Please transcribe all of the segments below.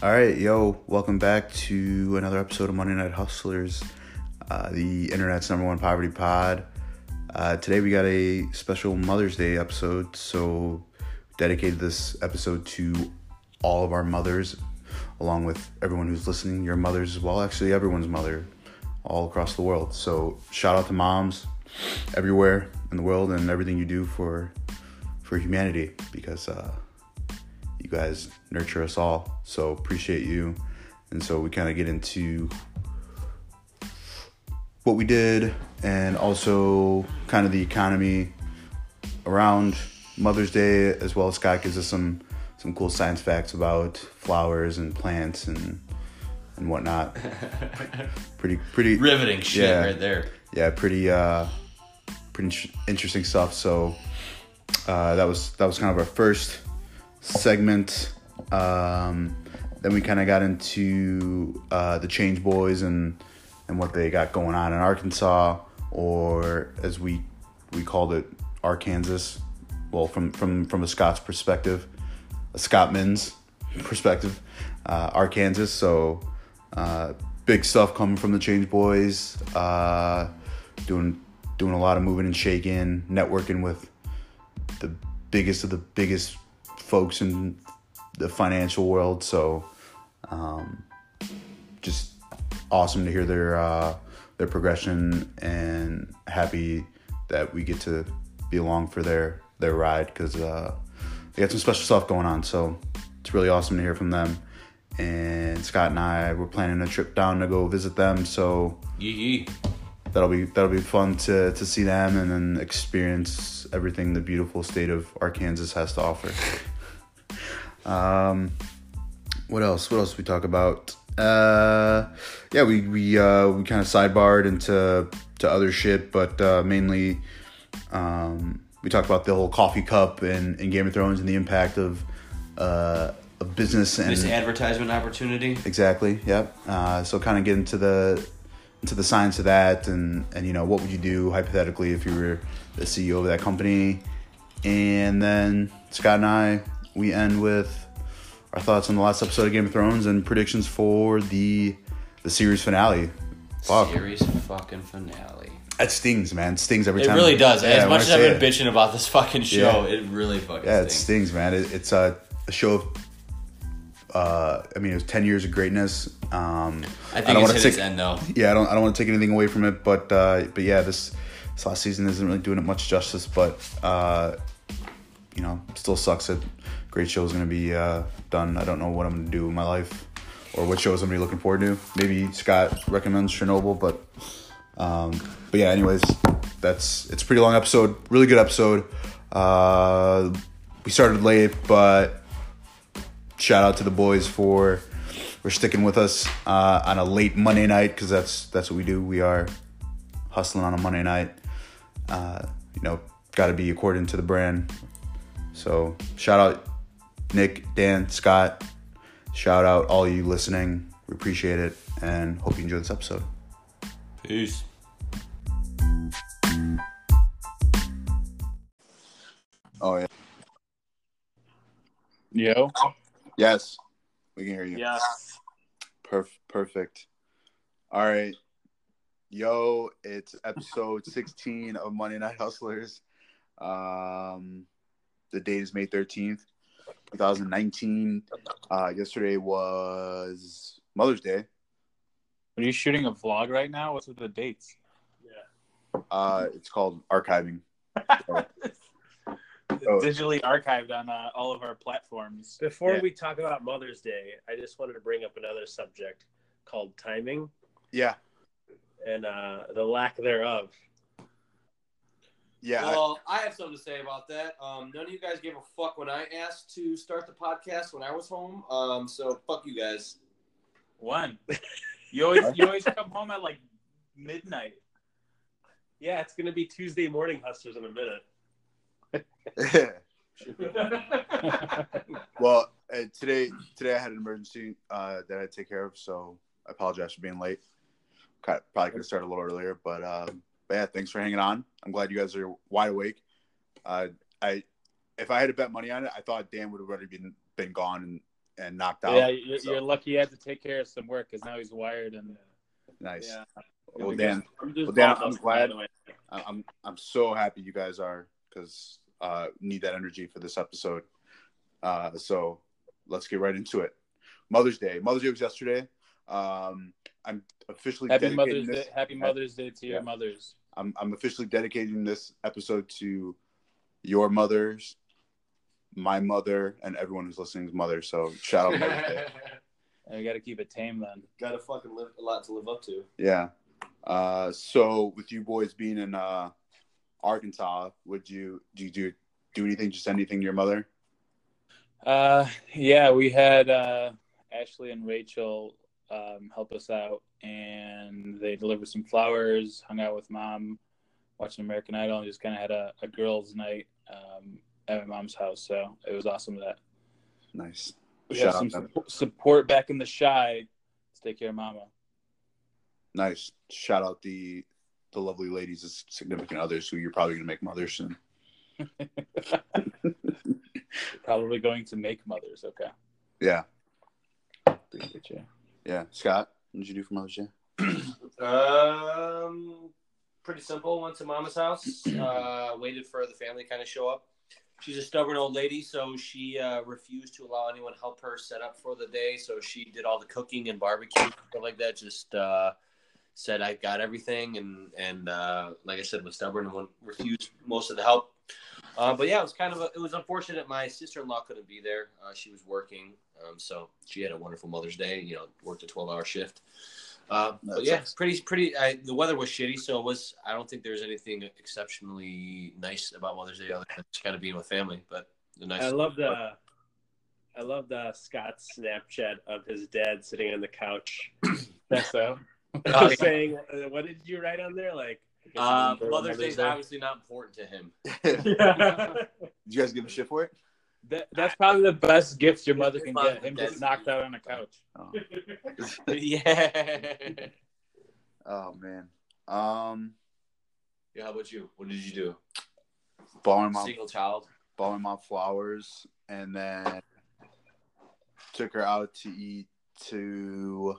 All right, yo, welcome back to another episode of Monday Night Hustlers, uh, the internet's number one poverty pod. Uh, today we got a special Mother's Day episode, so dedicated this episode to all of our mothers, along with everyone who's listening, your mothers as well, actually everyone's mother, all across the world. So shout out to moms everywhere in the world and everything you do for for humanity, because. Uh, you guys nurture us all. So appreciate you. And so we kind of get into what we did and also kind of the economy around Mother's Day, as well as Scott gives us some some cool science facts about flowers and plants and and whatnot. pretty pretty riveting shit yeah, right there. Yeah, pretty uh pretty interesting stuff. So uh, that was that was kind of our first segment. Um, then we kind of got into uh, the Change Boys and and what they got going on in Arkansas, or as we we called it, Arkansas. Well, from from from a Scots perspective, a Scotsman's perspective, uh, Arkansas. So uh, big stuff coming from the Change Boys. Uh, doing doing a lot of moving and shaking, networking with the biggest of the biggest folks in the financial world. So, um, just awesome to hear their uh, their progression and happy that we get to be along for their their ride because uh, they got some special stuff going on. So it's really awesome to hear from them. And Scott and I were planning a trip down to go visit them. So Yee that'll be that'll be fun to to see them and then experience everything the beautiful state of Arkansas has to offer. Um, what else? What else we talk about? Uh, yeah, we we uh, we kind of sidebarred into to other shit, but uh, mainly um, we talked about the whole coffee cup and, and Game of Thrones and the impact of uh, of business and this advertisement opportunity. Exactly. Yep. Uh, so kind of get into the into the science of that and and you know what would you do hypothetically if you were the CEO of that company, and then Scott and I we end with our thoughts on the last episode of Game of Thrones and predictions for the the series finale. Fuck. Series fucking finale. That stings, man. It stings every it time. It really does. Yeah, as much as I've been it. bitching about this fucking show, yeah. it really fucking stings. yeah, it stings, man. It, it's a, a show of. Uh, I mean, it was ten years of greatness. Um, I think I don't want to take end though. Yeah, I don't. I don't want to take anything away from it, but uh, but yeah, this this last season isn't really doing it much justice. But uh, you know, still sucks that great show is going to be uh, done. I don't know what I'm going to do in my life or what shows I'm going to be looking forward to. Maybe Scott recommends Chernobyl, but um, but yeah. Anyways, that's it's a pretty long episode. Really good episode. Uh, we started late, but shout out to the boys for for sticking with us uh, on a late Monday night because that's that's what we do. We are hustling on a Monday night. Uh, you know, got to be according to the brand. So shout out Nick, Dan, Scott. Shout out all you listening. We appreciate it and hope you enjoy this episode. Peace. Oh yeah. Yo. Yes. We can hear you. Yes. Perf- perfect. All right. Yo, it's episode 16 of Monday Night Hustlers. Um, the date is May 13th. 2019. Uh, yesterday was Mother's Day. Are you shooting a vlog right now? What's with the dates? Yeah. Uh, it's called archiving. so. Digitally archived on uh, all of our platforms. Before yeah. we talk about Mother's Day, I just wanted to bring up another subject called timing. Yeah. And uh, the lack thereof. Yeah. Well, I, I, have something to say about that. Um, none of you guys gave a fuck when I asked to start the podcast when I was home. Um, so fuck you guys. One. You always you always come home at like midnight. Yeah, it's gonna be Tuesday morning hustlers in a minute. well, uh, today today I had an emergency uh, that I had to take care of, so I apologize for being late. Probably could have started a little earlier, but um, but yeah, thanks for hanging on. I'm glad you guys are wide awake. Uh, I if I had to bet money on it, I thought Dan would have already been been gone and and knocked out. Yeah, you're, So, you're lucky you had to take care of some work because now he's wired and nice. yeah. Well, Dan, I'm well, Dan, I'm glad- by the way. I- I'm I'm so happy you guys are because uh, need that energy for this episode. Uh, so let's get right into it. Mother's Day. Mother's Day was yesterday. Um, I'm officially Happy dedicating Mother's this. Day. Happy Mother's Day to your mothers. I'm I'm officially dedicating this episode to your mothers, my mother, and everyone who's listening's mother. So shout out Mother's Day. And we got to keep it tame then. Got to fucking live, a lot to live up to. Yeah. Uh, so with you boys being in uh, Arkansas, would you do you do do anything? Just anything to your mother? Uh, yeah, we had uh, Ashley and Rachel um, help us out, and they delivered some flowers, hung out with mom, watched American Idol, and just kind of had a, a girls' night um, at my mom's house. So it was awesome that Nice. we Shout have some suppo- support back in the Chi to take care of mama. Nice. Shout out the the lovely ladies as significant others who you're probably gonna make mothers soon. Probably going to make mothers. Okay. Yeah. Appreciate you. Yeah. Scott, what did you do for Mother's Day? Um, pretty simple. Went to Mama's house. Uh, waited for the family kind of show up. She's a stubborn old lady, so she uh, refused to allow anyone help her set up for the day. So she did all the cooking and barbecue stuff like that. Just uh, said I got everything, and and uh, like I said, was stubborn and refused most of the help. Uh, but yeah, it was kind of a, it was unfortunate. My sister in law couldn't be there. Uh, she was working, um, so she had a wonderful Mother's Day. You know, worked a twelve hour shift. Uh, but yeah, sucks. pretty pretty. I, the weather was shitty, so it was. I don't think there's anything exceptionally nice about Mother's Day other than just kind of being with family. But the nice. I love the I love the Scott Snapchat of his dad sitting on the couch That's so. Oh, yeah. saying, uh, "What did you write on there?" Like, Uh, Mother's Mother's Day is obviously not important to him. did you guys give a shit for it? That, that's probably the best gift your mother can get. Him just knocked out on a couch. Oh, yeah. oh man. Um, Yeah. How about you? What did you do? bought my mom, Single child. bought my mom flowers, and then took her out to eat to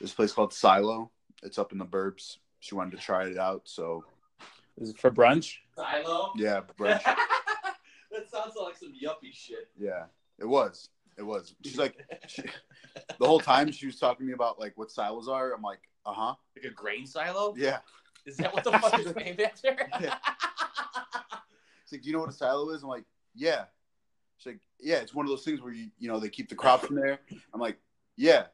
this place called Silo. It's up in the burbs. She wanted to try it out, so Is it for brunch? Silo. yeah, brunch. that sounds like some yuppie shit. yeah, it was. It was. She's like, she, the whole time she was talking to me about like what silos are. I'm like, uh huh, like a grain silo. yeah. Is that what the fuck is named after? Yeah. She's like, do you know what a silo is? I'm like, yeah. She's like, yeah, it's one of those things where you you know they keep the crops in there. I'm like, yeah.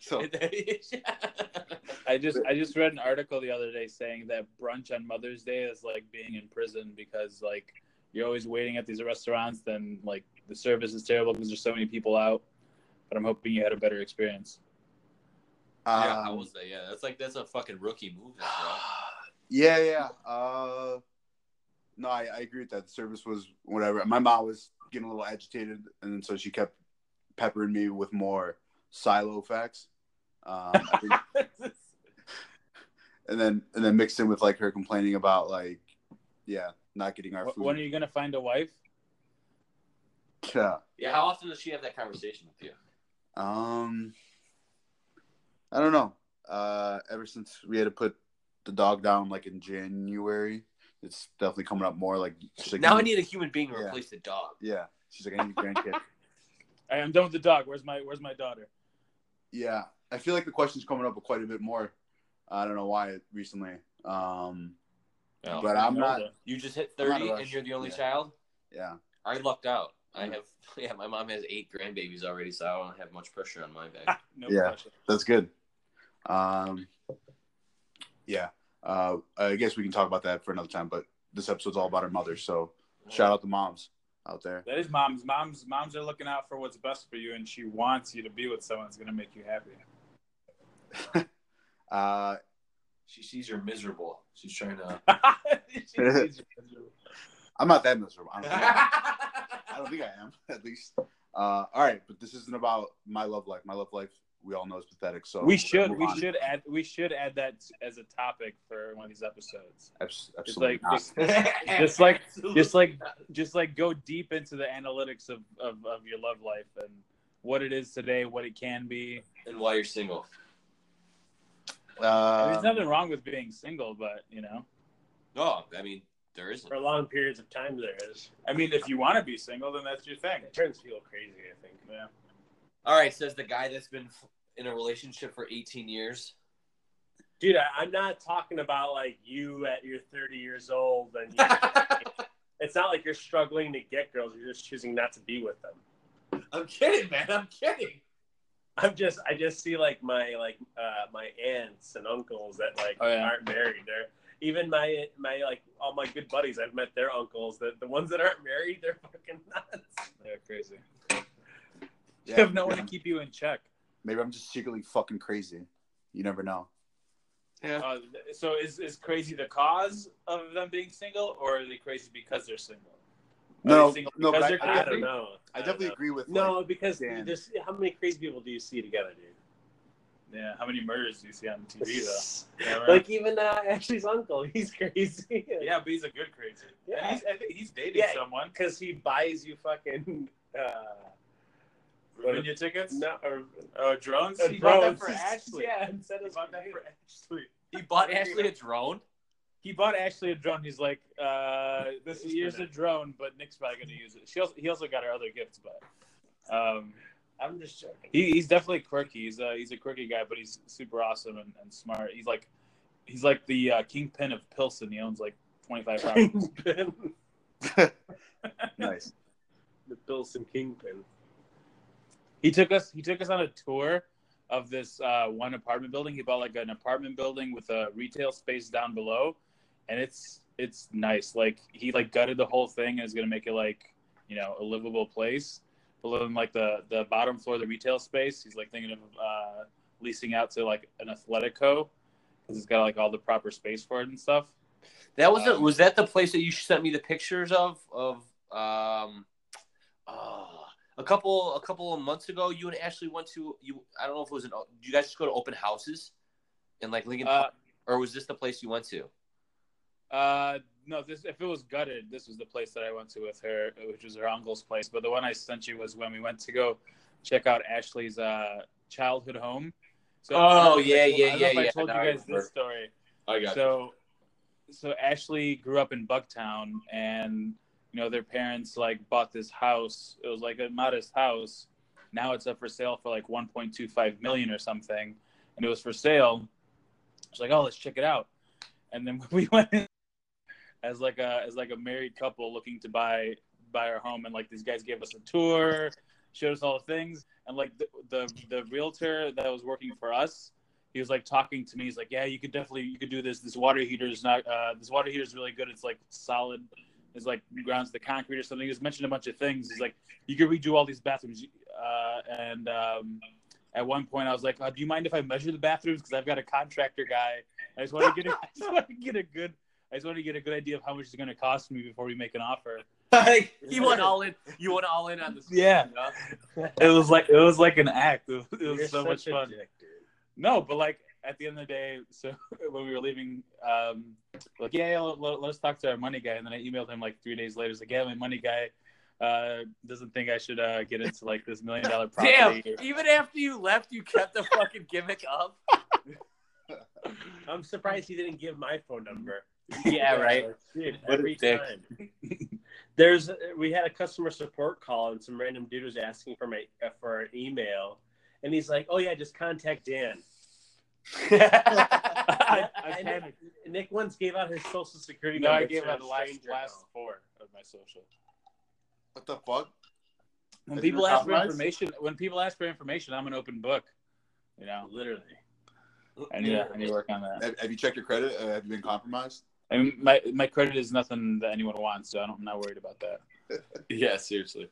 So I just I just read an article the other day saying that brunch on Mother's Day is like being in prison because like you're always waiting at these restaurants, then like the service is terrible because there's so many people out. But I'm hoping you had a better experience. yeah, um, how was that? Yeah, that's like that's a fucking rookie move, bro. yeah, yeah. Uh, no, I, I agree with that. The service was whatever. My mom was getting a little agitated, and so she kept peppering me with more silo facts. Um, and then and then mixed in with like her complaining about like, yeah, not getting our food. When are you gonna find a wife? yeah. Yeah, how often does she have that conversation with you? Um, I don't know. Uh, ever since we had to put the dog down like in January, it's definitely coming up more. Like, she's like Now I need a human being to Yeah. replace the dog. Yeah, she's like, I need a grandkid. I'm done with the dog. Where's my Where's my daughter? yeah, I feel like the question's coming up quite a bit more. I don't know why recently. Um, Oh. but I'm not. You just hit thirty and you're the only Yeah. child. Yeah, I lucked out. I have yeah. My mom has eight grandbabies already, so I don't have much pressure on my back. no Yeah. pressure. that's good. Um, yeah. Uh, I guess we can talk about that for another time. But this episode's all about our mothers, so shout out to moms out there. That is moms. Moms. Moms are looking out for what's best for you, and she wants you to be with someone that's gonna make you happy. Uh, She sees you're miserable. She's trying to. I'm not that miserable. I don't think I, I don't think I am, at least. Uh, all right, but this isn't about my love life. My love life, we all know, is pathetic. So we should. We on. should add. We should add that as a topic for one of these episodes. Abs- Just absolutely like, not. just, just like, just like, just like, go deep into the analytics of, of, of your love life and what it is today, what it can be. And why you're single? I mean, Uh, there's nothing wrong with being single, but you know, No, I mean there isn't. For long periods of time, there is. I mean, if you want to be single, then that's your thing. It turns people crazy. I think. Yeah. All right, says the guy that's been in a relationship for 18 years. Dude, I, I'm not talking about like you at your 30 years old and you, it's not like you're struggling to get girls. You're just choosing not to be with them. I'm kidding, man. I'm kidding. I'm just, I just see like my like uh, my aunts and uncles that like Oh, yeah. aren't married. They're even my my like all my good buddies. I've met their uncles. The the ones that aren't married, they're fucking nuts. They're crazy. yeah, You have no one to keep you in check. Maybe I'm just secretly fucking crazy. You never know. Yeah. Uh, so is is crazy the cause of them being single, or are they crazy because they're single? Are No, single no, because but they're I- I don't know. I definitely know. agree with. No, like, because Dan. there's how many crazy people do you see together, dude? Yeah. How many murders do you see on TV though? Yeah, right. like even uh, Ashley's uncle, he's crazy. yeah, but he's a good crazy. Yeah. And he's, I think he's dating Yeah. someone. because he buys you fucking uh, what- Ravinia tickets? no, or, Oh, drones. uh, he bought that for Ashley. Yeah, instead He of bought that for Ashley. He bought Ashley a drone. He bought Ashley a drone. He's like, uh, this is here's a drone, but Nick's probably gonna use it. She also, he also got her other gifts, but um, I'm just joking. he, he's definitely quirky. He's a he's a quirky guy, but he's super awesome and, and smart. He's like he's like the uh, kingpin of Pilsen. He owns like 25 properties. Kingpin. nice. the Pilsen Kingpin. he took us he took us on a tour of this uh, one apartment building. He bought like an apartment building with a retail space down below, and it's it's nice. Like he like gutted the whole thing and is gonna make it like you know a livable place. But then like the the bottom floor of the retail space, he's like thinking of uh, leasing out to like an Athletico because it's got like all the proper space for it and stuff. That was the, Um, was that the place that you sent me the pictures of of um uh, a couple a couple of months ago. You and Ashley went to you. I don't know if it was an. Did you guys just go to open houses in like Lincoln, Uh, Park, or was this the place you went to? Uh, no, this if it was gutted, this was the place that I went to with her, which was her uncle's place. But the one I sent you was when we went to go check out Ashley's uh, childhood home. So Oh, I if I yeah, yeah, I yeah, I told you guys remember. this story. I got So, so Ashley grew up in Bucktown, and you know their parents like bought this house. It was like a modest house. Now it's up for sale for like 1.25 million or something, and it was for sale. She's like, "Oh, let's check it out." And then we went in as like a as like a married couple looking to buy buy our home, and like these guys gave us a tour, showed us all the things, and like the the, the realtor that was working for us he was like talking to me. He's like, "Yeah, you could definitely you could do this. This water heater is not. Uh, this water heater is really good. It's like solid. It's like grounds the concrete or something." He was mentioning a bunch of things. He's like, "You could redo all these bathrooms." Uh, and um, at one point, I was like, uh, "Do you mind if I measure the bathrooms? Because I've got a contractor guy. I just want to get a, I just want to get a good." I just want to get a good idea of how much it's going to cost me before we make an offer. you went all in. You went all in on this. Yeah. It was like it was like an act. It was, it was so much fun. dick. No, but like at the end of the day, so when we were leaving, um, like yeah, yeah let, let, us talk to our money guy, and then I emailed him like three days later. It's like, yeah, my money guy uh, doesn't think I should uh, get into like this million dollar Damn! property. Even after you left, you kept the fucking gimmick up. I'm surprised he didn't give my phone number. Yeah, right. Dude, What a every dick. time. There's we had a customer support call and some random dude was asking for my uh, for an email, and he's like, "Oh yeah, just contact Dan." I, I And panicked. Nick once gave out his social security No, I gave out the last last now. four of my social. What the fuck? When Have people ask for compromised? information, when people ask for information, I'm an open book. You know, Literally. I need to, I need to work on that. Have, have you checked your credit? Uh, have you been compromised? I mean, my my credit is nothing that anyone wants, so I don't, I'm not worried about that. yeah, seriously.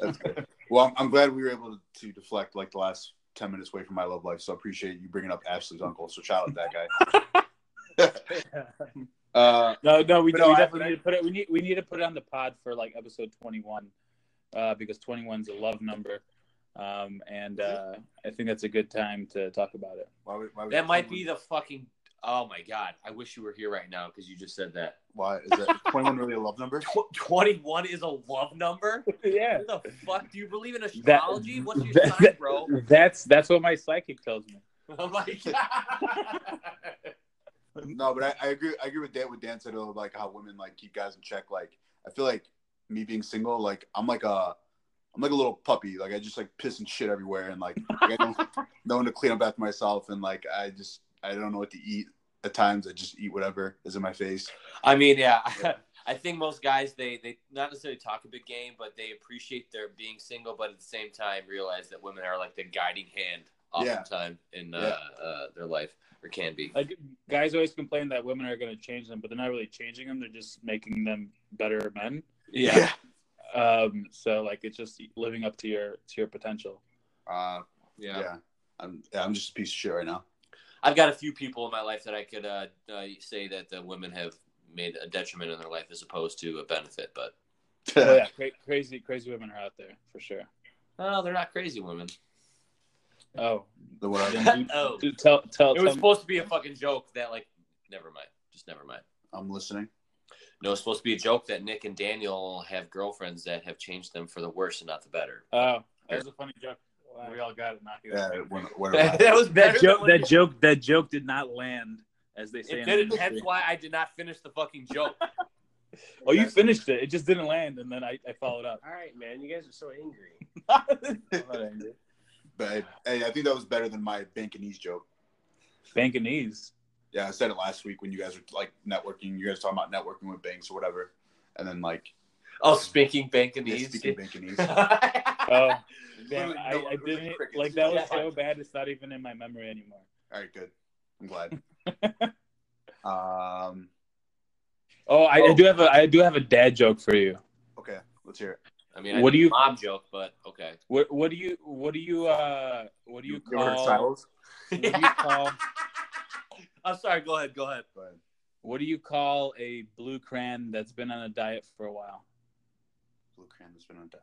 That's good. well, I'm, I'm glad we were able to, to deflect like the last ten minutes away from my love life. So I appreciate you bringing up Ashley's uncle. So shout out that guy. Uh, No, no, we, But no, we definitely I- need to put it. We need we need to put it on the pod for like episode 21, uh, because 21 is a love number, um, and uh, I think that's a good time to talk about it. why would- why would- That might be the fucking Oh my god! I wish you were here right now because you just said that. Why is that 21 really a love number? Tw- Twenty-one is a love number. yeah. What the fuck? Do you believe in That- astrology? What's your that- sign, bro? That's that's what my psychic tells me. Oh my god! No, but I, I agree. I agree with Dan. With Dan said of like how women like keep guys in check. Like I feel like me being single, like I'm like a, I'm like a little puppy. Like I just like piss and shit everywhere, and like I don't no one to clean up after myself, and like I just I don't know what to eat. At times, I just eat whatever is in my face. I mean, yeah. I think most guys they they not necessarily talk a big game, but they appreciate their being single, but at the same time realize that women are like the guiding hand Yeah. oftentimes in uh, Yeah. uh, their life or can be. Like guys always complain that women are going to change them, but they're not really changing them. They're just making them better men. Yeah. Um, so like it's just living up to your to your potential. Uh, yeah. yeah. I'm yeah, I'm just a piece of shit right now. I've got a few people in my life that I could uh, uh, say that the women have made a detriment in their life as opposed to a benefit, but Oh yeah, cra- crazy crazy women are out there for sure. oh, they're not crazy women. Oh, the what? I- then you- Oh. you tell tell. It was tell supposed to be a fucking joke that like, never mind, just never mind. I'm listening. No, it's supposed to be a joke that Nick and Daniel have girlfriends that have changed them for the worse and not the better. oh, that was a funny joke. We all got it. Not you. Yeah, when, when, that was that joke. That joke. That joke did not land, as they say. It in didn't. the That's why I did not finish the fucking joke. Oh, you finished it. It just didn't land, and then I, I followed up. All right, man. You guys are so angry. I'm angry. but hey, I think that was better than my Bankanese joke. Bankanese. Yeah, I said it last week when you guys were like networking. You guys were talking about networking with banks or whatever, and then like Oh, speaking yeah, Bankanese. speaking Bankanese. Oh, damn, Literally I, I it was like didn't like that was so bad. It's not even in my memory anymore. All right, good. I'm glad. um, Oh, I, I Oh. do have a I do have a dad joke for you. okay, let's hear it. I mean, What did do you- a mom joke, but okay. What what do you what do you uh what do you ever heard of call what do you call I'm sorry. Go ahead. Go ahead. Go ahead. what do you call a blue crayon that's been on a diet for a while? Blue crayon has been on that.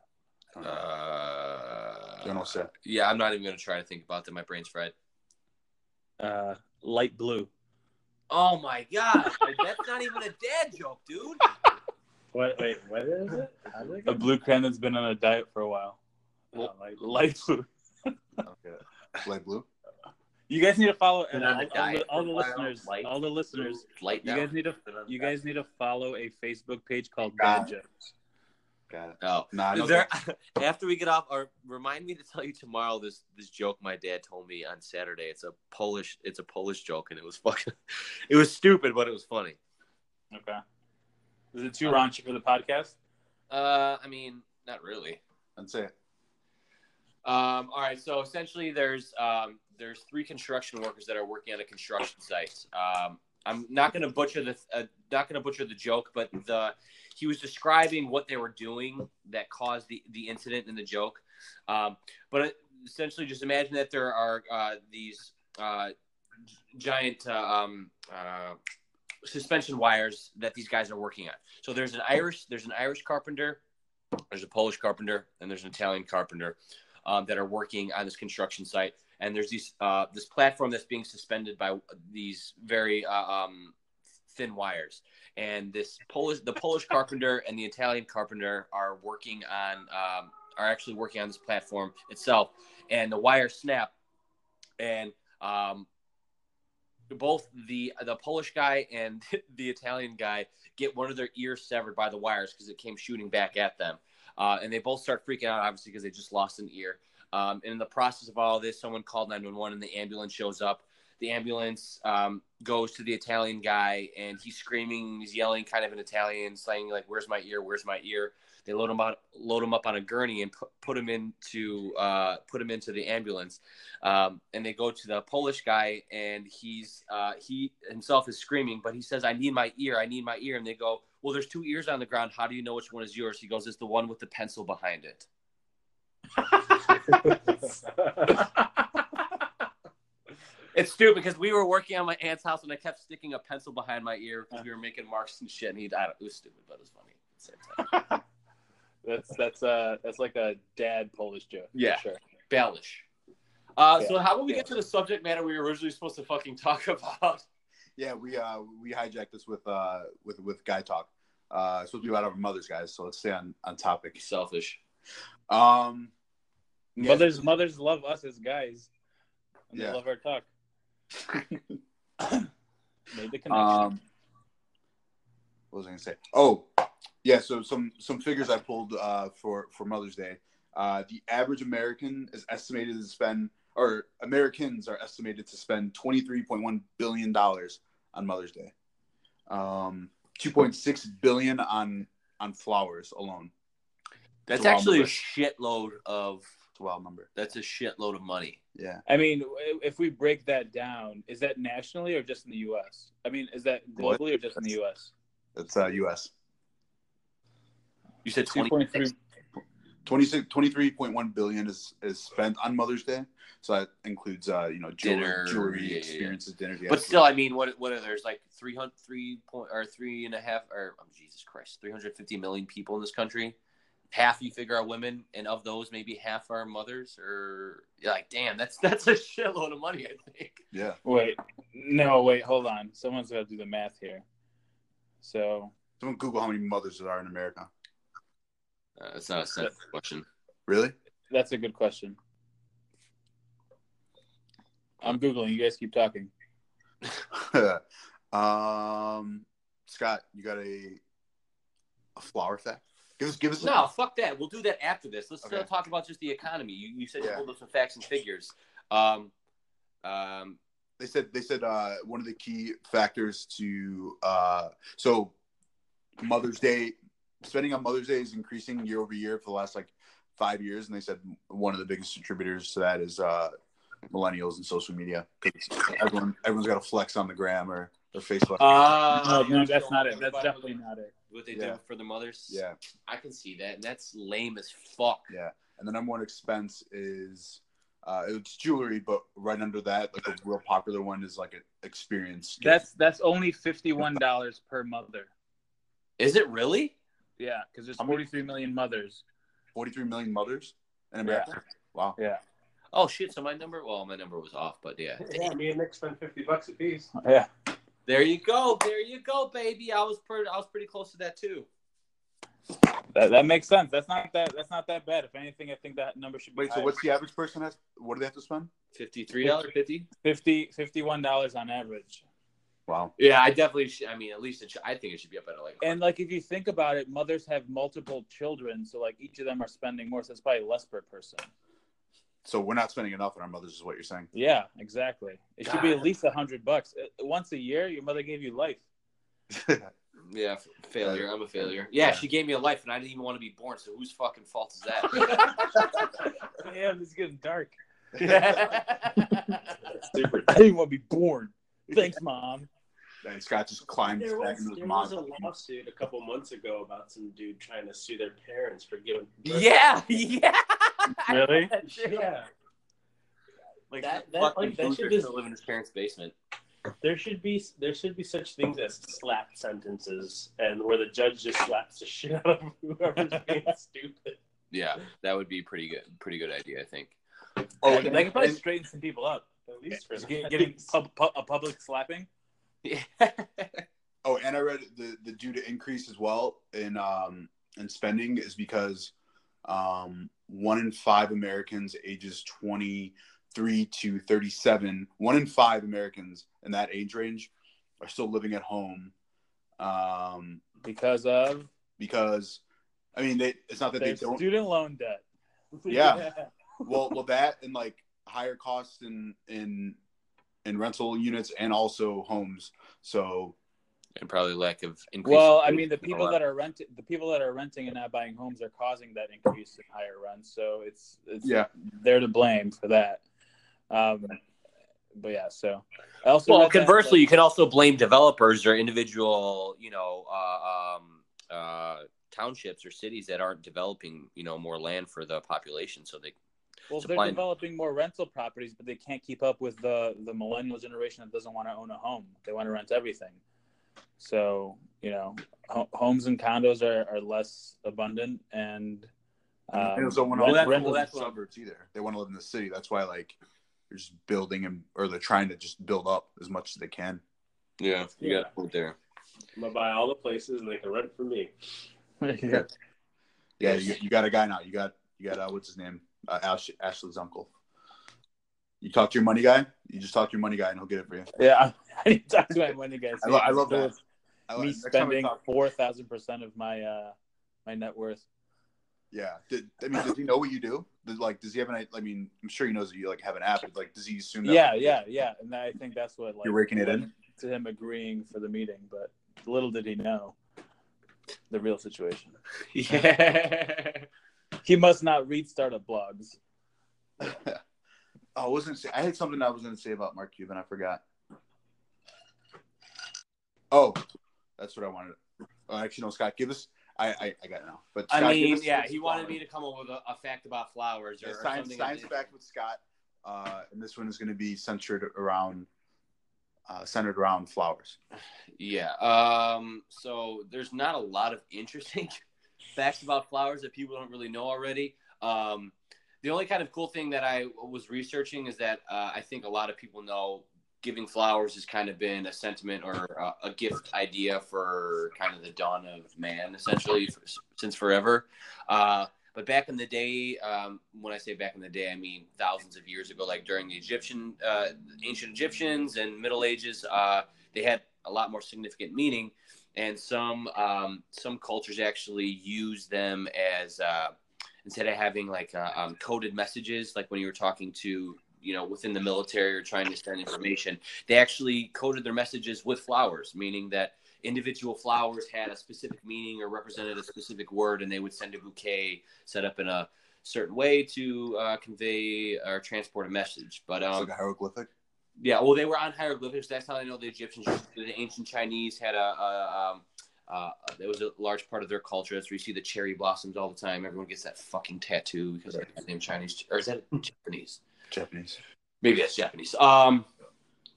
I don't know. Uh, Don't know, sir. yeah, I'm not even gonna try to think about that. My brain's fried. Uh, light blue. Oh my god, that's not even a dad joke, dude. What? Wait, what is it? How did it A blue crayon that's been on a diet for a while. Well, light, light blue. Okay, light blue. You guys need to follow Been all, on a all diet the, all the for a while, listeners. light all the listeners. Light You down. guys need to you guys need to follow a Facebook page called Got Dad. Jokes. Got it. Oh, Nah, there, after we get off, or remind me to tell you tomorrow this this joke my dad told me on Saturday. It's a Polish, it's a Polish joke, and it was fucking, it was stupid, but it was funny. Okay. Is it too raunchy for the podcast? Uh, I mean, not really. That's it. Um, all right, so essentially, there's um, there's three construction workers that are working on a construction site. Um, I'm not going to butcher the uh, not going to butcher the joke, but the he was describing what they were doing that caused the the incident and the joke. Um, but essentially, just imagine that there are uh, these uh, giant uh, um, uh, suspension wires that these guys are working on. So there's an Irish there's an Irish carpenter, there's a Polish carpenter, and there's an Italian carpenter um, that are working on this construction site. And there's these uh, this platform that's being suspended by these very uh, um, thin wires. And this Polish the Polish carpenter and the Italian carpenter are working on um, are actually working on this platform itself. And the wires snap, and um, both the the Polish guy and the Italian guy get one of their ears severed by the wires because it came shooting back at them. Uh, and they both start freaking out, obviously, because they just lost an ear. Um, and in the process of all this, someone called 911 and the ambulance shows up. The ambulance um, goes to the Italian guy and he's screaming, he's yelling kind of in Italian, saying, like, where's my ear? Where's my ear? They load him, out, load him up on a gurney and put, put him into uh, put him into the ambulance. Um, and they go to the Polish guy and he's uh, he himself is screaming, but he says, I need my ear. I need my ear. And they go, well, there's two ears on the ground. How do you know which one is yours? He goes, it's the one with the pencil behind it. It's stupid because we were working on my aunt's house and I kept sticking a pencil behind my ear because we were making marks and shit. And he, I don't, it was stupid, but it was funny. At the same time. That's that's uh that's like a dad Polish joke. Yeah. sure. Baelish. Uh, So how about we Yeah. get to the subject matter we were originally supposed to fucking talk about? yeah, we uh we hijacked this with uh with with guy talk. Uh, it's supposed to be about our mothers, guys. So let's stay on on topic. Selfish. Um, yeah. Mothers, mothers love us as guys. And Yeah. They love our talk. Made the connection. Um, what was I gonna say? Oh, yeah. So some some figures I pulled uh, for for Mother's Day. Uh, the average American is estimated to spend, or Americans are estimated to spend twenty three point one billion dollars on Mother's Day. Um, two point six billion on on flowers alone. That's It's a wild actually a shitload of. It's a wild number. That's a shitload of money. Yeah. I mean, if we break that down, is that nationally or just in the U.S.? I mean, is that globally or just in the U.S.? It's uh, U.S. You said Two twenty. point 26 23.1 billion is is spent on Mother's Day. So that includes uh, you know, jewelry, Dinner, jewelry yeah, yeah, yeah. experiences, dinners. yeah. But still, I mean, what what are there's like three hundred three point or three and a half or oh, Jesus Christ, three hundred fifty million people in this country. Half you figure are women, and of those, maybe half are mothers. Or you're like, damn, that's that's a shitload of money. I think. yeah. Wait, no, wait, hold on. Someone's got to do the math here. So Someone Google how many mothers there are in America. Uh, that's not a simple question. Really? that's a good question. I'm googling. You guys keep talking. um, Scott, you got a a flower fact? Give us, give us. No, fuck that. We'll do that after this. Let's Okay. uh, talk about just the economy. You, you said you Yeah. pulled up some facts and figures. Um, um, They said they said uh, one of the key factors to uh, so Mother's Day spending on Mother's Day is increasing year over year for the last like five years, and they said one of the biggest contributors to that is uh, millennials and social media. Everyone everyone's got to flex on the gram or their Facebook. uh, no, no, that's not it. That's definitely not it. what they Yeah. do for the mothers. yeah. I can see that, and that's lame as fuck. Yeah, and the number one expense is uh, it's jewelry, but right under that, like a real popular one is like an experience. That's that's only fifty one dollars per mother. Is it really? Yeah, because there's 43 million mothers. forty-three million mothers in America. Wow. Yeah, Oh shit! So my number, well, my number was off, but yeah. Yeah, me and Nick spent fifty bucks a piece. yeah. There you go. There you go, baby. I was pretty. I was pretty close to that too. That, that makes sense. That's not that. That's not that bad. If anything, I think that number should be Wait, so what's the average person has? What do they have to spend? Fifty-three dollar fifty. 50 51 dollars on average. Wow. Yeah, I definitely. Should, I mean, at least it should, I think it should be up at like. And like if you think about it, mothers have multiple children, so like each of them are spending more. So it's probably less per person. So we're not spending enough on our mothers, is what you're saying. Yeah, exactly. It should be at least a hundred bucks Uh, once a year. Your mother gave you life. yeah, f- failure. I'm a failure. Yeah, Yeah. she gave me a life, and I didn't even want to be born. So whose fucking fault is that? Damn, this is getting dark. Super. I didn't want to be born. Thanks, mom. And Scott just climbed There back was, into his there was a lawsuit a couple months ago about some dude trying to sue their parents for giving. birth. yeah, yeah. Really? Yeah. Like That- that, that- fucking like, that loser shit is- should live in his parents' basement. There should be there should be such things as slap sentences, and where the judge just slaps the shit out of whoever's being stupid. Yeah, that would be pretty good. Pretty good idea, I think. Oh, they and, can probably straighten some people up. At least for Just getting pub, pub, a public slapping. Yeah. oh, and I read the the due to increase as well in um in spending is because um one in five Americans ages twenty three to thirty seven, one in five Americans in that age range are still living at home. Um, because of because I mean, they, it's not that they don't. student loan debt. Yeah. well, well, that and like higher costs in in in rental units and also homes. So and probably lack of increase. Well, I mean, the people that are renting, the people that are renting and not buying homes are causing that increase in higher rents. So it's, it's yeah, they're to blame for that. Um, but yeah, so I also Well, read that- conversely, you can also blame developers or individual, you know, uh, um, uh, townships or cities that aren't developing, you know, more land for the population. So they, well, they're supply- developing more rental properties, but they can't keep up with the the millennial generation that doesn't want to own a home. They want to rent everything. So you know, ho- homes and condos are, are less abundant, and um, and also want rent- to that's- live rental- well, in that's the what- suburbs either. They want to live in the city. That's why like they're just building and or they're trying to just build up as much as they can. Yeah, you Yeah. got a point there. I'm gonna buy all the places, and they can rent for me. yeah. Yeah, you, you got a guy now. You got you got uh, what's his name? Uh, Ash, Ashley's uncle. You talk to your money guy. You just talk to your money guy, and he'll get it for you. Yeah, I need to talk to my money guys. I, lo- I love that. With I, Me next spending talk- four thousand percent of my uh my net worth. yeah. Did, I mean, does he know what you do? Does, like, does he have an? I mean, I'm sure he knows that you like have an app. but, Like, does he assume that? Yeah, yeah, yeah. And I think that's what like You're raking it in? to him agreeing for the meeting, but little did he know the real situation. Yeah. He must not read startup blogs. oh, I was gonna say. I had something I was gonna say about Mark Cuban. I forgot. Oh, that's what I wanted. Oh, actually, no, Scott, give us. I I, I got it now. But I Scott, give mean, us- yeah, he wanted flower. me to come up with a, a fact about flowers or, Yeah, or science something. science fact with Scott, uh, and this one is going to be centered around uh, centered around flowers. Yeah. Um. So there's not a lot of interesting facts about flowers that people don't really know already. Um, the only kind of cool thing that I was researching is that uh, I think a lot of people know giving flowers has kind of been a sentiment or uh, a gift idea for kind of the dawn of man, essentially, for, since forever. Uh, but back in the day, um, when I say back in the day, I mean thousands of years ago, like during the Egyptian, uh, ancient Egyptians and Middle Ages, uh, they had a lot more significant meaning, and some um, some cultures actually use them as uh, instead of having like uh, um, coded messages, like when you were talking to you know within the military or trying to send information, they actually coded their messages with flowers, meaning that individual flowers had a specific meaning or represented a specific word, and they would send a bouquet set up in a certain way to uh, convey or transport a message. But um, like a hieroglyphic. Yeah, well, they were on hieroglyphics. That's how I know the Egyptians, the ancient Chinese had a, a um, uh, it was a large part of their culture. That's where you see the cherry blossoms all the time. Everyone gets that fucking tattoo because of the name Chinese, or is that Japanese? Japanese. Maybe that's Japanese. Um,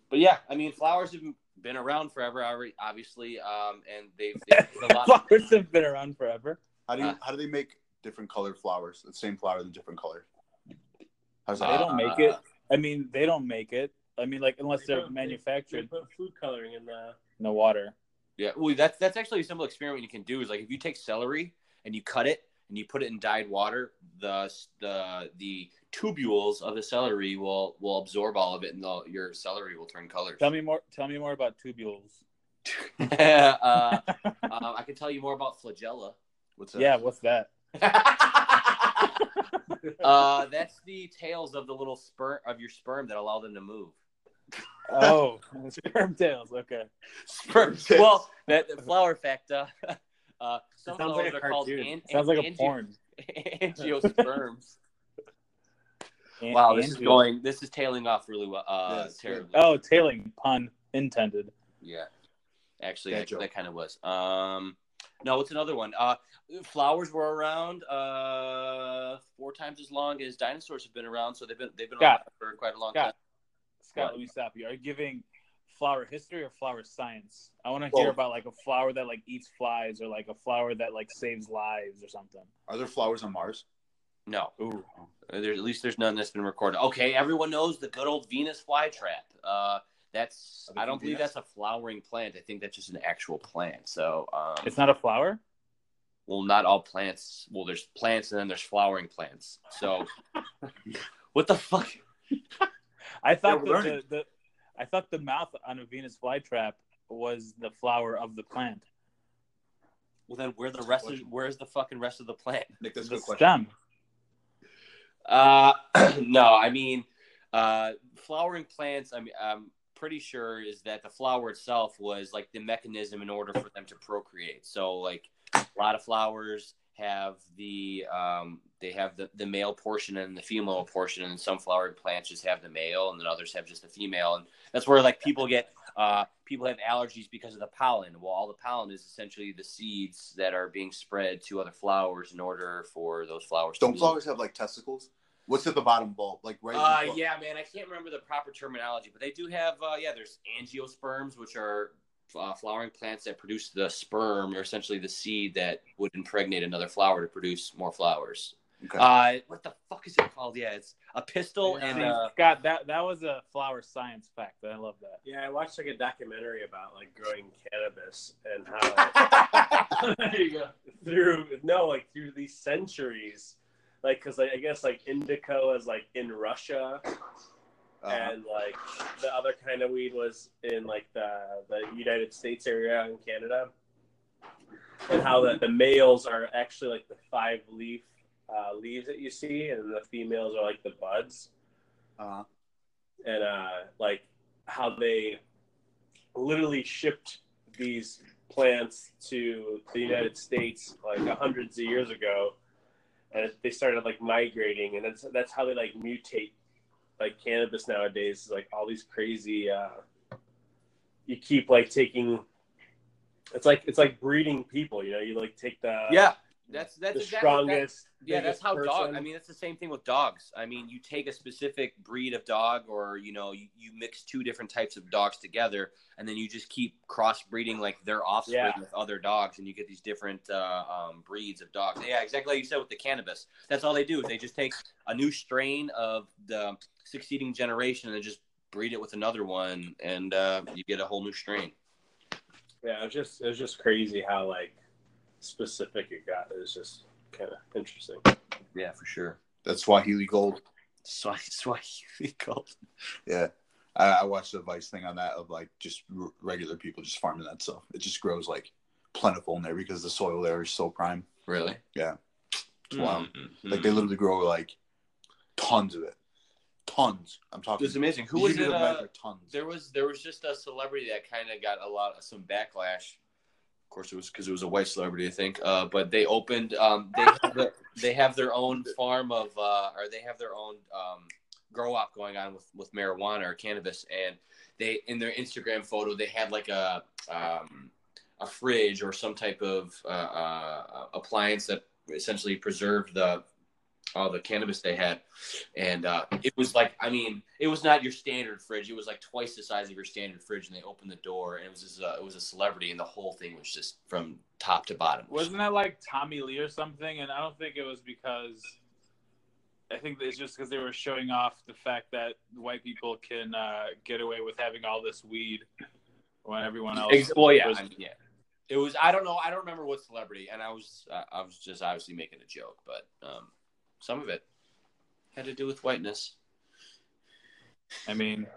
but yeah, I mean, flowers have been around forever, obviously, um, and they've, they've did a lot. Of, Flowers have been around forever. How do you Uh, how do they make different colored flowers? The same flower in different color. How's that? They don't make it. I mean, they don't make it. I mean, like unless They they're put- They manufactured put food coloring in the. in the water. yeah, well, that's that's actually a simple experiment you can do. Is like if you take celery and you cut it and you put it in dyed water, the the the tubules of the celery will will absorb all of it, and the, your celery will turn colors. Tell me more. Tell me more about tubules. uh, um, I can tell you more about flagella. What's that? yeah, what's that? uh, that's the tails of the little sperm of your sperm that allow them to move. Oh, sperm tails. Okay. Sperm. tails. Well, that the flower fact. Uh, uh, some sounds flowers like a are called cartoon. an, Sounds like a porn. angiosperms. An- wow, this is going. This is tailing off really well. Uh, Yes, terribly. Oh, tailing pun intended. Yeah, actually, Bad that, that kind of was. Um, no, what's another one? Uh, flowers were around uh four times as long as dinosaurs have been around, so they've been they've been around Scott. for quite a long Scott. time. Scott, What? let me stop you. Are you giving flower history or flower science? I want to hear about like a flower that like eats flies or like a flower that like saves lives or something. Are there flowers on Mars? No, Ooh. Uh, There's at least there's none that's been recorded. Okay, everyone knows the good old Venus flytrap. Uh, that's I don't believe Venus? that's a flowering plant. I think that's just an actual plant. So, um, It's not a flower? well, not all plants. Well, there's plants and then there's flowering plants. So, what the fuck? I thought we're that the, the I thought the mouth on a Venus flytrap was the flower of the plant. Well, then where the rest is? Where's the fucking rest of the plant? Nick, that's a the good question. stem. Uh, no, I mean, uh, flowering plants. I mean, I'm pretty sure is that the flower itself was like the mechanism in order for them to procreate. So, like a lot of flowers have the um, they have the, the male portion and the female portion, and some flowering plants just have the male, and then others have just the female, and that's where like people get uh, people have allergies because of the pollen. Well, all the pollen is essentially the seeds that are being spread to other flowers in order for those flowers. to Don't flowers have like testicles? What's at the bottom bulb? Like right. Uh, yeah, man, I can't remember the proper terminology, but they do have, uh, yeah, there's angiosperms, which are uh, flowering plants that produce the sperm, or essentially the seed that would impregnate another flower to produce more flowers. Okay. Uh, what the fuck is it called? Yeah, it's a pistil Yeah. and See, uh, Scott, that that was a flower science fact. I love that. Yeah, I watched like a documentary about like growing cannabis and how there you go. through no like through these centuries, like because like, I guess like indica is like in Russia Uh, and like the other kind of weed was in like the the United States area in Canada, and how the, the males are actually like the five leaf uh, leaves that you see, and the females are like the buds, uh, and uh, like how they literally shipped these plants to the United States like hundreds of years ago, and they started like migrating, and that's that's how they like mutate like cannabis nowadays. is Like all these crazy, uh, you keep like taking. It's like it's like breeding people, you know. You like take the yeah, that's that's the exactly, that- strongest. yeah, that's how dog. I mean, that's the same thing with dogs. I mean, you take a specific breed of dog, or you know, you, you mix two different types of dogs together, and then you just keep crossbreeding like their offspring Yeah. with other dogs, and you get these different uh, um, breeds of dogs. Yeah, exactly like you said with the cannabis. That's all they do is they just take a new strain of the succeeding generation and just breed it with another one, and uh, you get a whole new strain. Yeah, it was just it was just crazy how like specific it got. is just kind of interesting. Yeah, for sure. that's Swahili Gold. Swahili, Swahili gold. Yeah. I, I watched the Vice thing on that of like just r- regular people just farming that stuff. It just grows like plentiful in there because the soil there is so prime. Really? Yeah. It's wild. Mhm. Like they literally grow like tons of it. Tons. I'm talking. It's amazing. Who was it? Uh, tons. there was there was just a celebrity that kind of got a lot of some backlash. Of course, it was because it was a white celebrity, I think. Uh, but they opened. Um, they have the, they have their own farm of, uh, or they have their own um, grow up going on with with marijuana or cannabis, and they in their Instagram photo they had like a um, a fridge or some type of uh, uh, appliance that essentially preserved the all the cannabis they had, and uh, it was like I mean it was not your standard fridge. It was like twice the size of your standard fridge, and they opened the door, and it was just, uh, it was a celebrity, and the whole thing was just from top to bottom. Wasn't that like Tommy Lee or something? And I don't think it was because. I think it's just because they were showing off the fact that white people can uh, get away with having all this weed when everyone else. Well, yeah, was- I mean, yeah. It was I don't know I don't remember what celebrity, and I was I was just obviously making a joke, but um, some of it had to do with whiteness. I mean,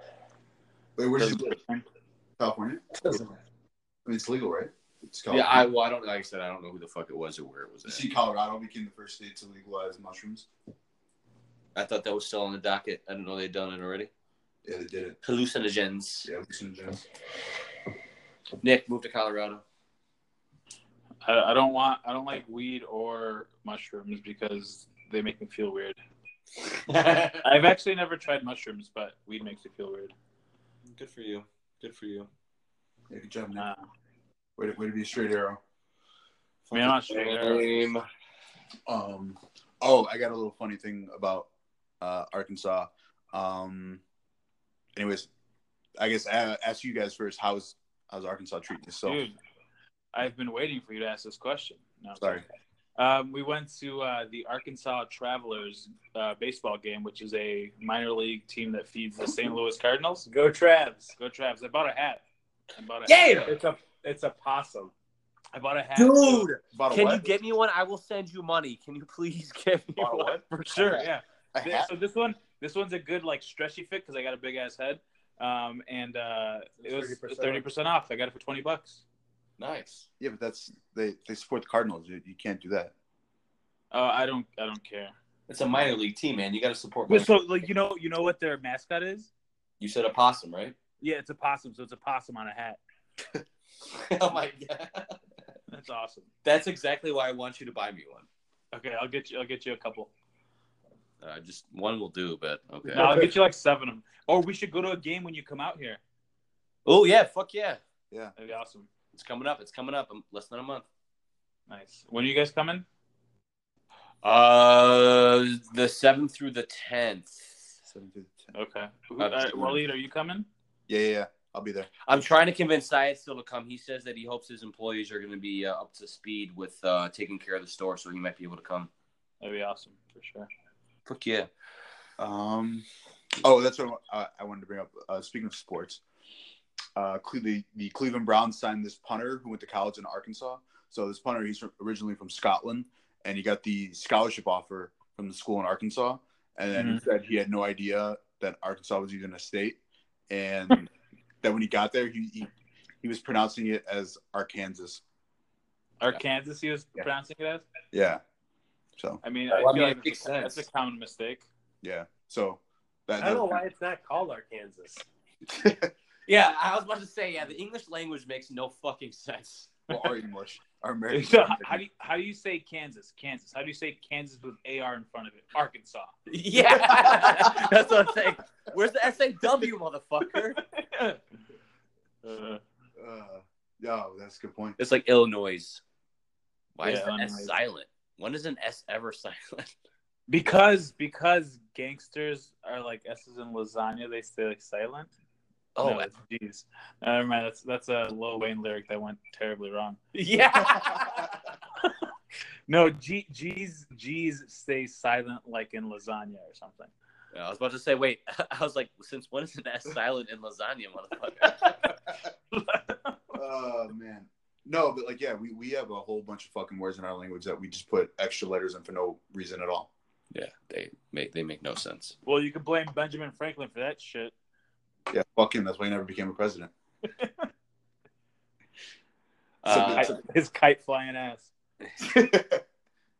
Wait, where did you doesn't- live? California? I mean, it's legal, right? It's Yeah, I well I don't like I said I don't know who the fuck it was or where it was. You At. see, Colorado became the first state to legalize mushrooms. I thought that was still on the docket. I didn't know they'd done it already. Yeah, they did it. Hallucinogens. Yeah, hallucinogens. Nick moved to Colorado. I, I don't want. I don't like weed or mushrooms because they make me feel weird. I've actually never tried mushrooms, but weed makes me feel weird. Good for you. Good for you. Yeah, good job, Nick. Nah. Way to, way to be a straight arrow. I mean, I'm not sure. Lame. Um, oh, I got a little funny thing about uh, Arkansas. Um, anyways, I guess I ask you guys first. How's how's Arkansas treating itself? Dude, I've been waiting for you to ask this question. No, Sorry. Um, we went to uh, the Arkansas Travelers uh, baseball game, which is a minor league team that feeds the St. Louis Cardinals. Go Travs! Go Travs! I bought a hat. I bought a Yeah! hat. It's a it's a possum. I bought a hat. Dude, About a can what? you get me one? I will send you money. Can you please get me About one? for sure. Yeah. A? So this one, this one's a good like stretchy fit because I got a big ass head. Um, and uh, it was thirty percent off. I got it for twenty bucks. Nice. Yeah, but that's they they support the Cardinals. You, you can't do that. Oh, I don't, I don't care. It's a minor league team, man. You got to support. But so, like, you know, you know what their mascot is? you said a possum, right? Yeah, it's a possum. So it's a possum on a hat. oh my god. That's awesome. That's exactly why I want you to buy me one. Okay, I'll get you. I'll get you a couple. Uh, just one will do, but okay. No, I'll get you like seven of them. Or we should go to a game when you come out here. Oh yeah, fuck yeah, yeah. That'd be awesome. It's coming up. It's coming up. in less than a month. Nice. When are you guys coming? Uh, the seventh through the tenth. Seven to ten. Okay. Uh, Uh, Waleed, are you coming? Yeah, yeah, yeah. I'll be there. I'm trying to convince Syed still to come. He says that he hopes his employees are going to be uh, up to speed with uh, taking care of the store, so he might be able to come. That'd be awesome for sure. Fuck yeah. Um, oh, that's what uh, I wanted to bring up. Uh, speaking of sports, uh, the, the Cleveland Browns signed this punter who went to college in Arkansas. So this punter, he's from, originally from Scotland, and he got the scholarship offer from the school in Arkansas. And then he said he had no idea that Arkansas was even a state, and that when he got there, he he, he was pronouncing it as Arkansas. Arkansas, he was Yeah. pronouncing it as. Yeah. So I mean, Well, I I feel mean, like that's, a, that's a common mistake. yeah. So that, I don't know why it's not called Arkansas. Yeah, I was about to say, yeah, the English language makes no fucking sense. well, our English, our American. So how, how do you, how do you say Kansas? Kansas. How do you say Kansas with AR in front of it? Arkansas. Yeah, that's what I'm saying. Where's the SAW, motherfucker? Uh, Uh, yeah, that's a good point. It's like Illinois. Why is Yeah, the S silent? When is an S ever silent? because because gangsters are like S's in lasagna, they stay like silent. Oh, No, jeez. Never mind. That's that's a Lil Wayne lyric that went terribly wrong. yeah. No, G G's G's stay silent like in lasagna or something. Yeah, I was about to say, wait. I was like, since when is an S silent in lasagna, motherfucker? Oh man. No, but like yeah, we, we have a whole bunch of fucking words in our language that we just put extra letters in for no reason at all. yeah, they make they make no sense. Well, you can blame Benjamin Franklin for that shit. Yeah, fuck him. That's why he never became a president. Uh, Kite- his kite flying ass.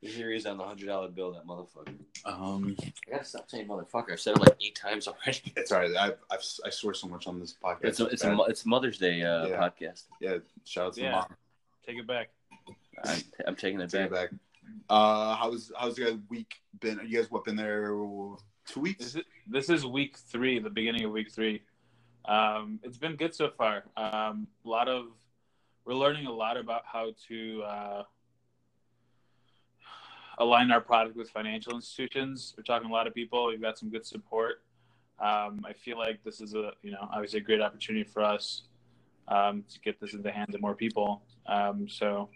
here he is on the hundred dollar bill. That motherfucker. um, I gotta stop saying motherfucker. I've said it like eight times already. it's all right. I've, I've I swear so much on this podcast. It's a, it's a, it's Mother's Day uh, Yeah. podcast. yeah. Shout out to Yeah. mom. Take it back. I'm, I'm taking it Take back. it back. Uh, how's how's your guys' week been? You guys what been there two weeks? This is, this is week three, the beginning of week three. Um, it's been good so far. Um, a lot of we're learning a lot about how to uh, align our product with financial institutions. We're talking to a lot of people. We've got some good support. Um, I feel like this is a you know obviously a great opportunity for us um, to get this in the hands of more people. Um, so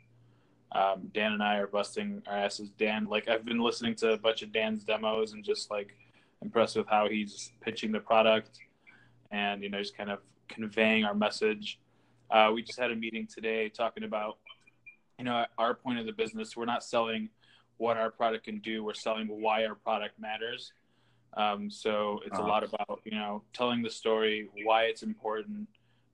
um, Dan and I are busting our asses. Dan, like I've been listening to a bunch of Dan's demos and just like impressed with how he's pitching the product and you know just kind of conveying our message. Uh, we just had a meeting today talking about you know our point of the business. We're not selling what our product can do. We're selling why our product matters. Um, so it's a Uh-huh. lot about you know telling the story, why it's important,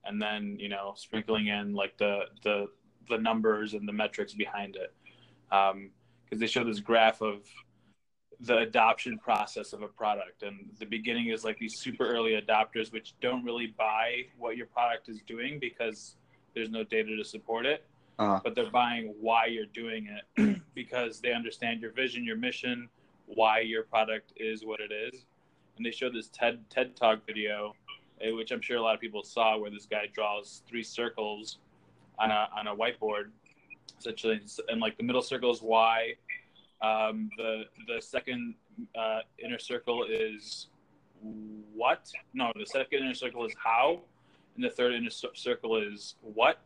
and then you know sprinkling in like the the the numbers and the metrics behind it. Because they show this graph of the adoption process of a product, and the beginning is like these super early adopters which don't really buy what your product is doing because there's no data to support it Uh-huh. but they're buying why you're doing it because they understand your vision, your mission, why your product is what it is. And they showed this TED TED Talk video, eh, which I'm sure a lot of people saw, where this guy draws three circles on a on a whiteboard, essentially, and like the middle circle is why. Um, the the second uh, inner circle is what? No, the second inner circle is how, and the third inner circle is what.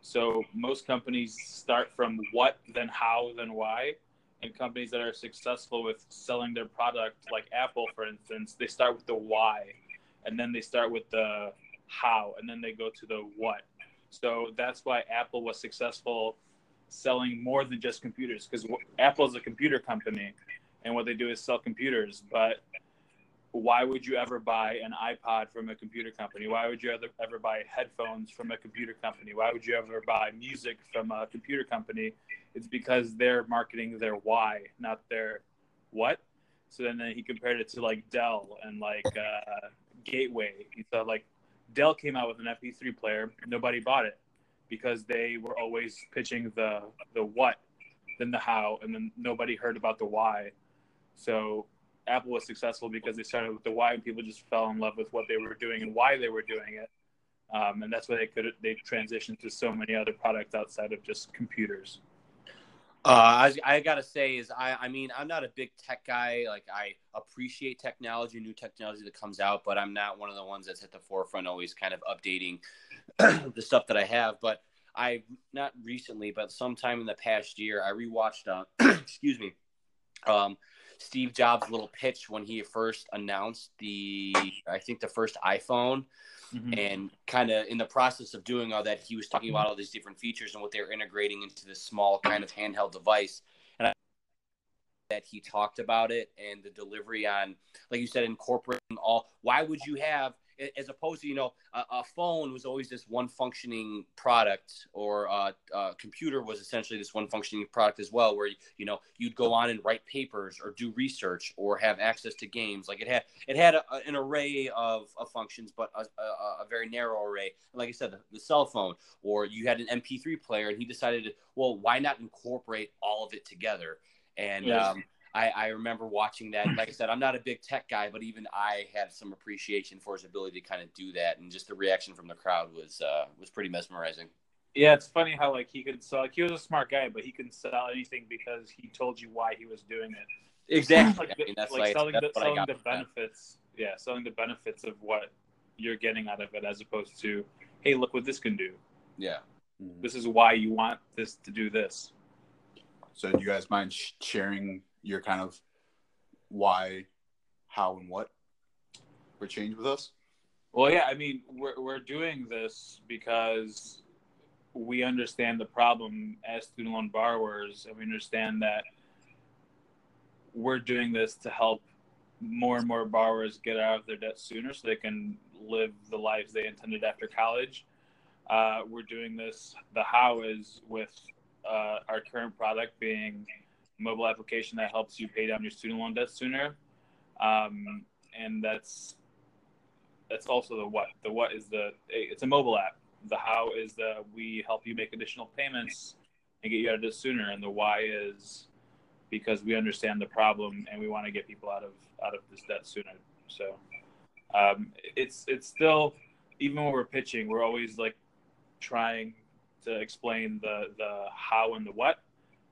So most companies start from what, then how, then why. And companies that are successful with selling their product, like Apple, for instance, they start with the why, and then they start with the how, and then they go to the what. So that's why Apple was successful selling more than just computers, because Apple is a computer company, and what they do is sell computers. But why would you ever buy an iPod from a computer company? Why would you ever, ever buy headphones from a computer company? Why would you ever buy music from a computer company? It's because they're marketing their why, not their what. So then, then he compared it to like Dell and like uh, Gateway. He said like Dell came out with an MP3 player, nobody bought it because they were always pitching the the what, then the how, and then nobody heard about the why. So Apple was successful because they started with the why, and people just fell in love with what they were doing and why they were doing it, um, and that's why they could they transitioned to so many other products outside of just computers. Uh, I, I gotta say is I, I mean I'm not a big tech guy. Like I appreciate technology, new technology that comes out, but I'm not one of the ones that's at the forefront, always kind of updating the stuff that I have. But I not recently, but sometime in the past year, I rewatched. Uh, excuse me, um, Steve Jobs' little pitch when he first announced the, I think the first iPhone, Mhm. and kind of in the process of doing all that, he was talking about all these different features and what they were integrating into this small kind of handheld device. And I, that he talked about it and the delivery on, like you said, incorporating all. Why would you have, as opposed to you know, a, a phone was always this one functioning product, or a, a computer was essentially this one functioning product as well, where you know you'd go on and write papers or do research or have access to games. Like it had it had a, an array of, of functions, but a, very narrow array. Like I said, the, the cell phone, or you had an MP3 player, and he decided, well, why not incorporate all of it together? And um, I, I remember watching that. Like I said, I'm not a big tech guy, but even I had some appreciation for his ability to kind of do that, and just the reaction from the crowd was uh, was pretty mesmerizing. Yeah, it's funny how like he could sell. Like he was a smart guy, but he could sell anything because he told you why he was doing it. Exactly. like, I mean, that's like like, selling, that's the, what I selling got the from that. benefits. Yeah, selling the benefits of what you're getting out of it, as opposed to, hey, look what this can do. Yeah. This is why you want this to do this. So, do you guys mind sharing your kind of why, how, and what for change with us? Well, yeah, I mean, we're we're doing this because we understand the problem as student loan borrowers, and we understand that we're doing this to help more and more borrowers get out of their debt sooner, so they can live the lives they intended after college. Uh, we're doing this. The how is with uh, our current product being mobile application that helps you pay down your student loan debt sooner, um, and that's that's also the what. The what is the it's a mobile app. The how is the we help you make additional payments and get you out of this sooner, and the why is because we understand the problem and we want to get people out of out of this debt sooner. So um, it's it's still even when we're pitching, we're always like trying to explain the the how and the what,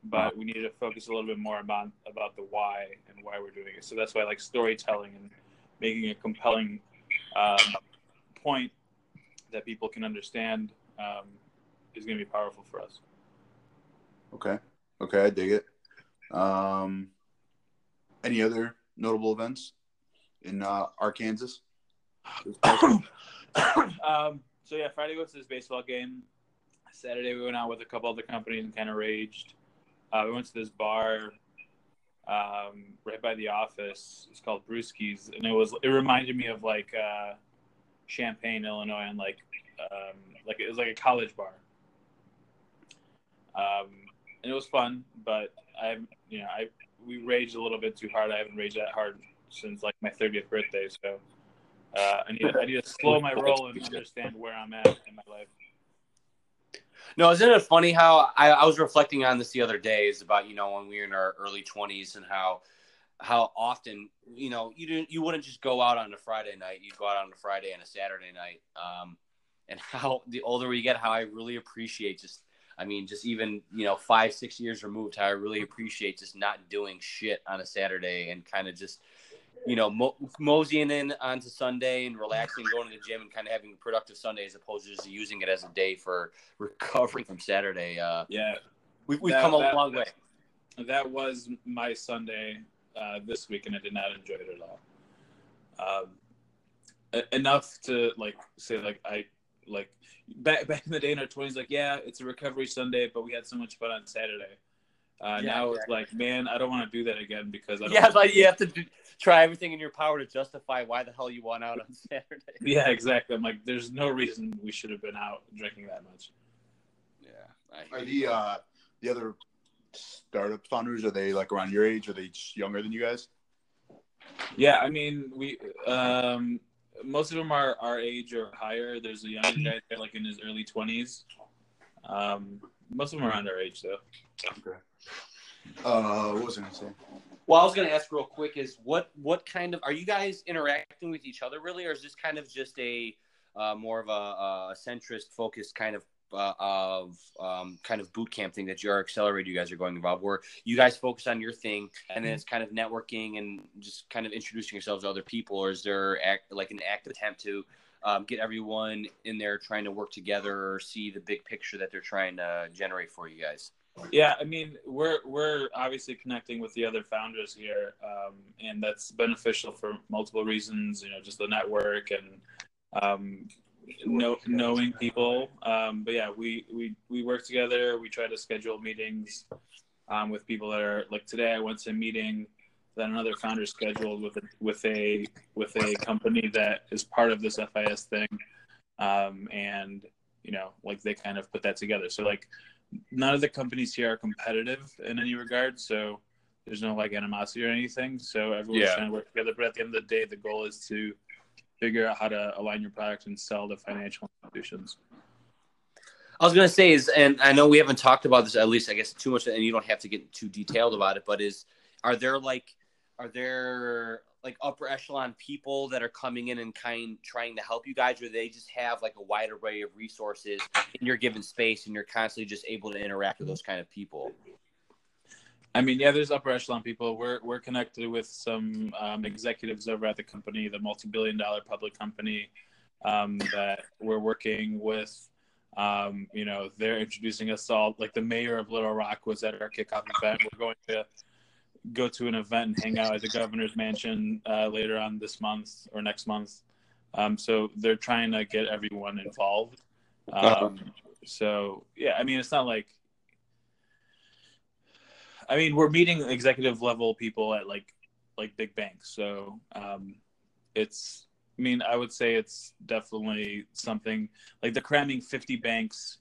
but we need to focus a little bit more about about the why and why we're doing it. So that's why like storytelling and making a compelling um, point that people can understand um, is going to be powerful for us. Okay. Okay, I dig it. Um, any other notable events in uh, Arkansas? um, so yeah, Friday was this baseball game. Saturday we went out with a couple other companies and kind of raged. Uh, we went to this bar um, right by the office. It's called Brewski's, and it was it reminded me of like uh, Champaign, Illinois, and like um, like it was like a college bar. Um, and it was fun, but I you know I we raged a little bit too hard. I haven't raged that hard since like my 30th birthday, so uh, I need I need to slow my roll and understand where I'm at in my life. No, isn't it funny how I, I was reflecting on this the other day is about you know when we were in our early twenties and how how often you know you didn't you wouldn't just go out on a Friday night. You'd go out on a Friday and a Saturday night. Um, and how the older we get how I really appreciate just I mean just even you know five six years removed how I really appreciate just not doing shit on a Saturday and kind of just you know, mo- moseying in onto Sunday and relaxing, going to the gym and kind of having a productive Sunday as opposed to just using it as a day for recovery from Saturday. Uh, Yeah, we've we've That- come a that- long way. that was my Sunday uh, this week, and I did not enjoy it at all. Um, enough to like say like I like back back in the day in our twenties, like yeah, it's a recovery Sunday, but we had so much fun on Saturday. Uh, Yeah, now exactly. it's like, man, I don't want to do that again because I don't Yeah, like you have to do, try everything in your power to justify why the hell you went out on Saturday. Yeah, exactly. I'm like, there's no reason we should have been out drinking that much. Yeah, I Are the uh, the other startup founders are they like around your age? Are they just younger than you guys? Yeah, I mean, we um, most of them are our age or higher. There's a young guy there, like in his early twenties. Um, most of them are around our age, though. Okay. Uh, what was I gonna say? Well, I was going to ask real quick is what what kind of are you guys interacting with each other really, or is this kind of just a uh, more of a, a centrist focused kind of uh, of um, kind of boot camp thing that your accelerator you guys are going involved where you guys focus on your thing and then it's kind of networking and just kind of introducing yourselves to other people or is there act, like an active attempt to um, get everyone in there trying to work together or see the big picture that they're trying to generate for you guys Yeah, I mean, we're we're obviously connecting with the other founders here, um, and that's beneficial for multiple reasons. You know, just the network and um, know, knowing people. Um, but yeah, we, we we work together. We try to schedule meetings um, with people that are like today. I went to a meeting that another founder scheduled with a with a with a company that is part of this FIS thing, um, and you know, like they kind of put that together. So like none of the companies here are competitive in any regard. So there's no like animosity or anything. So everyone's Yeah. trying to work together. But at the end of the day, the goal is to figure out how to align your product and sell to financial institutions. I was gonna say is, and I know we haven't talked about this at least, I guess, too much, and you don't have to get too detailed about it. But is are there like, are there like upper echelon people that are coming in and kind trying to help you guys, or they just have like a wide array of resources in your given space, and you're constantly just able to interact with those kind of people? I mean, yeah, there's upper echelon people. We're we're connected with some um, executives over at the company, the multi-billion-dollar public company um, that we're working with. Um, you know, they're introducing us all. Like the mayor of Little Rock was at our kickoff event. We're going to go to an event and hang out at the governor's mansion uh, later on this month or next month. Um, so they're trying to get everyone involved. Um, so yeah, I mean, it's not like I mean, we're meeting executive level people at like like big banks. So um, it's, I mean, I would say it's definitely something like they're cramming 50 banks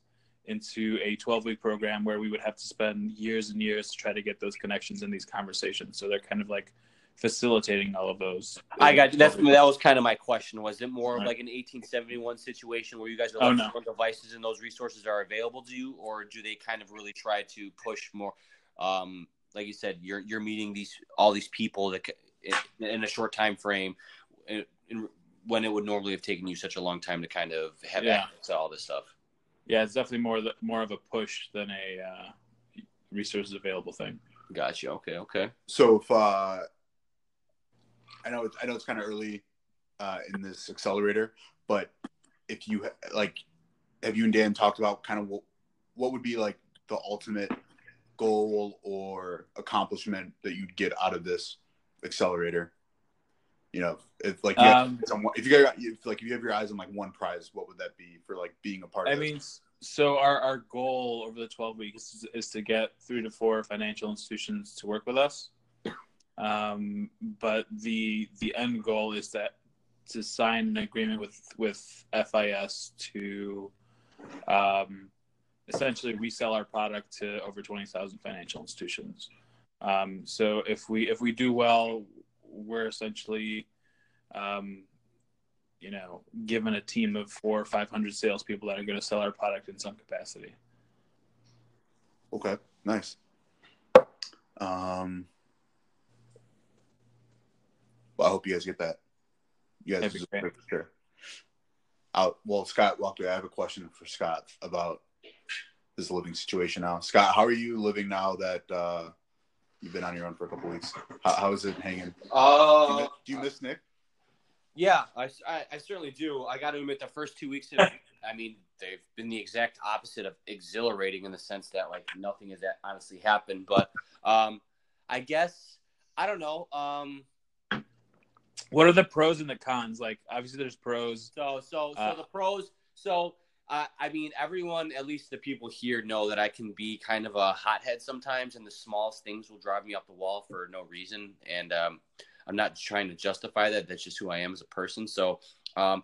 into a 12 week program where we would have to spend years and years to try to get those connections in these conversations. So they're kind of like facilitating all of those. I got that's that was kind of my question. Was it more of Right. like an 1871 situation where you guys are Oh, no. devices and those resources are available to you, or do they kind of really try to push more? Um, like you said, you're you're meeting these all these people that in, in a short time frame, in, in, when it would normally have taken you such a long time to kind of have Yeah. access to all this stuff. Yeah, it's definitely more the, more of a push than a uh, resources available thing. Gotcha. Okay. Okay. So if uh, I know it's, I know it's kind of early uh, in this accelerator, but if you like, have you and Dan talked about kind of what, what would be like the ultimate goal or accomplishment that you'd get out of this accelerator? You know, if like you have Um, someone, if you got if like if you have your eyes on like one prize, what would that be for like being a part I of? I mean, so our, our goal over the 12 weeks is, is to get three to four financial institutions to work with us. Um, but the the end goal is that to sign an agreement with with FIS to um, essentially resell our product to over 20,000 financial institutions. Um, so if we if we do well, we're essentially um, you know, given a team of four or five hundred salespeople that are going to sell our product in some capacity. Okay, nice. Um, well, I hope you guys get that. You guys That'd be great. for sure. Out. Well, Scott Walker, I have a question for Scott about his living situation now. Scott, how are you living now that uh, you've been on your own for a couple weeks? How, how is it hanging? Do you, Uh, miss, do you miss Nick? Yeah, I, I, I certainly do. I got to admit, the first two weeks, have, I mean, they've been the exact opposite of exhilarating in the sense that like nothing has that honestly happened. But um, I guess I don't know. Um, What are the pros and the cons? Like, obviously, there's pros. so so so Uh, the pros. So uh, I mean, everyone, at least the people here, know that I can be kind of a hothead sometimes, and the smallest things will drive me up the wall for no reason. And um, I'm not trying to justify that. That's just who I am as a person. So um,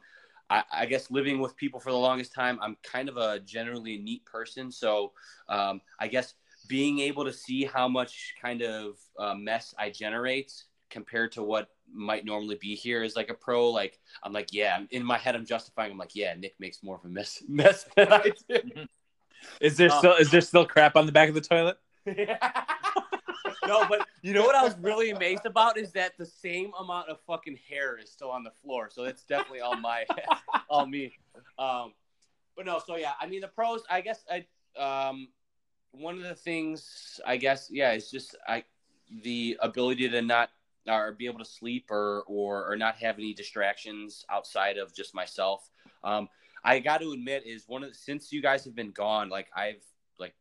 I, I guess living with people for the longest time, I'm kind of a generally neat person. So um, I guess being able to see how much kind of uh, mess I generate compared to what might normally be here is like a pro. Like I'm like, yeah, in my head, I'm justifying. I'm like, yeah, Nick makes more of a mess mess than I do. Is there Uh, still is there still crap on the back of the toilet? no, but you know what I was really amazed about is that the same amount of fucking hair is still on the floor. So it's definitely all my, all me. Um, but no, so yeah, I mean the pros. I guess I um, one of the things I guess yeah is just I the ability to not or be able to sleep or or or not have any distractions outside of just myself. Um, I got to admit is one of the, since you guys have been gone, like I've like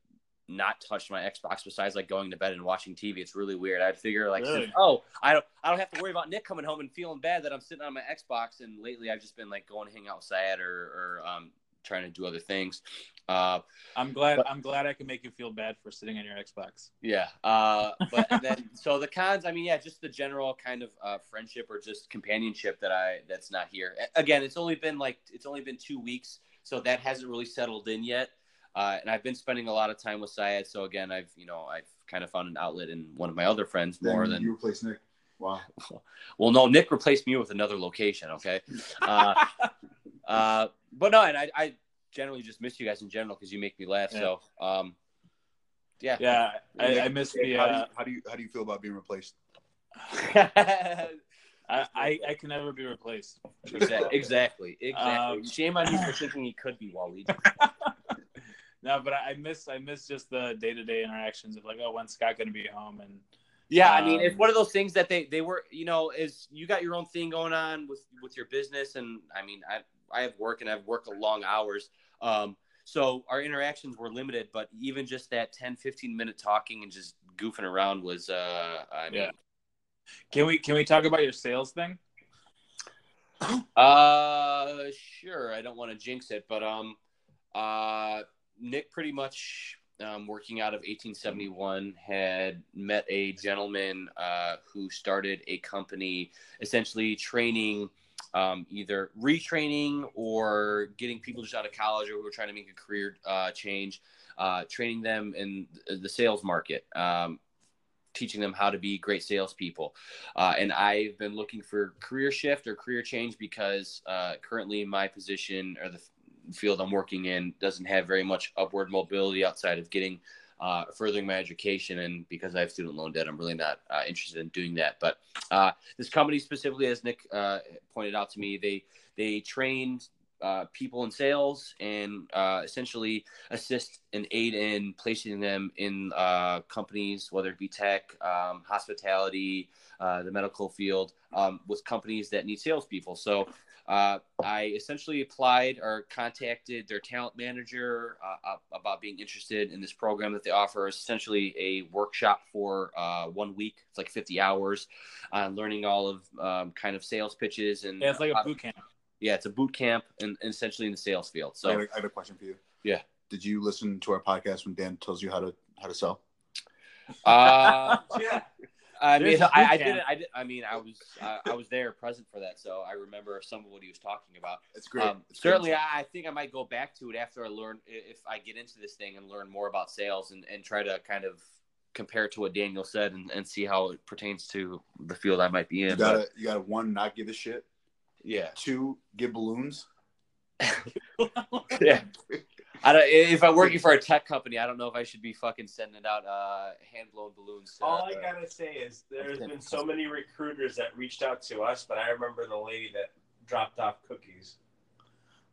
not touched my Xbox besides like going to bed and watching TV. It's really weird. I'd figure like, since- oh, I don't, I don't have to worry about Nick coming home and feeling bad that I'm sitting on my Xbox. And lately, I've just been like going to hang outside or, or um, trying to do other things. Uh, I'm glad. But- I'm glad I can make you feel bad for sitting on your Xbox. yeah. Uh, but and then so the cons, I mean, yeah, just the general kind of uh, friendship or just companionship that I that's not here. Again, it's only been like it's only been two weeks, so that hasn't really settled in yet. Uh, and I've been spending a lot of time with Syed, so again, I've you know I've kind of found an outlet in one of my other friends more Then than you replace Nick. Wow. well, no, Nick replaced me with another location. Okay. Uh, uh, but no, and I, I generally just miss you guys in general because you make me laugh. So, um, yeah. yeah, I, I miss the. how, do you, Uh, how do you how do you feel about being replaced? I, I I can never be replaced. exactly. Exactly. Exactly. Um, Shame on you for thinking he could be Waleed. No, but I I miss I miss just the day to day interactions of like, oh, when's Scott going to be home? And Yeah, I mean, it's Um, one of those things that they they were, you know, is you got your own thing going on with with your business, and I mean, I I have work and I've worked a long hours, um, so our interactions were limited. But even just that 10, 15 minute talking and just goofing around was, uh, I mean, Yeah. can we can we talk about your sales thing? Uh, sure. I don't want to jinx it, but um, uh, Nick pretty much um, working out of 1871 had met a gentleman uh, who started a company essentially training. Um, either retraining or getting people just out of college or who are trying to make a career uh, change, uh, training them in the sales market, um, teaching them how to be great salespeople. Uh, and I've been looking for career shift or career change because uh, currently my position or the field I'm working in doesn't have very much upward mobility outside of getting uh, furthering my education. And because I have student loan debt, I'm really not uh, interested in doing that. But uh, this company specifically, as Nick uh, pointed out to me, they they train uh, people in sales and uh, essentially assist and aid in placing them in companies, whether it be tech, um, hospitality, the medical field, um, with companies that need salespeople. So uh, I essentially applied or contacted their talent manager uh, about being interested in this program that they offer. It's essentially a workshop for uh, one week. It's like 50 hours on learning all of um, kind of sales pitches and Yeah, it's like uh, a boot camp. yeah, it's a boot camp and, and essentially in the sales field. I, So have a, I have a question for you. Yeah. Did you listen to our podcast when Dan tells you how to how to sell? uh, yeah. I mean, I, I didn't. I did. I mean, I was. Uh, I was there, present for that, so I remember some of what he was talking about. It's great. Um, It's certainly, I, I think I might go back to it after I learn if I get into this thing and learn more about sales and, and try to kind of compare it to what Daniel said and, and see how it pertains to the field I might be in. You gotta you gotta one not give a shit. Yeah, Two give balloons. yeah. I don't. If I'm working for a tech company, I don't know if I should be fucking sending out uh, hand blown balloons. To, All I uh, gotta say is there's been so many recruiters that reached out to us, but I remember the lady that dropped off cookies.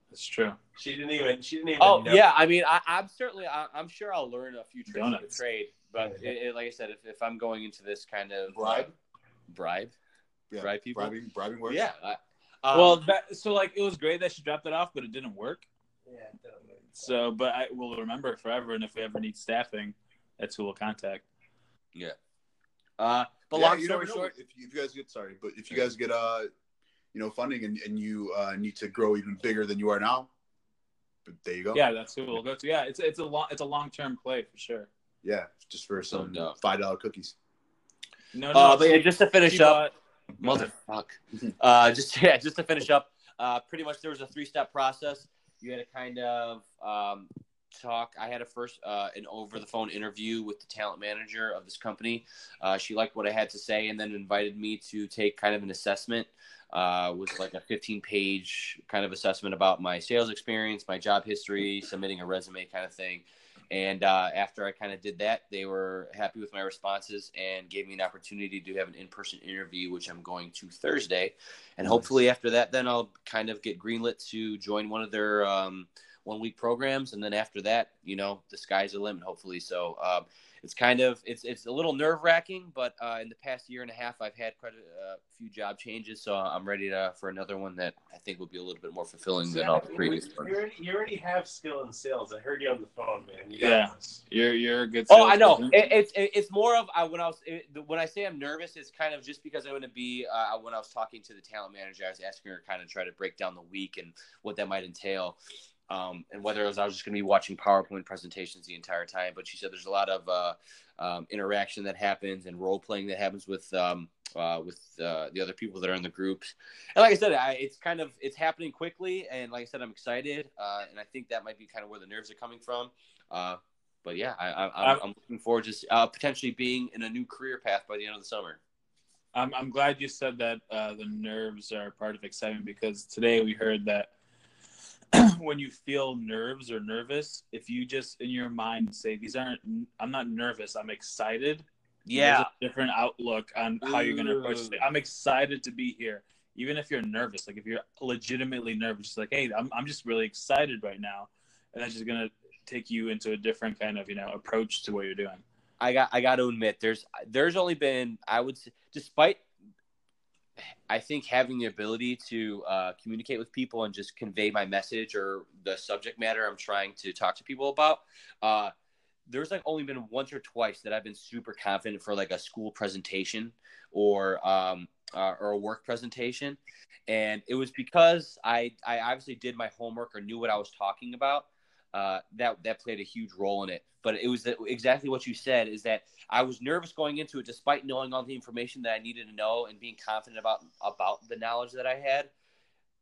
That's true. She didn't even. She didn't even. Oh know. yeah, I mean, I, I'm certainly, I, I'm sure I'll learn a few tricks of the Donuts. trade. But it, it, like I said, if, if I'm going into this kind of Bribe? bribe, Yeah. Bribe people? Bribing bribing works. yeah. I, um, well, that, so like it was great that she dropped it off, but it didn't work. Yeah. definitely. So, but I will remember it forever. And if we ever need staffing, that's who we'll contact. Yeah. Uh, but Yeah, long story short, if, you- if you guys get sorry, but if you guys get uh, you know, funding and, and you uh, need to grow even bigger than you are now, but there you go. Yeah, that's who we'll go to. Yeah, it's it's a long it's a long term play for sure. Yeah, just for some doubt. five dollar cookies. No, no. uh, but yeah, just to finish up, bought- motherfuck. uh, just yeah, just to finish up. Uh, pretty much there was a three step process. You had to kind of um, talk. I had a first uh, an over the phone interview with the talent manager of this company. Uh, she liked what I had to say, and then invited me to take kind of an assessment. Uh, like a 15 page kind of assessment about my sales experience, my job history, submitting a resume kind of thing. And uh, after I kind of did that, they were happy with my responses and gave me an opportunity to have an in person interview, which I'm going to Thursday. And Nice. hopefully, after that, then I'll kind of get greenlit to join one of their um, one week programs. And then after that, you know, the sky's the limit, hopefully. So, um, it's kind of it's it's a little nerve wracking, but uh, in the past year and a half, I've had quite a, a few job changes, so I'm ready to for another one that I think will be a little bit more fulfilling than all the previous you, ones. already, you already have skill in sales. I heard you on the phone, man. You got Yeah. this. You're you're a good. Oh, I know. It, it's it, it's more of uh, when I was it, when I say I'm nervous, it's kind of just because I want to be uh, when I was talking to the talent manager, I was asking her kind of try to break down the week and what that might entail, um, and whether it was I was just going to be watching PowerPoint presentations the entire time. But she said there's a lot of uh, um, interaction that happens and role playing that happens with um, uh, with uh, the other people that are in the groups. And like I said, I, it's kind of it's happening quickly, and like I said, I'm excited, uh, and I think that might be kind of where the nerves are coming from. Uh, but yeah, I, I, I'm, I'm looking forward to uh, potentially being in a new career path by the end of the summer. I'm I'm glad you said that uh, the nerves are part of excitement because today we heard that when you feel nerves or nervous, if you just in your mind say these aren't I'm not nervous, I'm excited. Yeah, a different outlook on how you're going to approach it. I'm excited to be here, even if you're nervous. Like if you're legitimately nervous, just like hey, I'm I'm just really excited right now, and that's just going to take you into a different kind of you know approach to what you're doing. I got I got to admit, there's there's only been I would say, despite I think having the ability to uh, communicate with people and just convey my message or the subject matter I'm trying to talk to people about. Uh, there's like only been once or twice that I've been super confident for like a school presentation or um, uh, or a work presentation, and it was because I I obviously did my homework or knew what I was talking about. Uh, that that played a huge role in it. But it was exactly what you said is that I was nervous going into it, despite knowing all the information that I needed to know and being confident about about the knowledge that I had.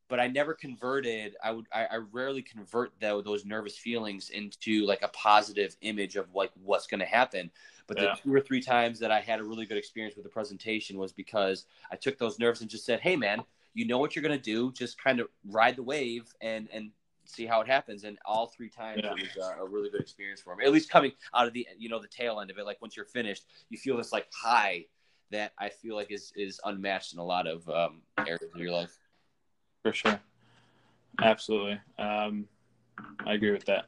But I never converted. I would. I, I rarely convert though those nervous feelings into like a positive image of like what's going to happen. But Yeah. the two or three times that I had a really good experience with the presentation was because I took those nerves and just said, "Hey, man, you know what you're going to do. Just kind of ride the wave and and see how it happens." And all three times Yeah. it was uh, a really good experience for me. At least coming out of the you know the tail end of it, like once you're finished, you feel this like high that I feel like is is unmatched in a lot of um, areas of your life. For sure, absolutely. Um, I agree with that.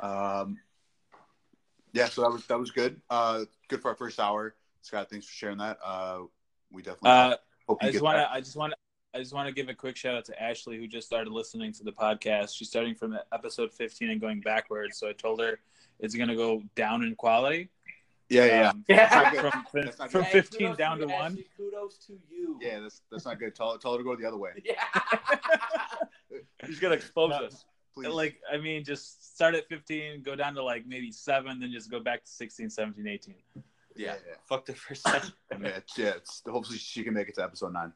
Um, yeah, so that was that was good. Uh, good for our first hour. Scott, thanks for sharing that. Uh, we definitely Uh, hope you I just get want that. to. I just want. to. I just want to give a quick shout out to Ashley, who just started listening to the podcast. She's starting from episode 15 and going backwards. So I told her it's going to go down in quality. Yeah, yeah, Um, That's not from, from good. 15 down to one. Kudos to you. yeah. That's that's not good. Tell tell her to go the other way, Yeah. He's gonna expose No. us. please. Like, I mean, just start at 15, go down to like maybe seven, then just go back to 16, 17, 18. Yeah. yeah, Fuck the first time. yeah. Yeah it's, hopefully she can make it to episode nine.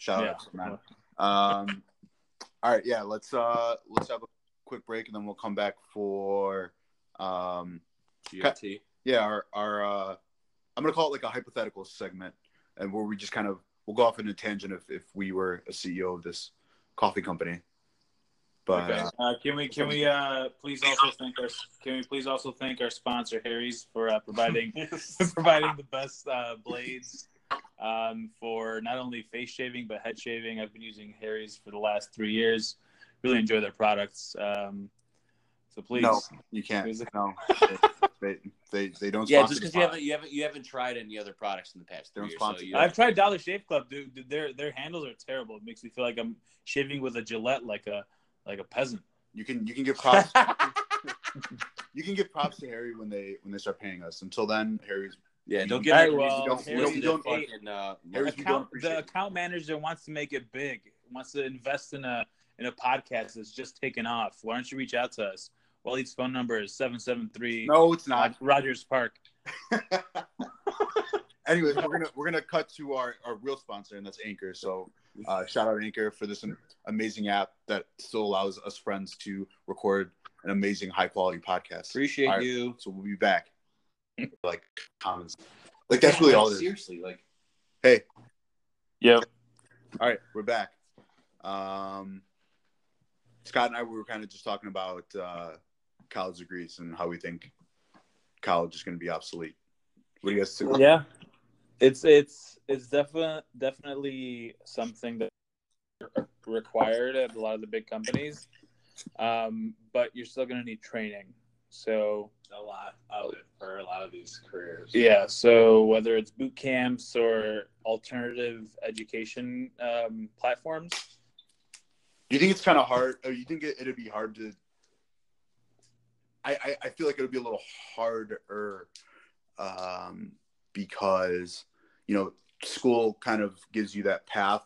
Shout out Yeah. episode nine. Um, all right, yeah. Let's uh let's have a quick break and then we'll come back for um GOT. yeah our our uh I'm gonna call it like a hypothetical segment and where we just kind of we'll go off in a tangent if if we were a CEO of this coffee company. But Okay. uh, Uh, can we can we uh, please also thank our can we please also thank our sponsor Harry's for uh, providing providing the best uh, blades um, for not only face shaving but head shaving. I've been using Harry's for the last three years. Really enjoy their products. Um, so please, no, you can't. No, they they they don't. Yeah, just because you haven't you haven't you haven't tried any other products in the past They three don't years. So sponsor you I've tried Dollar Shave Club. Dude, dude, their their handles are terrible. It makes me feel like I'm shaving with a Gillette, like a like a peasant. You can you can give props. you can give props to Harry when they when they start paying us. Until then, Harry's yeah, don't get right, well, reason to Harry's- listen to don't- fucking, uh, Harry's- don't account, the account manager wants to make it big, wants to invest in a in a podcast that's just taken off. Why don't you reach out to us? Waleed's phone number is seven seven three no, it's not. Rogers Park. Anyways, we're gonna we're gonna cut to our, our real sponsor, and that's Anchor. So, uh, shout out Anchor for this amazing app that still allows us friends to record an amazing high quality podcast. appreciate right, you. So we'll be back. Like comments, like that's really all it is. Seriously, like Hey, Yep. all right, we're back. Um, Scott and I we were kind of just talking about uh, college degrees and how we think college is going to be obsolete. What do you guys think? Yeah, it's it's it's definitely definitely something that required at a lot of the big companies, um, but you're still going to need training. So A lot of it. for a lot of these careers. Yeah, so whether it's boot camps or alternative education um, platforms, Do you think it's kind of hard? Or you think it, it'd be hard to? I, I I feel like it would be a little harder, um, because you know school kind of gives you that path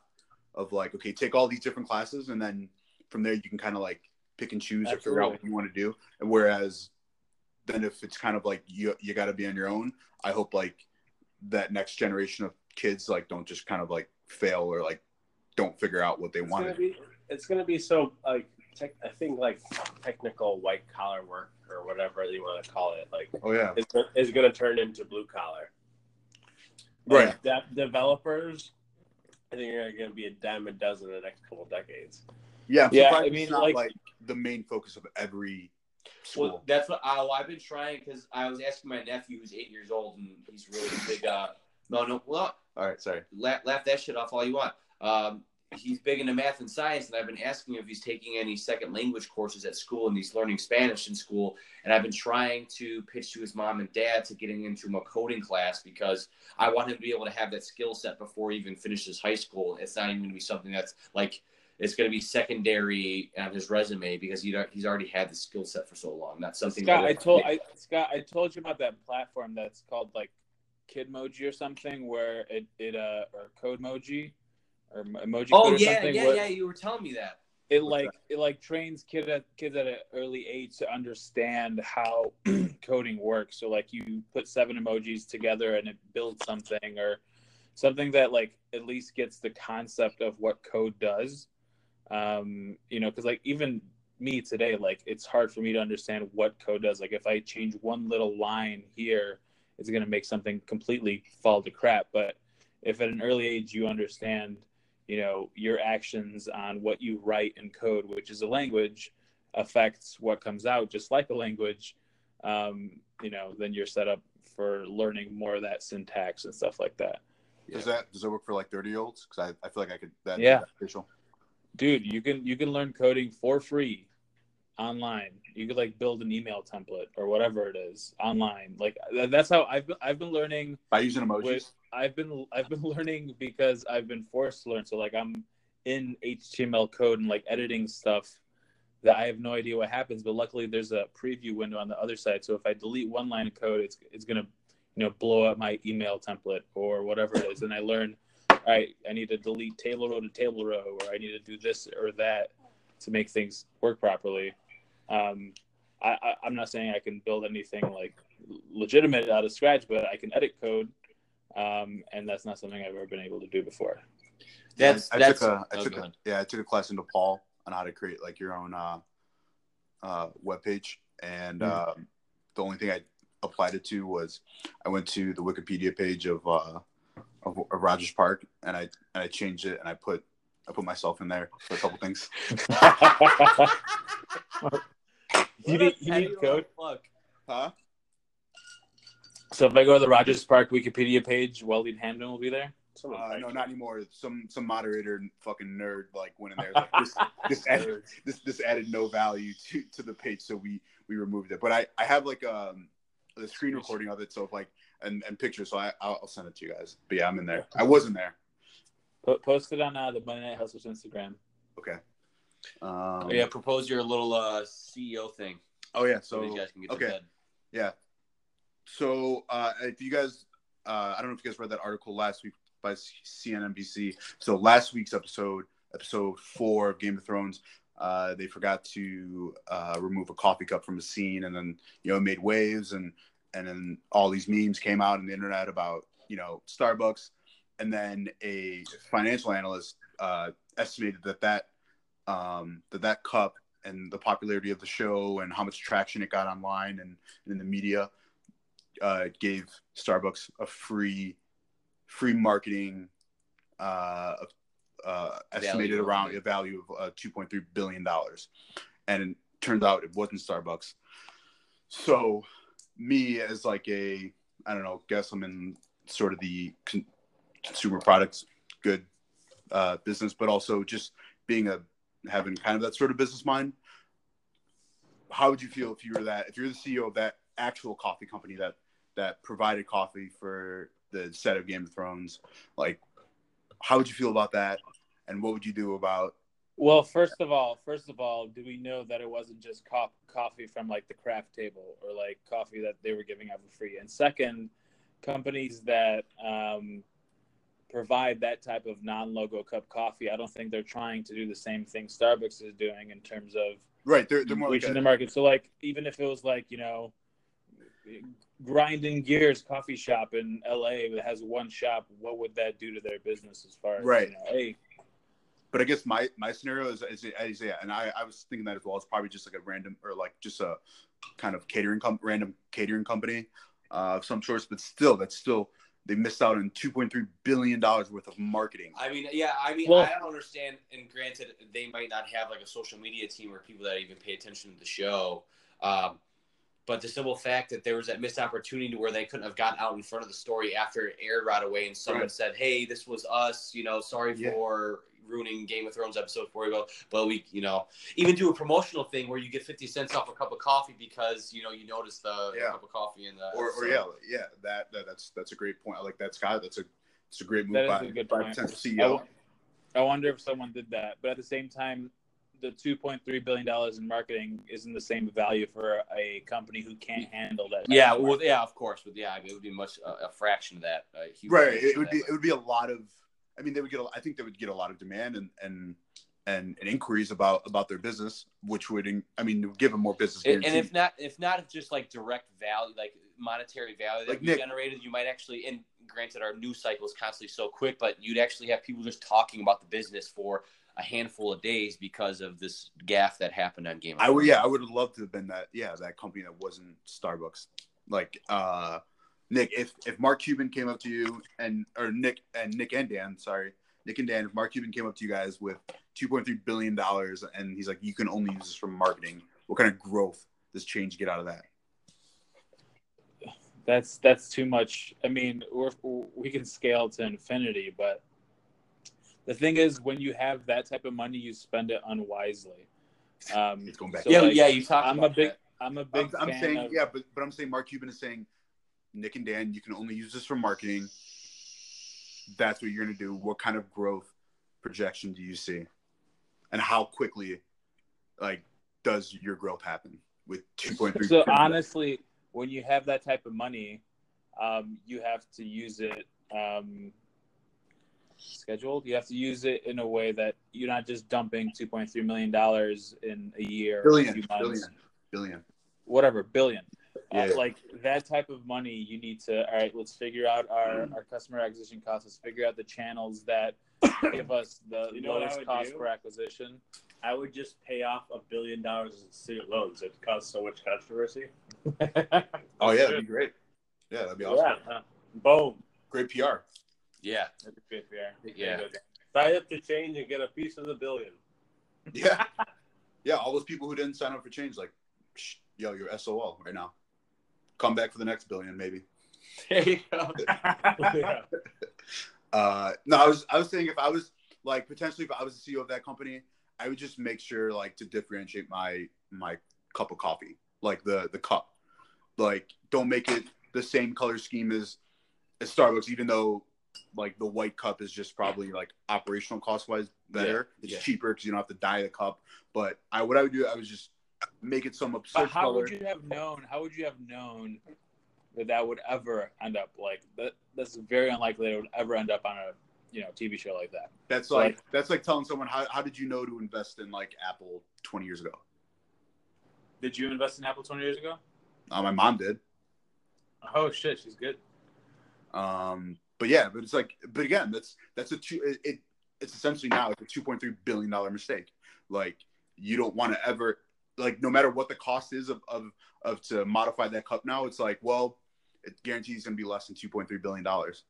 of like okay take all these different classes and then from there you can kind of like pick and choose or figure out what you want to do and whereas then if it's kind of like you you got to be on your own i hope like that next generation of kids like don't just kind of like fail or like don't figure out what they It's want gonna be it's gonna be so like tech, I think like technical white collar work or whatever you want to call it like oh yeah is, is gonna turn into blue collar. right De- developers, I think are gonna be a dime a dozen in the next couple of decades. yeah Yeah, I mean, not like- like the main focus of every school Well, that's what I, I've been trying because I was asking my nephew who's eight years old and he's really big. Uh, no, no, well, all right sorry laugh, laugh that shit off all you want. Um, he's big into math and science, and I've been asking him if he's taking any second language courses at school, and he's learning Spanish in school. And I've been trying to pitch to his mom and dad to getting into a coding class because I want him to be able to have that skill set before he even finishes high school. It's not even going to be something that's like it's going to be secondary on his resume because he, he's already had the skill set for so long. That's something. Scott, that- I told I Scott, I told you about that platform that's called like Kidmoji or something, where it it uh or Codemoji or Emoji Oh Code or yeah, yeah, yeah. You were telling me that. It like it like trains kid at kids at an early age to understand how coding works. So like you put seven emojis together and it builds something or something that like at least gets the concept of what code does. Um, you know, because like even me today, like it's hard for me to understand what code does. Like if I change one little line here, it's gonna make something completely fall to crap. But if at an early age you understand you know your actions on what you write in code which is a language affects what comes out just like a language um, you know then you're set up for learning more of that syntax and stuff like that does that does that work for like 30 year olds because I, I feel like i could that Yeah. official dude you can you can learn coding for free online you could like build an email template or whatever it is online like that's how i've been i've been learning by using emojis with I've been I've been learning because I've been forced to learn. So like I'm in HTML code and like editing stuff that I have no idea what happens. But luckily there's a preview window on the other side. So if I delete one line of code, it's it's gonna you know blow up my email template or whatever it is. And I learn, right, I need to delete table row to table row, or I need to do this or that to make things work properly. Um, I, I, I'm not saying I can build anything like legitimate out of scratch, but I can edit code um, and that's not something I've ever been able to do before. That's I, I that's. took a, I oh, took a, yeah, I took a class in Nepal on how to create like your own uh, uh, web page, and Mm. um, the only thing I applied it to was I went to the Wikipedia page of uh, of, of Rogers Park, and I and I changed it, and I put I put myself in there for a couple things. you need, you need code. Fuck. Huh? So if I go to the Rogers Park Wikipedia page, Waleed Hamden will be there. Uh, no, not anymore. Some some moderator fucking nerd like went in there. Like, this, this added this this added no value to, to the page, so we we removed it. But I I have like um the screen recording of it, so if like and and pictures, so I I'll, I'll send it to you guys. But yeah, I'm in there. I was in there. Po- Post it on uh, the Monday Night Hustlers Instagram. Okay. Um, Oh, yeah, propose your little uh, CEO thing Oh yeah. so, So these guys can get okay. to bed. Yeah. So uh, if you guys, uh, I don't know if you guys read that article last week by CNNBC. So last week's episode, episode four of Game of Thrones, uh, they forgot to uh, remove a coffee cup from a scene, and then you know it made waves, and and then all these memes came out on the internet about you know Starbucks, and then a financial analyst uh, estimated that that um, that that cup and the popularity of the show and how much traction it got online and, and in the media uh, gave Starbucks a free free marketing uh, uh, estimated Value. around a value of uh, 2.3 billion dollars, and it turns out it wasn't Starbucks. So, me as like a I don't know, guess I'm in sort of the con- consumer products good uh, business, but also just being a having kind of that sort of business mind. How would you feel if you were that if you're the CEO of that actual coffee company that that provided coffee for the set of Game of Thrones. Like, how would you feel about that? And what would you do about? Well, first of all, first of all, do we know that it wasn't just co- coffee from like the craft table or like coffee that they were giving out for free? And second, companies that um, provide that type of non-logo cup coffee, I don't think they're trying to do the same thing Starbucks is doing in terms of Right, they're they're more like reaching a, the market. So like even if it was like you know, grinding gears coffee shop in LA that has one shop, what would that do to their business as far as Right. You know, hey, But I guess my my scenario is, is, is yeah, and I, I was thinking that as well. It's probably just like a random or like just a kind of catering com- random catering company uh, of some sorts. But still, that's still they missed out on two point three billion dollars worth of marketing. I mean, yeah, I mean, Well- I don't understand. And granted, they might not have like a social media team or people that even pay attention to the show. Um, but the simple fact that there was that missed opportunity where they couldn't have gotten out in front of the story after it aired right away, and someone Right. said, "Hey, this was us," you know, sorry Yeah. for ruining Game of Thrones episode four ago. But we, you know, even do a promotional thing where you get fifty cents off a cup of coffee because you know you notice the Yeah. cup of coffee in the or, or yeah, yeah, that, that that's that's a great point. I like that, Scott. That's a it's a great move That is by, a good by point. potential I, CEO. wonder if someone did that, but at the same time, the two point three billion dollars in marketing isn't the same value for a company who can't handle that. Yeah, well, yeah, of course, but yeah, it would be much a, a fraction of that. A right, it would that, be but- it would be a lot of. I mean, they would get. A, I think they would get a lot of demand and and and, and inquiries about about their business, which would, in, I mean, give them more business. And, and if not, if not just like direct value, like monetary value that Like Nick- generated, you might actually. And granted, our news cycle is constantly so quick, but you'd actually have people just talking about the business for a handful of days because of this gaff that happened on Game. Of I would, yeah, I would have loved to have been that, yeah, that company that wasn't Starbucks. Like, uh, Nick, if if Mark Cuban came up to you and or Nick and Nick and Dan, sorry, Nick and Dan, if Mark Cuban came up to you guys with two point three billion dollars and he's like, you can only use this for marketing, what kind of growth does change get out of that? that's that's too much. I mean, we're, we can scale to infinity, but the thing is, when you have that type of money, you spend it unwisely. Um, It's going back. so, yeah, like, yeah. You talked I'm a big, that. I'm a I'm, big I'm fan saying, of. yeah, but but I'm saying Mark Cuban is saying, Nick and Dan, you can only use this for marketing. That's what you're gonna do. What kind of growth projection do you see, and how quickly, like, does your growth happen with 2.3? So honestly, when you have that type of money, um, you have to use it um, scheduled. You have to use it in a way that you're not just dumping 2.3 million dollars in a year, or a billion, billion. whatever, billion. Yeah. Uh, like that type of money, you need to. All right, let's figure out our, our customer acquisition costs. Let's figure out the channels that give us the You know lowest cost do? per acquisition. I would just pay off a billion dollars in student loans. It caused so much controversy. Oh yeah, that'd be great. Yeah, that'd be awesome. Yeah. Boom. Great PR. Yeah, That'd be great, yeah. Yeah. Sign up to change and get a piece of the billion. Yeah, yeah. All those people who didn't sign up for change, like, Shh, yo, you're SOL right now. Come back for the next billion, maybe. there you go. yeah. Uh, no, I was I was saying if I was like potentially if I was the CEO of that company, I would just make sure like to differentiate my my cup of coffee, like the the cup, like don't make it the same color scheme as as Starbucks, even though like the white cup is just probably like operational cost wise better. Yeah, it's yeah. cheaper because you don't have to dye the cup. But I what I would do, I would just make it some But absurd how color. would you have known? How would you have known that that would ever end up like that? That's very unlikely that it would ever end up on a you know TV show like that. That's like that's like telling someone how how did you know to invest in like Apple twenty years ago? Did you invest in Apple 20 years ago? Uh, my mom did. Oh shit, she's good. Um, but yeah, but it's like, but again, that's that's a two. It, it it's essentially now it's a two point three billion dollar mistake. Like you don't want to ever like no matter what the cost is of of of to modify that cup now. It's like well, it guarantees going to be less than two point three billion dollars.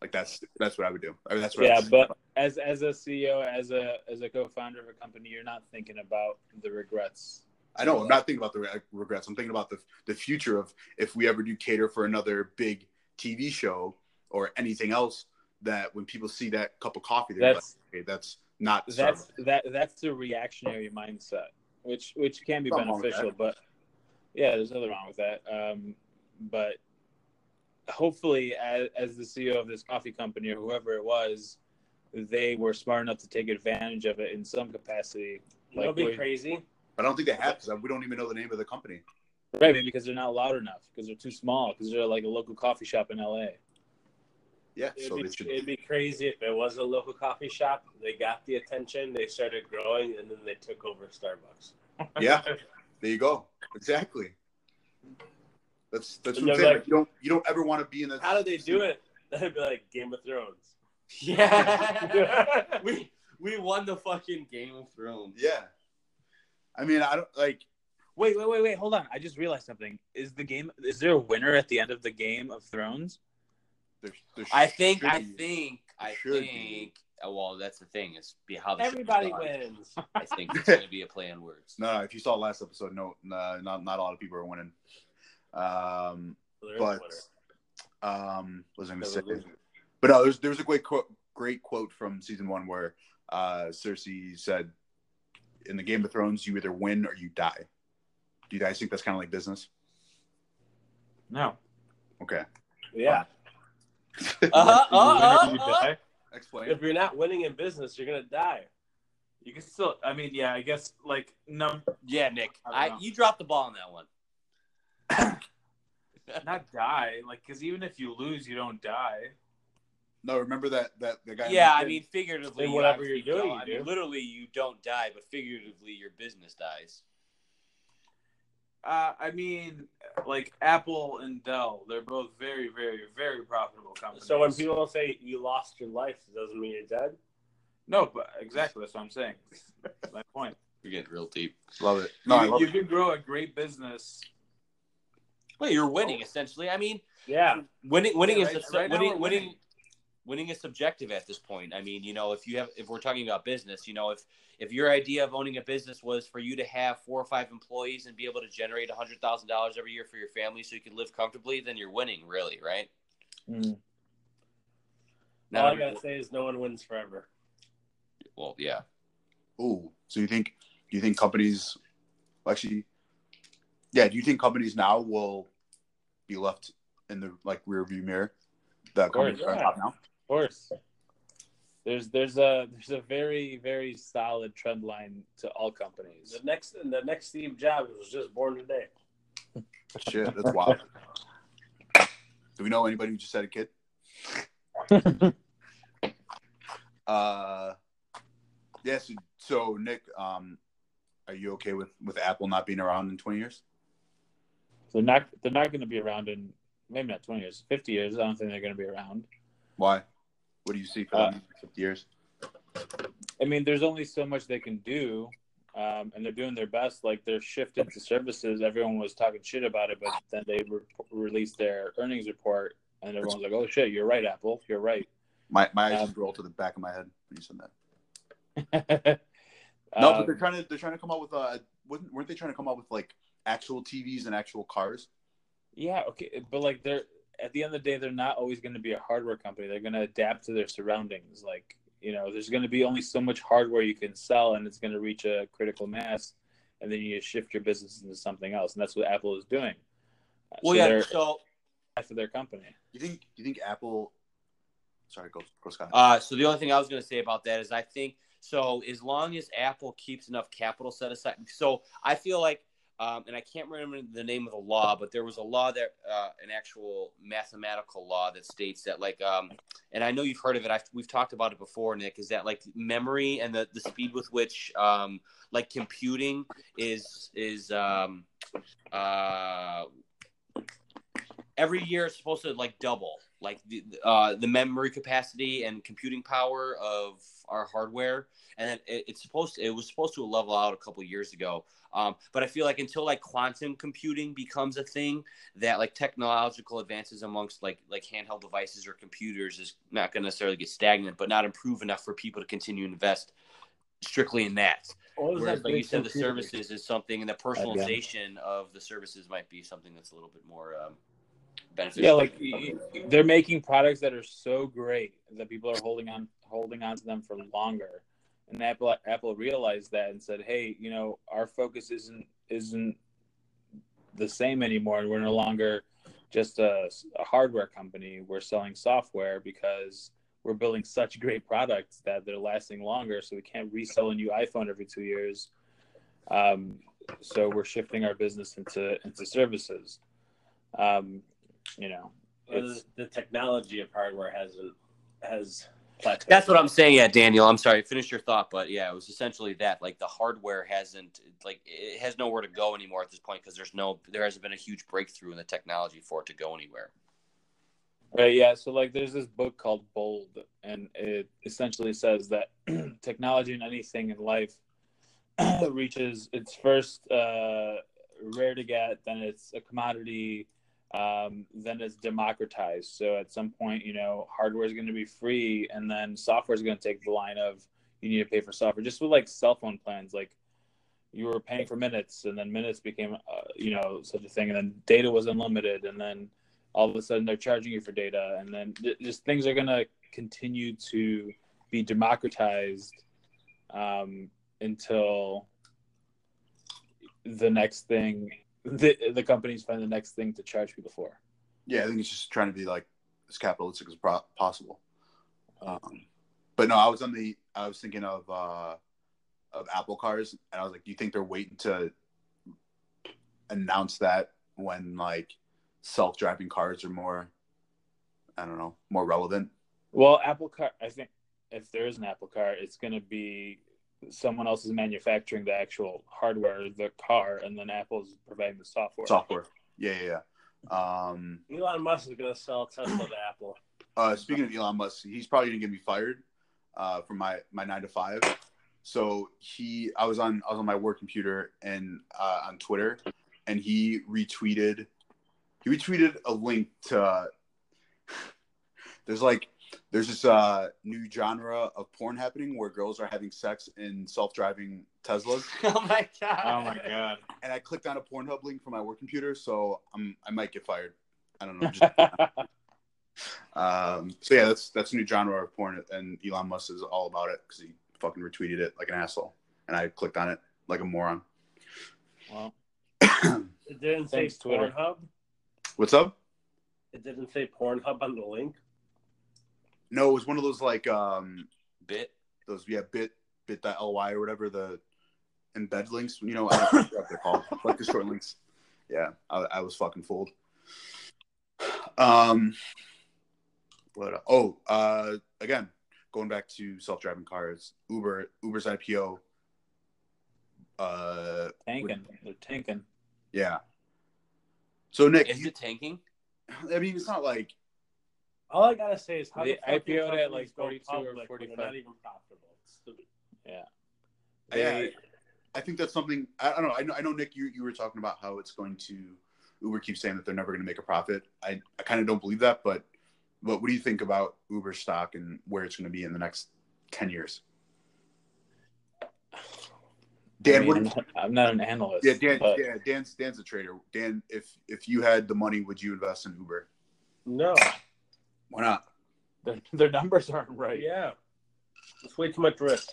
Like that's that's what I would do. I mean, that's what I Yeah, but as as a CEO, as a as a co-founder of a company, you're not thinking about the regrets. I know I'm not thinking about the re- regrets. I'm thinking about the the future of if we ever do cater for another big TV show or anything else that when people see that cup of coffee, they're like, That's okay, that's not that's Starbucks. that that's a reactionary mindset, which which can be Nothing wrong with beneficial, but yeah, there's nothing wrong with that. Um, but hopefully, as, as the CEO of this coffee company or whoever it was, they were smart enough to take advantage of it in some capacity. That'll Like, be we- crazy. I don't think they have because we don't even know the name of the company. right? Maybe because they're not loud enough, because they're too small, because they're like a local coffee shop in LA. Yeah, It'd, so be, they should. it'd be crazy if it was a local coffee shop. They got the attention, they started growing, and then they took over Starbucks. Yeah, there you go. Exactly. That's that's what I'm saying. like- you don't you don't ever want to be in that. How do they do it? That'd be like Game of Thrones. Yeah. we we won the fucking Game of Thrones. Yeah. I mean, I don't like. Wait, wait, wait, wait. Hold on. I just realized something. Is the game? Is there a winner at the end of the Game of Thrones? There, there I think I be. think I Should be. think uh, well that's the thing is be how the Everybody wins. I think it's gonna be a play on words. No, no, if you saw last episode, no, no, not not a lot of people are winning. Um, There is but um, was I going to say? was. But no, there's there's a great quote, great quote from season one where uh, Cersei said, "In the Game of Thrones, you either win or you die." Do you guys think that's kind of like business? No. Okay, Yeah. Uh-huh, uh, You uh, uh. die? explain. If you're not winning in business, you're gonna die. You can still. I mean, yeah. I guess like num Yeah, Nick, I I, you dropped the ball on that one. not die. Like, because even if you lose, you don't die. No, remember that that the guy. Yeah, I mean figuratively, whatever you're doing, don't. you I mean, literally, you don't die, but figuratively, your business dies. Uh, I mean, like Apple and Dell, they're both very, very, very profitable companies. So when people say you lost your life, it doesn't mean you're dead. no, but exactly that's what I'm saying. My point. You're getting real deep. love it. No, I you, love you it. can grow a great business. Well, you're winning essentially. I mean, Yeah. winning winning Yeah, is right- a, right winning, winning winning. Winning is subjective at this point. I mean, you know, if you have if we're talking about business, you know, if if your idea of owning a business was for you to have four or five employees and be able to generate a hundred thousand dollars every year for your family so you can live comfortably, then you're winning, really, right? Hmm. All I gotta say is no one wins forever. well, yeah. Ooh, so you think do you think companies actually? Yeah, do you think companies now will be left in the like rear view mirror? The course, companies are on yeah. top now. Of course. There's there's a there's a very very solid trend line to all companies. The next the next Steve Jobs was just born today. Shit, that's wild. Do we know anybody who just had a kid? Uh, yeah. So, so Nick, um, are you okay with with Apple not being around in twenty years? They're not they're not going to be around in maybe not 20 years, 50 years. I don't think they're going to be around. Why? What do you see for them in fifty years? I mean, there's only so much they can do, um, and they're doing their best. Like they're shifting to services. Everyone was talking shit about it, but then they re- released their earnings report, and everyone's like, "Oh shit, you're right, Apple. You're right." My my eyes Um, rolled to the back of my head when you said that. No, but Um, they're trying to they're trying to come out with uh wasn't weren't they trying to come out with like actual TVs and actual cars? Yeah, okay, but like they're at the end of the day, they're not always going to be a hardware company. They're going to adapt to their surroundings. Like you know, there's going to be only so much hardware you can sell, and it's going to reach a critical mass, and then you shift your business into something else, and that's what Apple is doing. Uh, Well, so yeah. So, half of their company. You think you think Apple? Sorry, go go Scott. uh, so the only thing I was going to say about that is I think so. As long as Apple keeps enough capital set aside, so I feel like, um, and I can't remember the name of the law, but there was a law that, uh, an actual mathematical law that states that, like, um, and I know you've heard of it. I've, we've talked about it before, Nick. Is that like memory and the, the speed with which, um, like, computing is is um, uh, every year it's supposed to like double like the uh, the memory capacity and computing power of our hardware. And it, it's supposed to, it was supposed to level out a couple years ago. Um, but i feel like until like quantum computing becomes a thing that like technological advances amongst like like handheld devices or computers is not going to necessarily get stagnant but not improve enough for people to continue to invest strictly in that. What was Whereas, that like you big said, the services is something, and the personalization of the services might be something that's a little bit more um, beneficial. Yeah, like they're making products that are so great that people are holding on holding on to them for longer. And Apple Apple realized that and said, "Hey, you know, our focus isn't isn't the same anymore, and we're no longer just a, a hardware company. We're selling software because we're building such great products that they're lasting longer. So we can't resell a new iPhone every two years. Um, so we're shifting our business into into services. Um, you know, the, the technology of hardware hasn't has plateaued. That's what I'm saying. Yeah, Daniel. I'm sorry. Finish your thought, but yeah, it was essentially that. Like the hardware hasn't, like, it has nowhere to go anymore at this point because there's no, there hasn't been a huge breakthrough in the technology for it to go anywhere. Right. Yeah. So like, there's this book called Bold, and it essentially says that technology and anything in life reaches its first uh, rare to get, then it's a commodity, um, then it's democratized. So at some point, you know, hardware is going to be free, and then software is going to take the line of you need to pay for software. Just with like cell phone plans, like you were paying for minutes, and then minutes became, uh, you know, such a thing, and then data was unlimited, and then all of a sudden they're charging you for data, and then just things are going to continue to be democratized um, until the next thing the the companies find the next thing to charge people for. Yeah, I think it's just trying to be like as capitalistic as pro- possible. Um, but no, I was on the I was thinking of uh, of Apple cars, and I was like, do you think they're waiting to announce that when like self driving cars are more, I don't know, more relevant? Well, Apple car, I think if there is an Apple car, it's going to be someone else is manufacturing the actual hardware, the car, and then Apple's providing the software. Software. Yeah, yeah, yeah. Um, Elon Musk is going to sell Tesla to Apple. uh, speaking of Elon Musk, he's probably gonna get me fired uh, from my my nine to five. So he, I was on I was on my work computer and uh, on Twitter, and he retweeted he retweeted a link to. there's like there's this uh, new genre of porn happening where girls are having sex in self-driving Teslas, oh my god. Oh my god! and I clicked on a Pornhub link from my work computer, so I'm I might get fired. I don't know. Just, um, so yeah, that's that's a new genre of porn, and Elon Musk is all about it because he fucking retweeted it like an asshole, and I clicked on it like a moron. well, It didn't say Twitter. Pornhub. What's up? It didn't say Pornhub on the link. No, it was one of those like um Bit. those yeah bit bit.ly or whatever the embed links. You know, I don't know what they're called, like the short links. Yeah, I, I was fucking fooled. Um, what? Oh, uh, again, going back to self-driving cars, Uber, Uber's IPO. Uh, tanking, they're tanking. yeah. So Nick, Is you- it tanking? I mean, it's not like All I gotta say is how they IPO'd at, like, go 42 or public 45. Not even profitable. It's stupid. Yeah. Yeah, They- I think that's something. I, I don't know. I know. I know, Nick. You you were talking about how it's going to. Uber keeps saying that they're never going to make a profit. I I kind of don't believe that. But but what do you think about Uber stock and where it's going to be in the next ten years? Dan, I what? mean, I'm not an analyst. Yeah, Dan. but Yeah, Dan's Dan's a trader. Dan, if if you had the money, would you invest in Uber? No. Why not? their, their numbers aren't right. Yeah. It's way too much risk.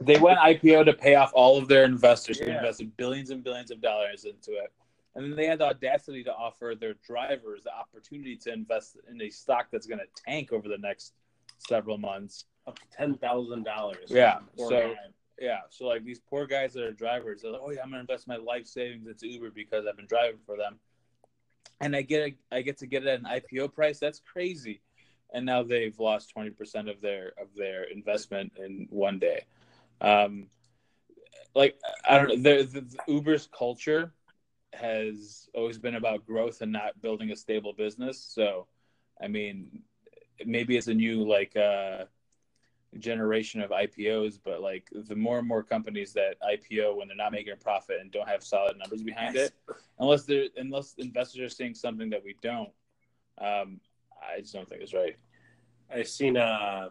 They went IPO to pay off all of their investors who invested billions and billions of dollars into it. And then they had the audacity to offer their drivers the opportunity to invest in a stock that's going to tank over the next several months. Up to ten thousand dollars. Yeah, so- Yeah, so like these poor guys that are drivers, they're like, "Oh yeah, I'm gonna invest my life savings into Uber because I've been driving for them," and I get a, I get to get it at an IPO price. That's crazy, and now they've lost twenty percent of their of their investment in one day. Um, like I don't know, the, the, the Uber's culture has always been about growth and not building a stable business. So, I mean, maybe it's a new like. uh generation of IPOs, but like the more and more companies that IPO when they're not making a profit and don't have solid numbers behind it, unless they're unless investors are seeing something that we don't, um, I just don't think it's right. I've seen uh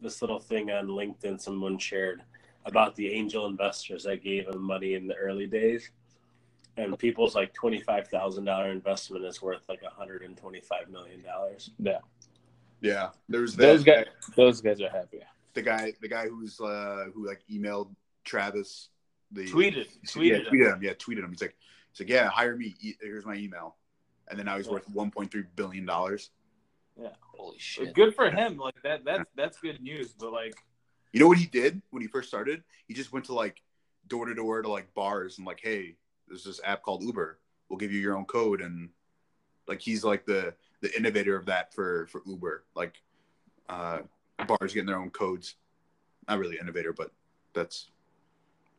this little thing on LinkedIn someone shared about the angel investors that gave them money in the early days. And people's like twenty five thousand dollar investment is worth like hundred and twenty five million dollars. Yeah, Yeah, there's that, those guys, those guys are happy. the guy the guy who's uh who like emailed Travis the Tweeted, yeah, tweeted. tweeted him. Yeah, tweeted him. He's like, He's like, yeah, hire me. Here's my email. And then now he's Yeah. worth 1.3 billion dollars. Yeah, holy shit! Good for him. Like that. That's that's good news. But like, You know what he did when he first started? He just went to like door to door to like bars and like, hey, there's this app called Uber. We'll give you your own code and like he's like the the innovator of that for for Uber. Like uh bars getting their own codes. Not really innovator, but that's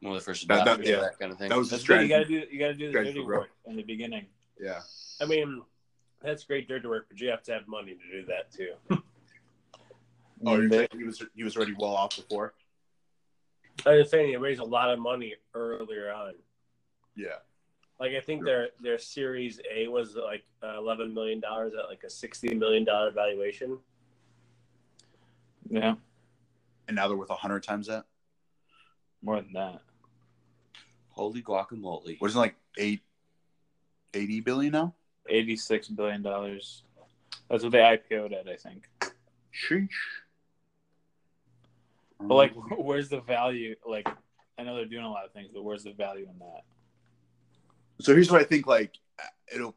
One of the first That- that- yeah. of that kind of thing. that was the that's good. You strategy. gotta do. You gotta do the Strategy dirty for growth. work in the beginning. Yeah. I mean, that's great dirty work, but you have to have money to do that too. Oh, you're saying he was he was already well off before? I was saying he raised a lot of money earlier on. Yeah. Like I think their their Series A was like uh, eleven million dollars at like a sixty million dollar valuation. yeah, And now they're worth hundred times that. more than that. Holy guacamole! What is it like eight eighty billion now? Eighty-six billion dollars. That's what they IPO'd at, I think. Sheesh. But like, where's the value? Like, I know they're doing a lot of things, but where's the value in that? So here's what I think. Like it'll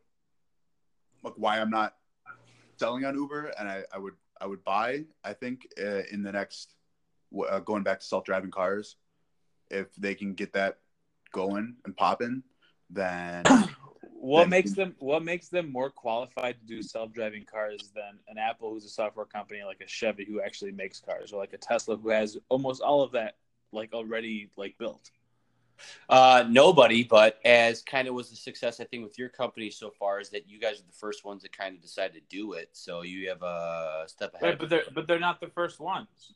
like why I'm not selling on Uber, and I, I would I would buy. I think uh, in the next uh, going back to self driving cars, if they can get that going and popping, then What Then- makes them What makes them more qualified to do self-driving cars than an Apple, who's a software company, like a Chevy, who actually makes cars, or like a Tesla, who has almost all of that like already like built? Uh, nobody, but as kind of was the success I think with your company so far is that you guys are the first ones that kind of decided to do it. So you have a step ahead. Right, but they're but they're not the first ones.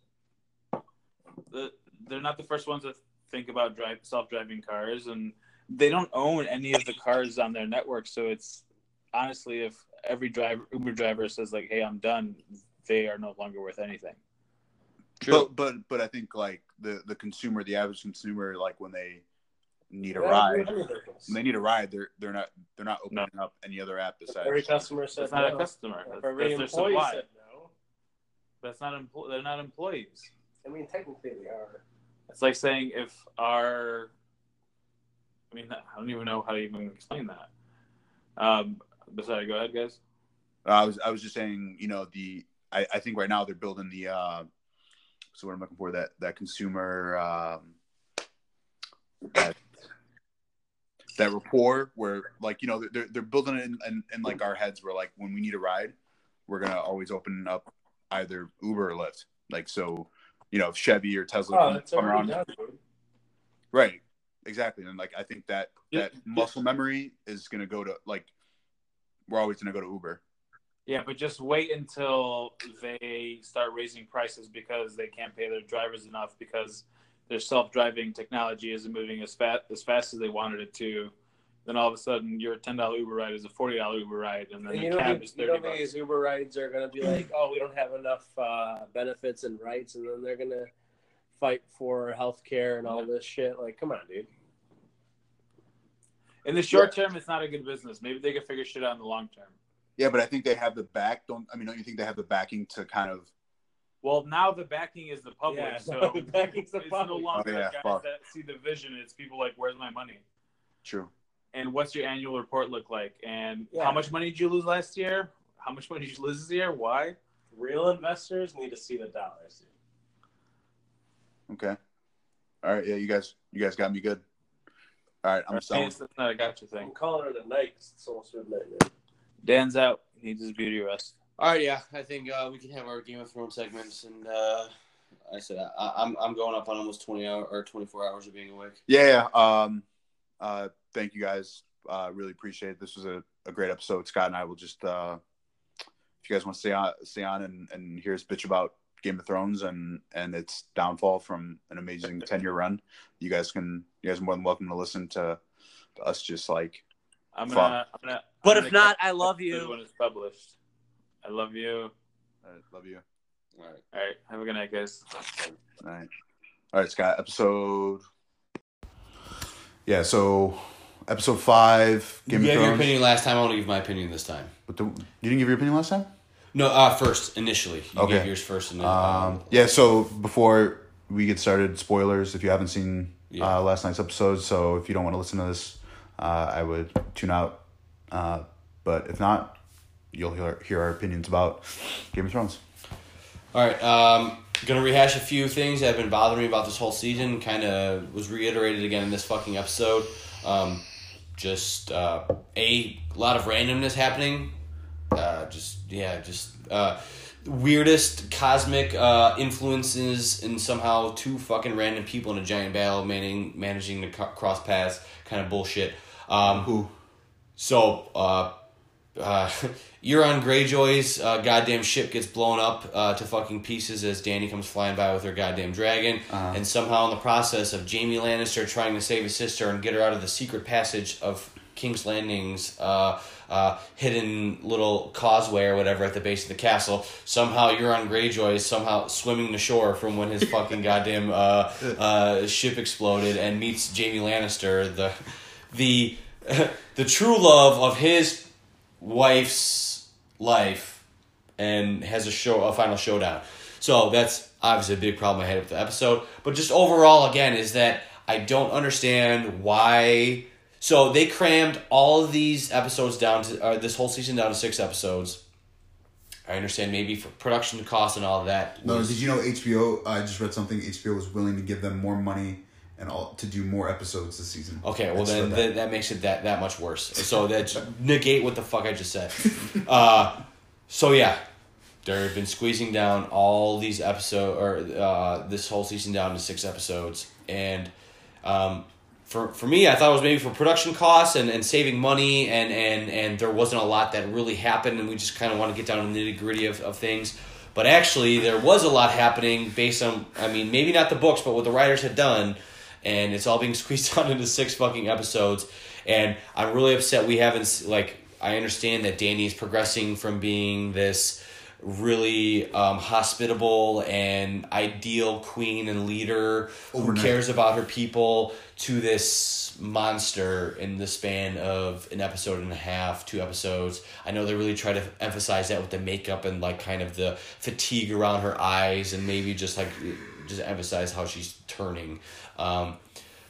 The, they're not the first ones that think about drive self-driving cars, and they don't own any of the cars on their network. So it's honestly, if every driver Uber driver says like, "Hey, I'm done," they are no longer worth anything. but but but I think like the the consumer, the average consumer, like when they need a ride, when they need a ride, they're they're not they're not opening up any other app besides. Every customer said That's not a customer. That's, Every that's employee supply. said no. That's not empl- They're not employees. I mean, technically they are. It's like saying if our, I mean, I don't even know how to even explain that. Um, but sorry, go ahead, guys. I was I was just saying, you know, the I, I think right now they're building the uh so what I'm looking for that that consumer um that that rapport where like you know they're they're building it in, in, in like our heads where like when we need a ride we're gonna always open up either Uber or Lyft. Like so you know if Chevy or Tesla Oh, come, come around dude. right. Exactly. And like I think that Yeah, that muscle memory is gonna go to like we're always gonna go to Uber. Yeah, but just wait until they start raising prices because they can't pay their drivers enough because their self-driving technology isn't moving as fast as fast as they wanted it to. Then all of a sudden, your ten dollar Uber ride is a forty dollar Uber ride, and then And the you don't, cab think, is you thirty don't think bucks. these Uber rides are going to be like, oh, we don't have enough uh, benefits and rights, and then they're going to fight for health care and all this shit? Like, come on, dude. In the short term, it's not a good business. Maybe they can figure shit out in the long term. yeah but I think they have the back don't I mean don't you think they have the backing to kind of Well, now the backing is the public, Yeah, so the backing's the it's no public. longer Oh, yeah, guys fuck. that see the vision. It's people like, "Where's my money?" true And what's your annual report look like? And Yeah. how much money did you lose last year? How much money did you lose this year? Why? Real investors need to see the dollars. Okay. All right. Yeah, you guys, you guys got me good. All right, I'm Or selling. That's not a gotcha I'm thing. calling it a night 'cause it's almost midnight. Man. Dan's out. He needs his beauty rest. All right, yeah, I think uh, we can have our Game of Thrones segments, and uh, I said I, I'm I'm going up on almost twenty hour or twenty four hours of being awake. Yeah. yeah, Um. Uh. Thank you guys. Uh. Really appreciate it. This was a, a great episode. Scott and I will just. Uh. If you guys want to stay on, stay on, and and hear us bitch about Game of Thrones and and its downfall from an amazing ten year run, you guys can. You guys are more than welcome to listen to, to us. Just like I'm Fuck. gonna. I'm gonna But I'm if gonna not, I love you. When it's published. I love you. I love you. All right. All right. Have a good night, guys. All right. All right, Scott. Episode. Yeah. So, episode five. you gave your opinion last time. I want to give my opinion this time. But the, you didn't give your opinion last time. No, uh, first initially. You Okay. gave yours first, and then Um, yeah. So before we get started, spoilers if you haven't seen Yeah. uh, last night's episode. So if you don't want to listen to this, uh, I would tune out. Uh, but if not, you'll hear, hear our opinions about Game of Thrones. All right, um, gonna rehash a few things that have been bothering me about this whole season. Kind of was reiterated again in this fucking episode. Um, just uh, a lot of randomness happening. Uh, just yeah, just uh, weirdest cosmic uh, influences and somehow two fucking random people in a giant battle managing managing to co- cross paths. Kind of bullshit. Um, Who? so, uh, uh, Euron Greyjoy's uh, goddamn ship gets blown up uh, to fucking pieces as Dany comes flying by with her goddamn dragon. Uh-huh. And somehow, in the process of Jaime Lannister trying to save his sister and get her out of the secret passage of King's Landing's uh, uh, hidden little causeway or whatever at the base of the castle, somehow Euron Greyjoy is somehow swimming to shore from when his fucking goddamn uh, uh, ship exploded and meets Jaime Lannister, the the the true love of his wife's life and has a show a final showdown. So that's obviously a big problem I had with the episode. But just overall again is that I don't understand why so they crammed all of these episodes down to this whole season down to six episodes. I understand maybe for production costs and all of that. No, did you know HBO? I just read something. HBO was willing to give them more money and all to do more episodes this season. Okay, well then that. that makes it that that much worse. So that negate what the fuck I just said. Uh, so yeah, they've been squeezing down all these episode or uh, this whole season down to six episodes, and um, for for me, I thought it was maybe for production costs and, and saving money, and, and and there wasn't a lot that really happened, and we just kind of want to get down to the nitty gritty of, of things. But actually, there was a lot happening based on, I mean, maybe not the books, but what the writers had done and it's all being squeezed down into six fucking episodes. And I'm really upset we haven't like. I understand that Dany is progressing from being this really um, hospitable and ideal queen and leader Overnight. who cares about her people to this monster in the span of an episode and a half, two episodes. I know they really try to emphasize that with the makeup and like kind of the fatigue around her eyes and maybe just like just emphasize how she's turning. Um,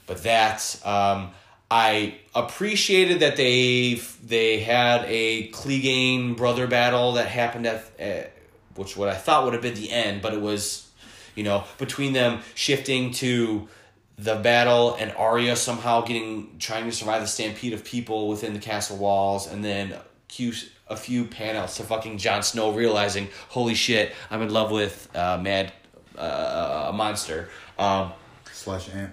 but that um, I appreciated that they they had a Clegane brother battle that happened at uh, which what I thought would have been the end, but it was you know between them shifting to the battle and Arya somehow getting trying to survive the stampede of people within the castle walls, and then cue a few panels to fucking Jon Snow realizing, holy shit, I'm in love with uh, Mad uh, a monster. Um, slash ant.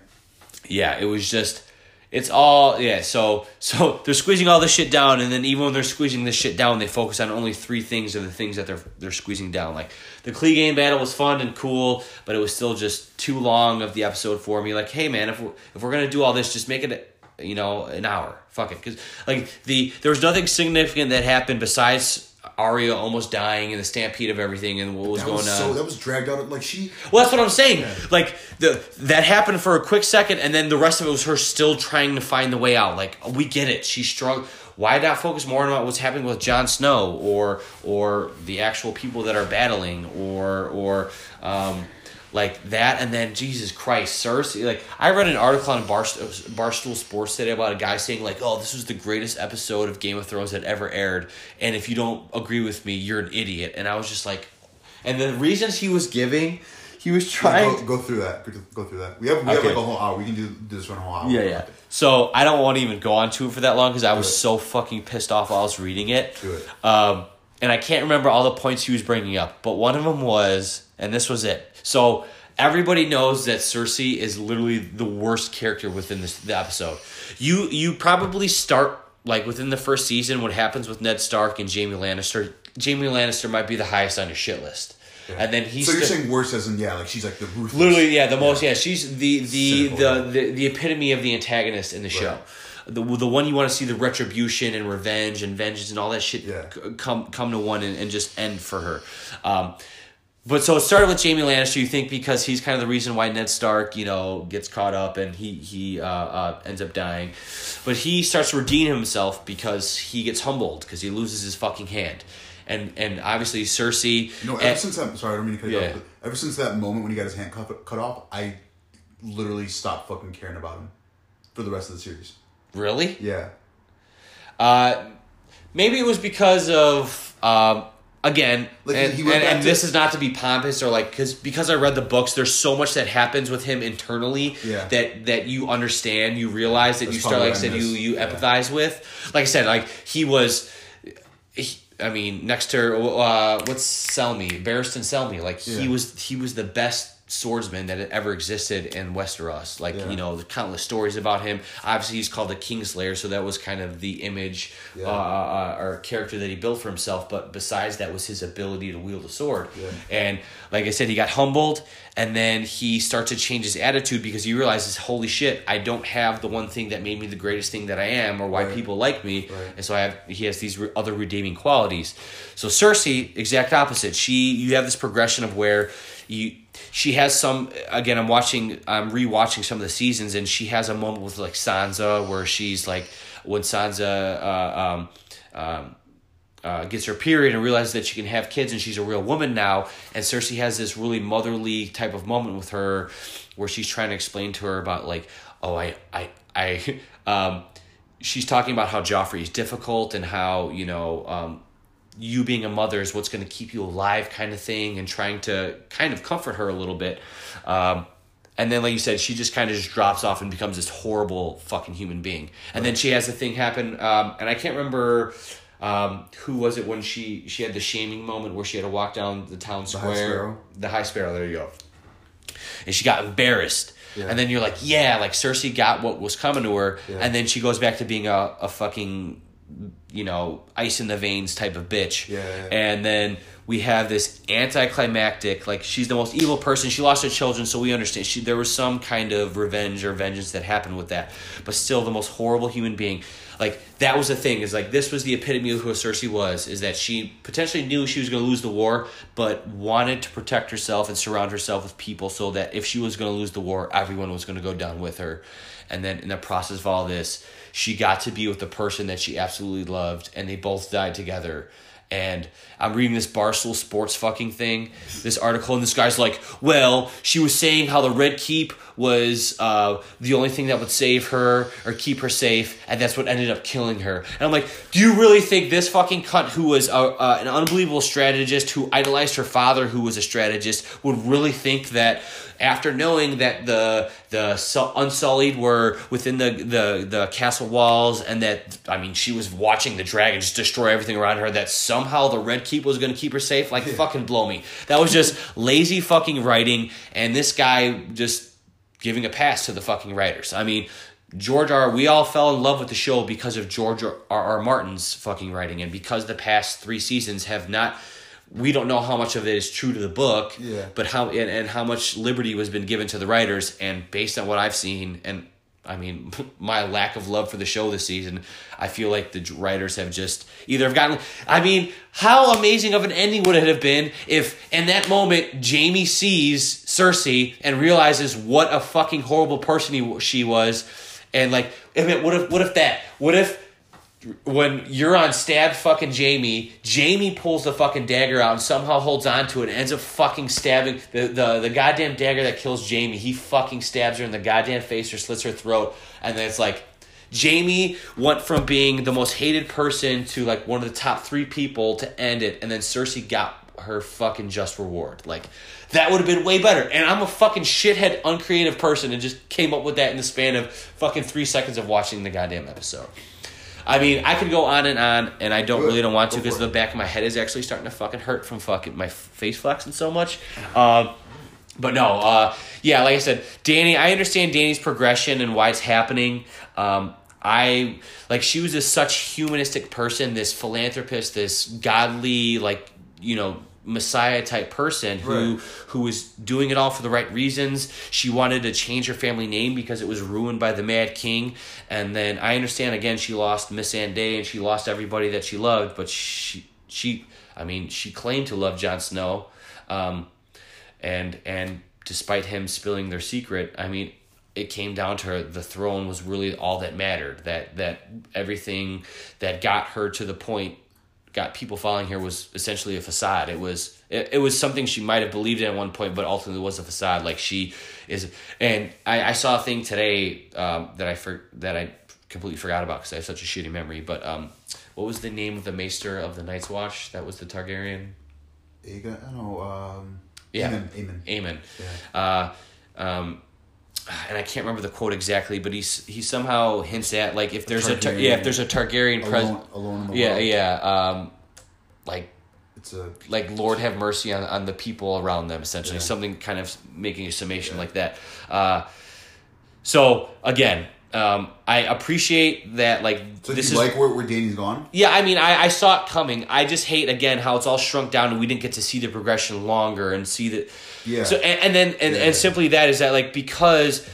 yeah, it was just it's all yeah, so so they're squeezing all this shit down and then even when they're squeezing this shit down, they focus on only three things of the things that they're they're squeezing down. Like the Clegane battle was fun and cool, but it was still just too long of the episode for me. Like, hey man, if we're if we're gonna do all this, just make it you know, an hour. Fuck it. Cause like the there was nothing significant that happened besides Arya almost dying and the stampede of everything and what was That going was on. so that was dragged out. Like she, Well, that's what I'm saying. Like the that happened for a quick second, and then the rest of it was her still trying to find the way out. Like we get it, she's strong. Why not focus more on what's happening with Jon Snow or or the actual people that are battling or or um, like that? And then Jesus Christ, Cersei. Like I read an article on Barstool, Barstool Sports today about a guy saying like, "Oh, this was the greatest episode of Game of Thrones that ever aired," and if you don't agree with me, you're an idiot. And I was just like, and the reasons he was giving, he was trying. go, go through that. Go- through that. We have we have like a whole hour. We can do, do this for a whole hour. Yeah, yeah. So I don't want to even go on to it for that long because I was so fucking pissed off while I was reading it. Do it. Um, and I can't remember all the points he was bringing up, but one of them was, and this was it. So everybody knows that Cersei is literally the worst character within this the episode. You you probably start like within the first season. What happens with Ned Stark and Jaime Lannister? Jaime Lannister might be the highest on your shit list, and then he's So you're sti- saying worse as in yeah, like she's like the ruthless. Literally, yeah, the most. Yeah, she's the the the, the the epitome of the antagonist in the show. The the one you want to see the retribution and revenge and vengeance and all that shit Yeah. c- come come to one and, and just end for her. Um, but so it started with Jaime Lannister. You think because he's kind of the reason why Ned Stark, you know, gets caught up and he he uh, uh, ends up dying, but he starts to redeem himself because he gets humbled because he loses his fucking hand, and and obviously Cersei. You know, ever and- since that, sorry, I don't mean to cut you Yeah. off. But ever since that moment when he got his hand cut, cut off, I literally stopped fucking caring about him for the rest of the series. Really? Yeah. Uh, maybe it was because of um, again, Like, and, and, and to- this is not to be pompous or like because because I read the books. There's so much that happens with him internally Yeah. that that you understand, you realize that That's you start like I said you you Yeah. empathize with. Like I said, like he was. He, I mean, next to uh, what's Selmy, Barristan Selmy, like he was he was the best swordsman that had ever existed in Westeros. Like Yeah. you know, the countless stories about him. Obviously, he's called the Kingslayer, so that was kind of the image Yeah. uh, uh, or character that he built for himself. But besides that, was his ability to wield a sword. Yeah. And like I said, he got humbled, and then he starts to change his attitude because he realizes, holy shit, I don't have the one thing that made me the greatest thing that I am, or why Right. people like me. Right. And so I have he has these other redeeming qualities. So Cersei, exact opposite. She you have this progression of where you she has some again I'm watching I'm rewatching some of the seasons and she has a moment with like Sansa where she's like when Sansa uh, um, um, uh, gets her period and realizes that she can have kids and she's a real woman now. And Cersei has this really motherly type of moment with her where she's trying to explain to her about like, oh, I, I, I, um, she's talking about how Joffrey is difficult and how, you know, um, you being a mother is what's going to keep you alive kind of thing and trying to kind of comfort her a little bit. Um, and then, like you said, she just kind of just drops off and becomes this horrible fucking human being. And then she has the thing happen, um, and I can't remember um, who was it when she she had the shaming moment where she had to walk down the town High square. Sparrow? The High Sparrow. There you go. And she got embarrassed. Yeah. And then you're like, yeah, like Cersei got what was coming to her, Yeah. and then she goes back to being a, a fucking, you know, ice in the veins type of bitch. Yeah, yeah. And then we have this anticlimactic, like she's the most evil person. She lost her children, so we understand. She there was some kind of revenge or vengeance that happened with that, but still the most horrible human being. Like that was the thing is like this was the epitome of who Cersei was. Is that she potentially knew she was going to lose the war, but wanted to protect herself and surround herself with people so that if she was going to lose the war, everyone was going to go down with her. And then in the process of all this, she got to be with the person that she absolutely loved, and they both died together. And I'm reading this Barstool Sports fucking thing, this article, and this guy's like, well, she was saying how the Red Keep was uh, the only thing that would save her or keep her safe, and that's what ended up killing her. And I'm like, do you really think this fucking cunt who was a, uh, an unbelievable strategist, who idolized her father, who was a strategist, would really think that after knowing that the the Unsullied were within the, the the castle walls, and that I mean she was watching the dragon just destroy everything around her, that somehow the Red Keep was going to keep her safe, like fucking blow me. That was just lazy fucking writing, and this guy just giving a pass to the fucking writers. I mean. George R. We all fell in love with the show because of George R. R. Martin's fucking writing, and because the past three seasons have not. We don't know how much of it is true to the book, Yeah. but how and, and how much liberty was been given to the writers. And based on what i've seen and i mean my lack of love for the show this season i feel like the writers have just either have gotten i mean how amazing of an ending would it have been if in that moment jaime sees cersei and realizes what a fucking horrible person he, she was. And like if it, what if what if that? What if when Euron stabbed fucking Jaime, Jaime pulls the fucking dagger out and somehow holds on to it and ends up fucking stabbing the, the, the goddamn dagger that kills Jaime. He fucking stabs her in the goddamn face or slits her throat. And then it's like, Jaime went from being the most hated person to like one of the top three people to end it. And then Cersei got her fucking just reward. Like, that would have been way better. And I'm a fucking shithead, uncreative person and just came up with that in the span of fucking three seconds of watching the goddamn episode. I mean, I could go on and on, and I don't really don't want to because the back of my head is actually starting to fucking hurt from fucking my face flexing so much. Um, but no, uh, yeah, like I said, Dany, I understand Dany's progression and why it's happening. Um, I like she was this such humanistic person, this philanthropist, this godly, like you know, messiah type person who Right. who was doing it all for the right reasons. She wanted to change her family name because it was ruined by the Mad King. And then I understand again she lost Missandei and she lost everybody that she loved, but she she I mean she claimed to love Jon Snow. Um, and and despite him spilling their secret, I mean it came down to her, the throne was really all that mattered. That that everything that got her to the point got people following her was essentially a facade. It was it, it was something she might have believed in at one point, but ultimately was a facade. Like she is, and I, I saw a thing today um, that I for, that I completely forgot about because I have such a shitty memory. But um, what was the name of the Maester of the Night's Watch? That was the Targaryen. Aegon, I don't know. Um, Yeah. Aemon. Aemon. Aemon. Yeah. Uh, um, and I can't remember the quote exactly, but he's he somehow hints at like if there's a, Tar- Targaryen. yeah if there's a Targaryen president. Alone, alone Yeah, world. yeah. Um, like It's a like Lord have mercy on, on the people around them, essentially. Yeah. Something kind of making a summation like that. Uh, so again, um, I appreciate that. Like so. this is like where, where Dany's gone? yeah. I mean, I, I saw it coming. I just hate again how it's all shrunk down and we didn't get to see the progression longer and see that. Yeah. So and, and then and, Yeah. and simply that is that like because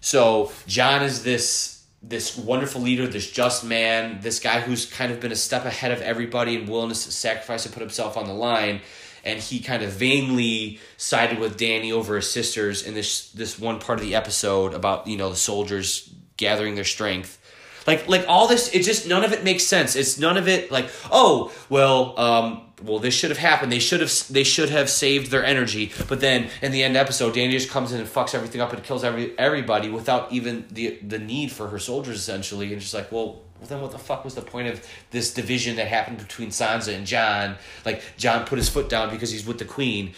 so Jon is this this wonderful leader, this just man, this guy who's kind of been a step ahead of everybody and willing to sacrifice and put himself on the line. And he kind of vainly sided with Dany over his sisters in this this one part of the episode about you know the soldiers gathering their strength. Like like all this, it just none of it makes sense. It's none of it like oh well um well this should have happened. They should have they should have saved their energy. But then in the end episode, Dany just comes in and fucks everything up and kills every everybody without even the the need for her soldiers essentially. And just like well. Well, then what the fuck was the point of this division that happened between Sansa and Jon? Like Jon put his foot down because he's with the queen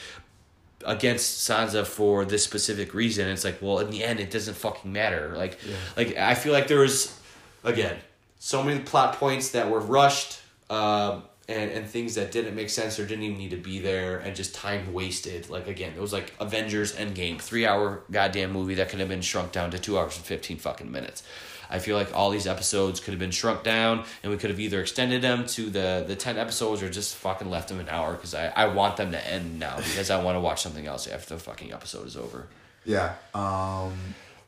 against Sansa for this specific reason. It's like, well, in the end, it doesn't fucking matter. Like, like I feel like there was, again, so many plot points that were rushed, um, and and things that didn't make sense or didn't even need to be there, and just time wasted. Like again, it was like Avengers Endgame, three hour goddamn movie that could have been shrunk down to two hours and fifteen fucking minutes. I feel like all these episodes could have been shrunk down, and we could have either extended them to the the ten episodes or just fucking left them an hour because I I want them to end now because I want to watch something else after the fucking episode is over. Yeah. Um,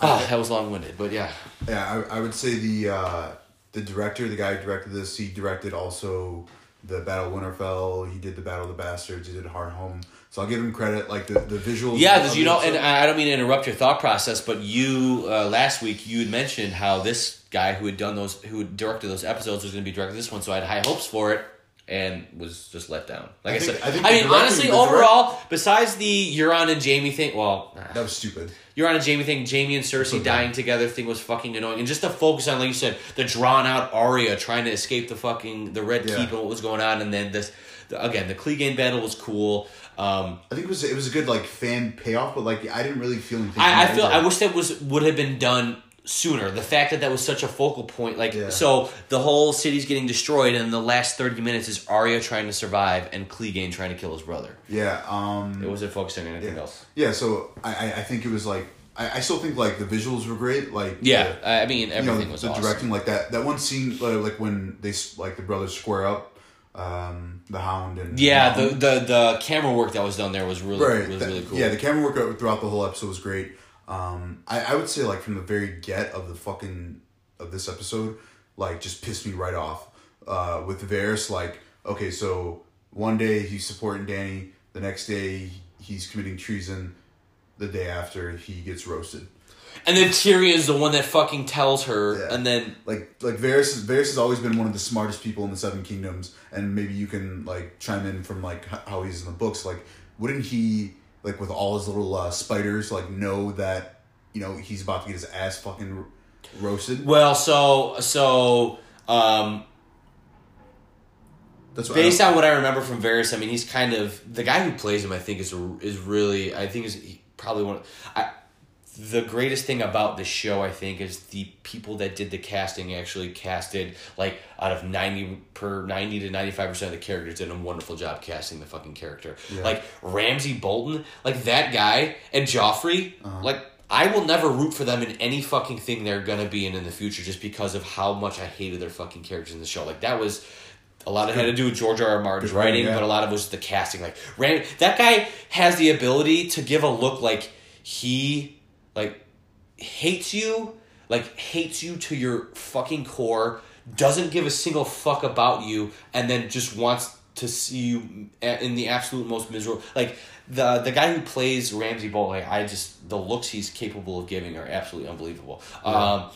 Oh, that was long winded, but yeah. yeah, I, I would say the uh, the director, the guy who directed this, he directed also the Battle of Winterfell. He did the Battle of the Bastards. He did Hardhome. So I'll give him credit. Like the the visuals. Yeah, because you know, and I don't mean to interrupt your thought process, but you uh, last week you had mentioned how this guy who had done those, who had directed those episodes, was going to be directing this one. So I had high hopes for it, and was just let down. Like I, I think- said, I I, mean, directing- honestly, direct- overall, besides the Euron and Jaime thing, well, that was stupid. Euron and Jaime thing, Jaime and Cersei Okay. dying together thing was fucking annoying, and just to focus on, like you said, the drawn out Arya trying to escape the fucking the Red Yeah. Keep and what was going on, and then this. The, again, the Clegane battle was cool. Um, I think it was it was a good like fan payoff, but like I didn't really feel anything. I, I feel. I wish that was would have been done sooner. The fact that that was such a focal point, like Yeah. so, the whole city's getting destroyed, and the last thirty minutes is Arya trying to survive and Clegane trying to kill his brother. Yeah. Um, It wasn't focusing on anything yeah. else. Yeah. So I I, think it was like I, I still think like the visuals were great. Like Yeah, the- I mean you everything know, was the awesome. directing like that that one scene like, when they like the brothers square up um the hound and Yeah, the, the the camera work that was done there was really right was that- really cool. yeah the camera work throughout the whole episode was great um I, I would say like from the very get of the fucking of this episode like just pissed me right off uh with Varys like okay so one day he's supporting Dany the next day he's committing treason the day after he gets roasted and then Tyrion is the one that fucking tells her, Yeah. and then like like Varys Varys has always been one of the smartest people in the Seven Kingdoms, and maybe you can like chime in from like how he's in the books. Like, wouldn't he like with all his little uh, spiders like know that you know he's about to get his ass fucking roasted? well, so so um, That's what based on what I remember from Varys, I mean, he's kind of the guy who plays him. I think is is really. I think is probably one. I, the greatest thing about this show, I think, is the people that did the casting actually casted like out of ninety per ninety to ninety five percent of the characters did a wonderful job casting the fucking character. Yeah. Like Ramsay Bolton, like that guy, and Joffrey, Uh-huh. like. I will never root for them in any fucking thing they're gonna be in in the future, just because of how much I hated their fucking characters in the show. Like that was a lot of it had to do with George R. R. Martin's writing, writing, yeah. but a lot of it was the casting. Like Ram, that guy has the ability to give a look like he like hates you, like hates you to your fucking core, doesn't give a single fuck about you, and then just wants to see you in the absolute most miserable. Like the the guy who plays Ramsay Bolt, like, I just the looks he's capable of giving are absolutely unbelievable. Um,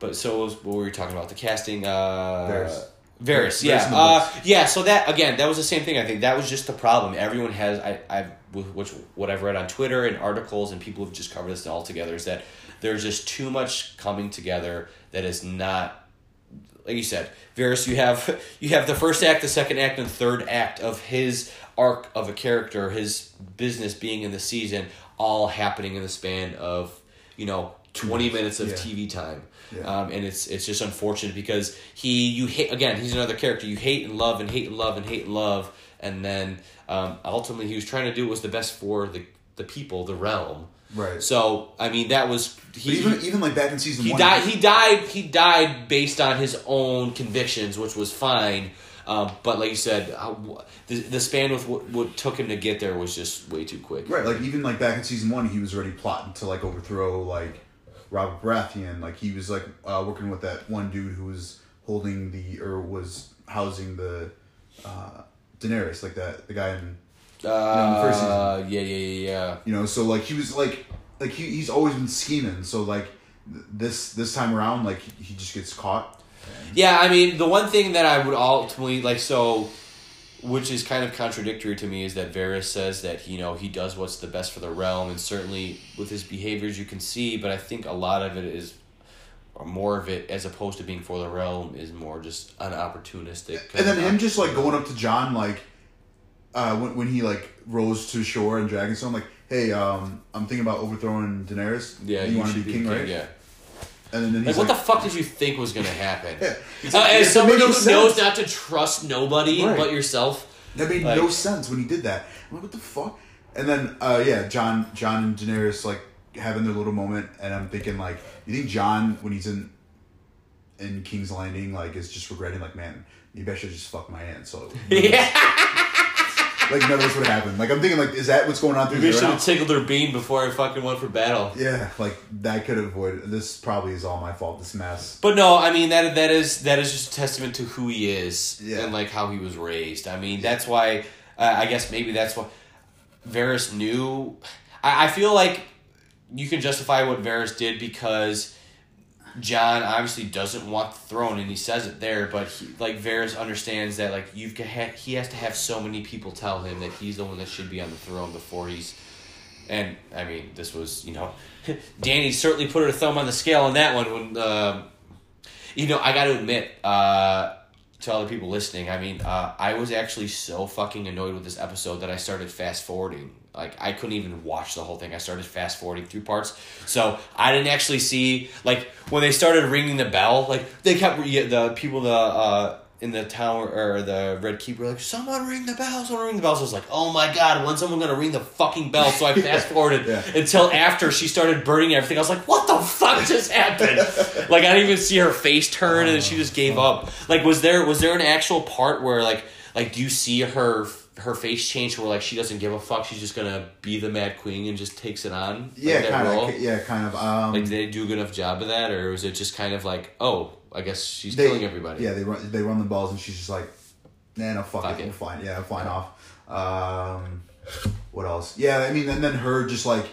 but so what, was, what were we talking about? The casting. Uh, Varys. Varys, Varys yeah, uh, yeah. So that again, that was the same thing. I think that was just the problem. Everyone has, I, I've, which what I've read on Twitter and articles, and people have just covered this all together. Is that there's just too much coming together that is not, like you said, Varys. You have you have the first act, the second act, and third act of his arc of a character, his business being in the season, all happening in the span of you know twenty minutes of Yeah. TV time. Yeah. Um, and it's it's just unfortunate because he you hate again he's another character. You hate and love and hate and love and hate and love. And then um, ultimately he was trying to do what was the best for the the people the realm. Right. so I mean that was But he even even like back in season he one, died he died he died based on his own convictions which was fine. Um, but like you said how, the, the span with what, what took him to get there was just way too quick. Right, like even like back in season one, he was already plotting to like overthrow like Robert Baratheon. Like he was like uh, working with that one dude who was holding the or was housing the uh, Daenerys, like that the guy in in the first uh, yeah yeah yeah yeah you know. So like he was like like he, he's always been scheming. So like th- this this time around, like he, he just gets caught. Yeah, I mean, the one thing that I would ultimately like, so, which is kind of contradictory to me, is that Varys says that you know he does what's the best for the realm, and certainly with his behaviors you can see, but I think a lot of it is, or more of it, as opposed to being for the realm, is more just an opportunistic. And then him just like going up to Jon like uh, when when he like rose to shore in Dragonstone, like, hey, um, I'm thinking about overthrowing Daenerys. yeah, you, want to be king, right? Yeah. And then, Like, what like, the fuck did you think was gonna happen? Yeah. Uh, as somebody who no knows not to trust nobody Right. but yourself. That made Like- no sense when he did that. I'm like, what the fuck? And then, uh, yeah, Jon, Jon and Daenerys like having their little moment, and I'm thinking like, you think Jon when he's in in King's Landing like is just regretting like, man, maybe I should just fuck my aunt. So Yeah. Like none of this would happen. Like I'm thinking like, is that what's going on through Maybe should have tickled her bean before I fucking went for battle. Yeah, like that could have avoided. This probably is all my fault. This mess. But no, I mean that that is that is just a testament to who he is Yeah. and like how he was raised. I mean that's why uh, I guess maybe that's why Varys knew. I, I feel like you can justify what Varys did because Jon obviously doesn't want the throne, and he says it there. But he, like Varys understands that like you've he has to have so many people tell him that he's the one that should be on the throne before he's. And I mean, this was you know, Dany certainly put her thumb on the scale on that one when. Um, you know, I got to admit uh, to other people listening. I mean, uh, I was actually so fucking annoyed with this episode that I started fast forwarding. Like, I couldn't even watch the whole thing. I started fast forwarding through parts, so I didn't actually see like when they started ringing the bell. Like they kept the people the uh, in the tower or the Red Keep were like, "Someone ring the bell! Someone ring the bell!" So I was like, "Oh my god, when's someone gonna ring the fucking bell?" So I fast forwarded Yeah. until after she started burning everything. I was like, "What the fuck just happened?" like I didn't even see her face turn, and she just gave up. Like, was there was there an actual part where like like do you see her her face change where like she doesn't give a fuck? She's just gonna be the Mad Queen and just takes it on. Yeah, that kind of. Yeah, kind of. Um, Like, did they do a good enough job of that, or was it just kind of like, oh, I guess she's they, killing everybody? Yeah, they run. They run the balls, and she's just like, "Nah, no, fuck, Fuck it, it. we're fine. Yeah, I'm fine off." Um, what else? Yeah, I mean, and then her just like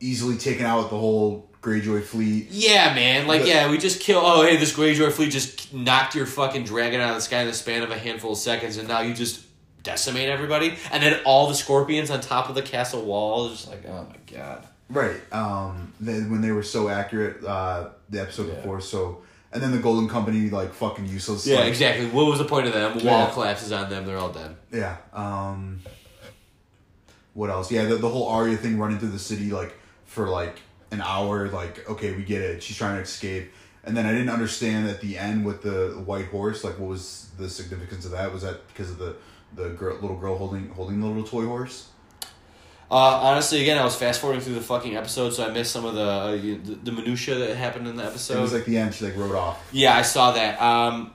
easily taking out with the whole Greyjoy fleet. Yeah, man. Like, But- yeah, we just kill. Oh, hey, this Greyjoy fleet just knocked your fucking dragon out of the sky in the span of a handful of seconds, and now you just decimate everybody. And then all the scorpions on top of the castle wall is just like, oh my god. Right. Um, they, when they were so accurate, uh, the episode Yeah. before. So, and then the Golden Company like fucking useless. Yeah, like, exactly. What was the point of them? Wall Yeah. collapses on them. They're all dead. Yeah. Um, what else? Yeah, the, the whole Arya thing running through the city like for like an hour. Like, okay, we get it. She's trying to escape. And then I didn't understand at the end with the white horse. Like, what was the significance of that? Was that because of the the girl, little girl holding holding the little toy horse? Uh, honestly, again, I was fast forwarding through the fucking episode, so I missed some of the uh, the, the minutia that happened in the episode. it was like the end. She like rode off. Yeah, I saw that. Um,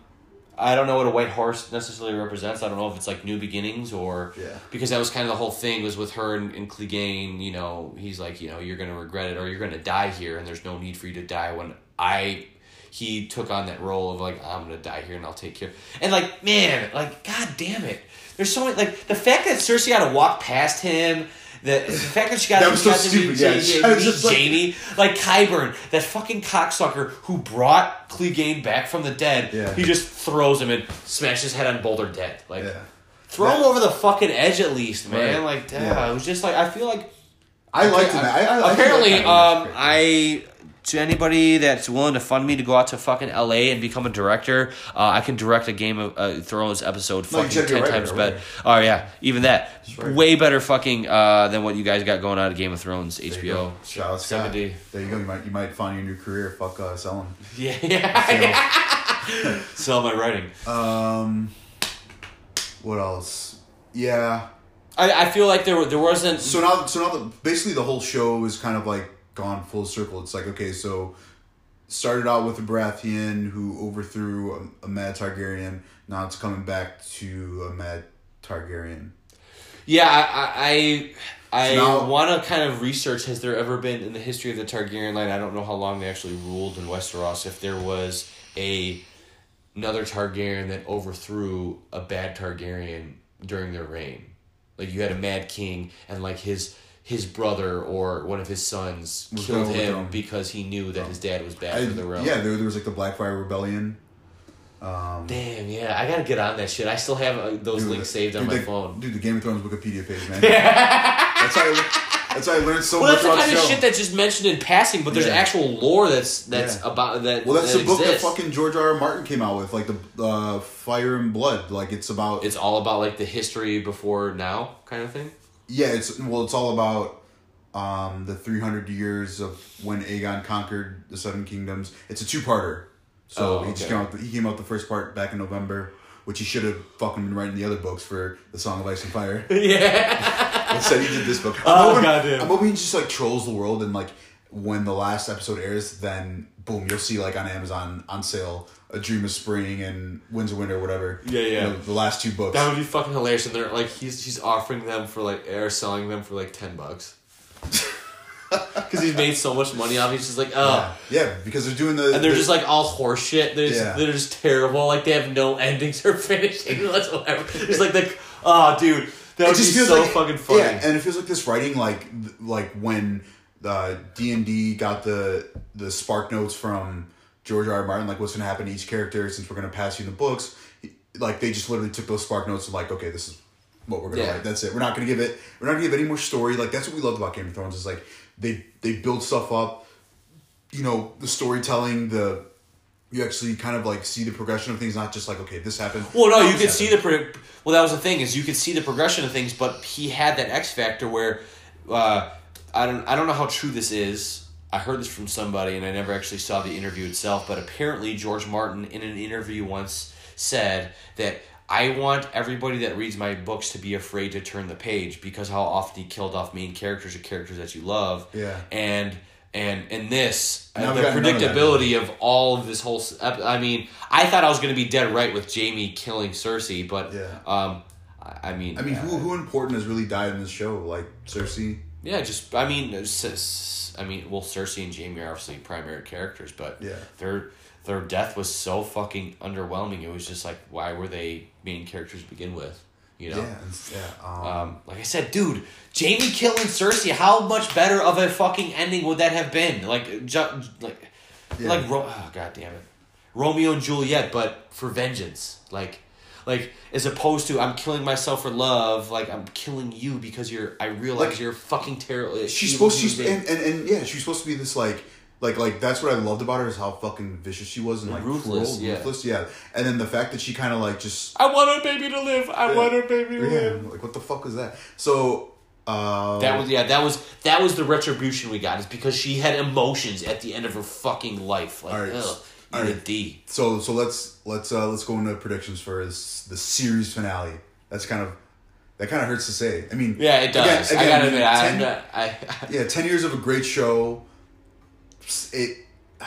I don't know what a white horse necessarily represents. I don't know if it's like new beginnings or Yeah. because that was kind of the whole thing was with her and, and Clegane. You know, he's like, you know, you're gonna regret it or you're gonna die here, and there's no need for you to die. When I, he took on that role of like, I'm gonna die here and I'll take care. And like, man, like, god damn it, there's so many like the fact that Cersei had to walk past him The, the fact that she got, That to, was so stupid, meet, yeah. Ja- She Ja- was meet like- Jaime, like Qyburn, that fucking cocksucker who brought Clegane back from the dead. Yeah. He just throws him and smashes his head on Boulder dead. Like Yeah. throw him over the fucking edge at least, man. Right. Like damn, Yeah. it was just like I feel like I liked him. I, I, I apparently, um, I to anybody that's willing to fund me to go out to fucking L.A. and become a director, uh, I can direct a Game of uh, Thrones episode No, fucking ten right, times better. Oh yeah, even that, right. way better fucking uh, than what you guys got going on at Game of Thrones There HBO. Shout out 70. There you go. You might you might find your new career. Fuck uh, selling. Yeah, yeah. Sell my writing. Um, what else? Yeah. I, I feel like there there wasn't. So now, so now, the, basically, the whole show is kind of like gone full circle. It's like okay, so started out with a Baratheon who overthrew a, a Mad Targaryen. Now it's coming back to a Mad Targaryen. Yeah, I I, I So want to kind of research. Has there ever been in the history of the Targaryen line? I don't know how long they actually ruled in Westeros. If there was a another Targaryen that overthrew a bad Targaryen during their reign, like you had a Mad King and like his his brother or one of his sons Was killed him because he knew that his dad was bad I, for the realm. yeah, there, there was like the Blackfire Rebellion. Um, Damn, yeah, I gotta get on that shit. I still have uh, those dude, links saved on my the- phone. Dude, the Game of Thrones Wikipedia page, man. that's how I, that's how I learned so Well, much that's the kind of shit that's just mentioned in passing, but there's Yeah. actual lore that's that's Yeah. about that. well, that's that the book exists. that fucking George R. R. Martin came out with, like the uh, Fire and Blood. Like it's about It's all about like the history before now kind of thing. Yeah, it's well, it's all about um, the three hundred years of when Aegon conquered the Seven Kingdoms. It's a two-parter. So Oh, he just came out. He came out the first part back in November, which he should have fucking been writing the other books for the Song of Ice and Fire. yeah. Instead, he did this book. Oh, I'm hoping, goddamn. I'm hoping he just like trolls the world and like when the last episode airs, then boom, you'll see like on Amazon on sale, A Dream of Spring and Winds of Winter, whatever. Yeah, yeah. You know, the last two books. That would be fucking hilarious, and they're like he's he's offering them for like or selling them for like ten bucks. Because he's made so much money off, it, he's just like, oh, yeah. yeah, because they're doing the and they're the- just like all horse shit. They're just, Yeah. they're just terrible. Like they have no endings or finishing whatsoever. It's like the oh, dude, that would be so fucking funny. Yeah, and it feels like this writing, like like when D and D got the the spark notes from George R. R. Martin, like what's going to happen to each character since we're going to pass you the books. Like they just literally took those spark notes and like, okay, this is what we're going to Yeah. write. That's it. We're not going to give it. We're not going to give any more story. Like that's what we loved about Game of Thrones is like they they build stuff up. You know, the storytelling, the you actually kind of like see the progression of things, not just like okay, this happened. Well, no, you could see the pro- well. That was the thing is you could see the progression of things, but he had that X factor where uh, I don't I don't know how true this is. I heard this from somebody, and I never actually saw the interview itself. But apparently, George Martin in an interview once said that I want everybody that reads my books to be afraid to turn the page because how often he killed off main characters or characters that you love. Yeah. And and and this Now uh, the none of predictability of all of this whole. I mean, I thought I was going to be dead right with Jaime killing Cersei, but Yeah. um, I mean, I mean, uh, who who important has really died in this show? Like Cersei. Yeah, just I mean, I mean, well, Cersei and Jaime are obviously primary characters, but Yeah. their their death was so fucking underwhelming. It was just like, why were they main characters to begin with? You know. Yeah, yeah. Um, Um, like I said, dude, Jaime killing Cersei. How much better of a fucking ending would that have been? Like, ju- like, Yeah. like, Ro- oh, god damn it, Romeo and Juliet, but for vengeance. Like, like as opposed to I'm killing myself for love. Like I'm killing you because you're. I realize Like, you're fucking terrible. she's supposed to, she's, and, and, and yeah, she's supposed to be this like, like, like that's what I loved about her is how fucking vicious she was and like Ruthless, cruel, yeah. ruthless, yeah. And then the fact that she kind of like just I want her baby to live. I Yeah. want her baby to yeah, live. like what the fuck was that? So um, That was yeah. That was that was the retribution we got. Is because she had emotions at the end of her fucking life. Like, All right, ugh, all right. D. so so let's let's uh let's go into predictions for this the series finale. That's kind of that kind of hurts to say. I mean, Yeah, it does. I gotta admit, I'm 10 not, I, yeah, ten years of a great show. It,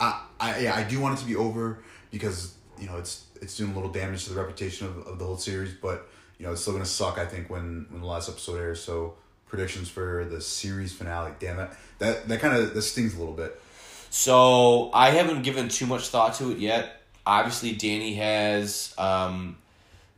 I, I, yeah, I do want it to be over because you know it's it's doing a little damage to the reputation of, of the whole series, but you know it's still gonna suck. I think when when the last episode airs. So predictions for the series finale. Damn it, that that kind of that stings a little bit. So I haven't given too much thought to it yet. Obviously, Dany has um,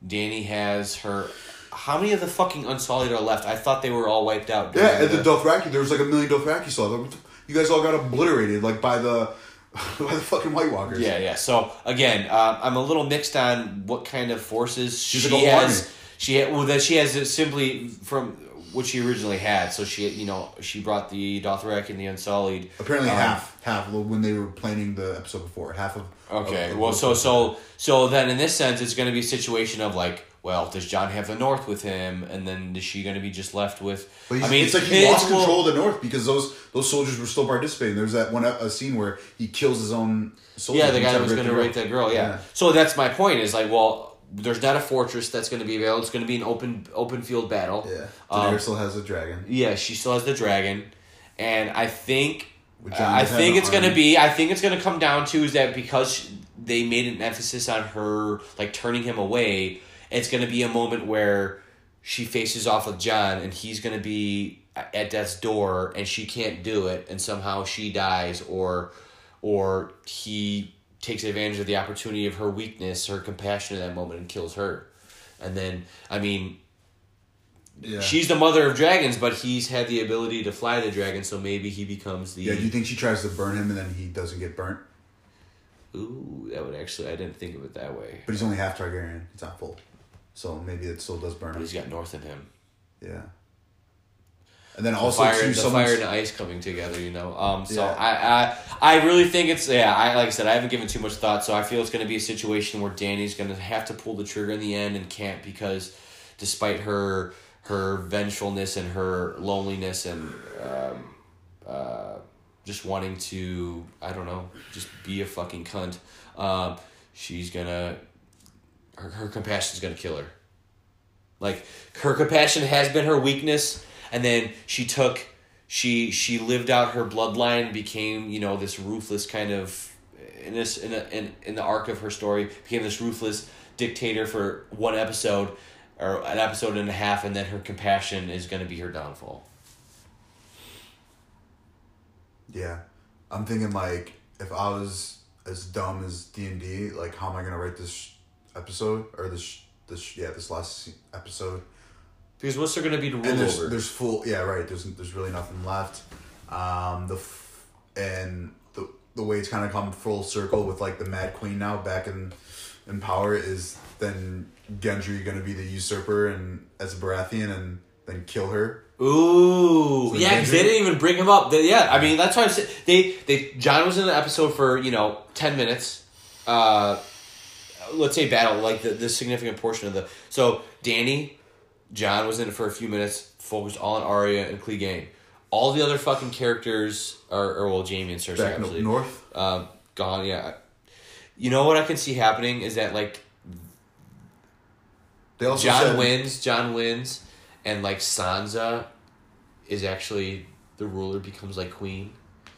Dany has her how many of the fucking Unsullied are left? I thought they were all wiped out. Yeah, and the Dothraki, there was like a million Dothraki. Like, You guys all got obliterated like by the by the fucking White Walkers. Yeah, yeah. So again, uh, I'm a little mixed on what kind of forces She's she like has. army. She well that she has simply from what she originally had. So she you know she brought the Dothraki and the Unsullied. Apparently Um, half, half when they were planning the episode before, half of. Okay. of- Well, so so so then in this sense, it's going to be a situation of like, well, does Jon have the North with him, and then is she going to be just left with? But I mean, it's like he lost well- control of the North because those those soldiers were still participating. There's that one a scene where he kills his own. soldiers Yeah, the guy that was going to rape rape that girl. Yeah. Yeah. So that's my point. Is like, well, there's not a fortress that's going to be available. It's going to be an open open field battle. Yeah, Um, still has a dragon. Yeah, she still has the dragon, and I think I think it's gonna be. I think it's gonna come down to is that because they made an emphasis on her like turning him away, it's gonna be a moment where she faces off with Jon, and he's gonna be at death's door, and she can't do it, and somehow she dies, or or he takes advantage of the opportunity of her weakness, her compassion in that moment, and kills her. And then, I mean, Yeah. She's the mother of dragons, but he's had the ability to fly the dragon, so maybe he becomes the. yeah. Do you think she tries to burn him and then he doesn't get burnt? Ooh, that would actually. I didn't think of it that way. But he's only half Targaryen. It's not full, so maybe it still does burn But him. he's got north in him. Yeah. And then The also fire, too, the fire and ice coming together, you know. Um, so Yeah. I, I, I really think it's yeah. I like I said, I haven't given too much thought, so I feel it's going to be a situation where Dany's going to have to pull the trigger in the end and can't because, despite her her vengefulness and her loneliness and um, uh, just wanting to I don't know just be a fucking cunt, um, she's gonna her her compassion's gonna kill her. Like her compassion has been her weakness, and then she took she she lived out her bloodline, became you know this ruthless kind of in this in a, in in the arc of her story became this ruthless dictator for one episode or an episode and a half, and then her compassion is going to be her downfall. Yeah, I'm thinking like if I was as dumb as D and D, like how am I gonna write this episode or this this yeah this last episode? Because what's there going to be to rule And there's over? there's full yeah right there's there's really nothing left, um the f- and the the way it's kind of come full circle with like the Mad Queen now back in in power is then Gendry gonna be the usurper and as a Baratheon and then kill her. Ooh, So yeah, because they didn't even bring him up. They, yeah, I mean that's why I said they they Jon was in the episode for you know ten minutes. Uh, let's say battle like the, the significant portion of the so Dany, Jon was in it for a few minutes, focused all on Arya and Clegane. All the other fucking characters are, or well, Jaime and Cersei Back obviously north. um, gone. Yeah, you know what I can see happening is that like They also Jon said, wins, Jon wins, and like Sansa is actually the ruler, becomes like queen,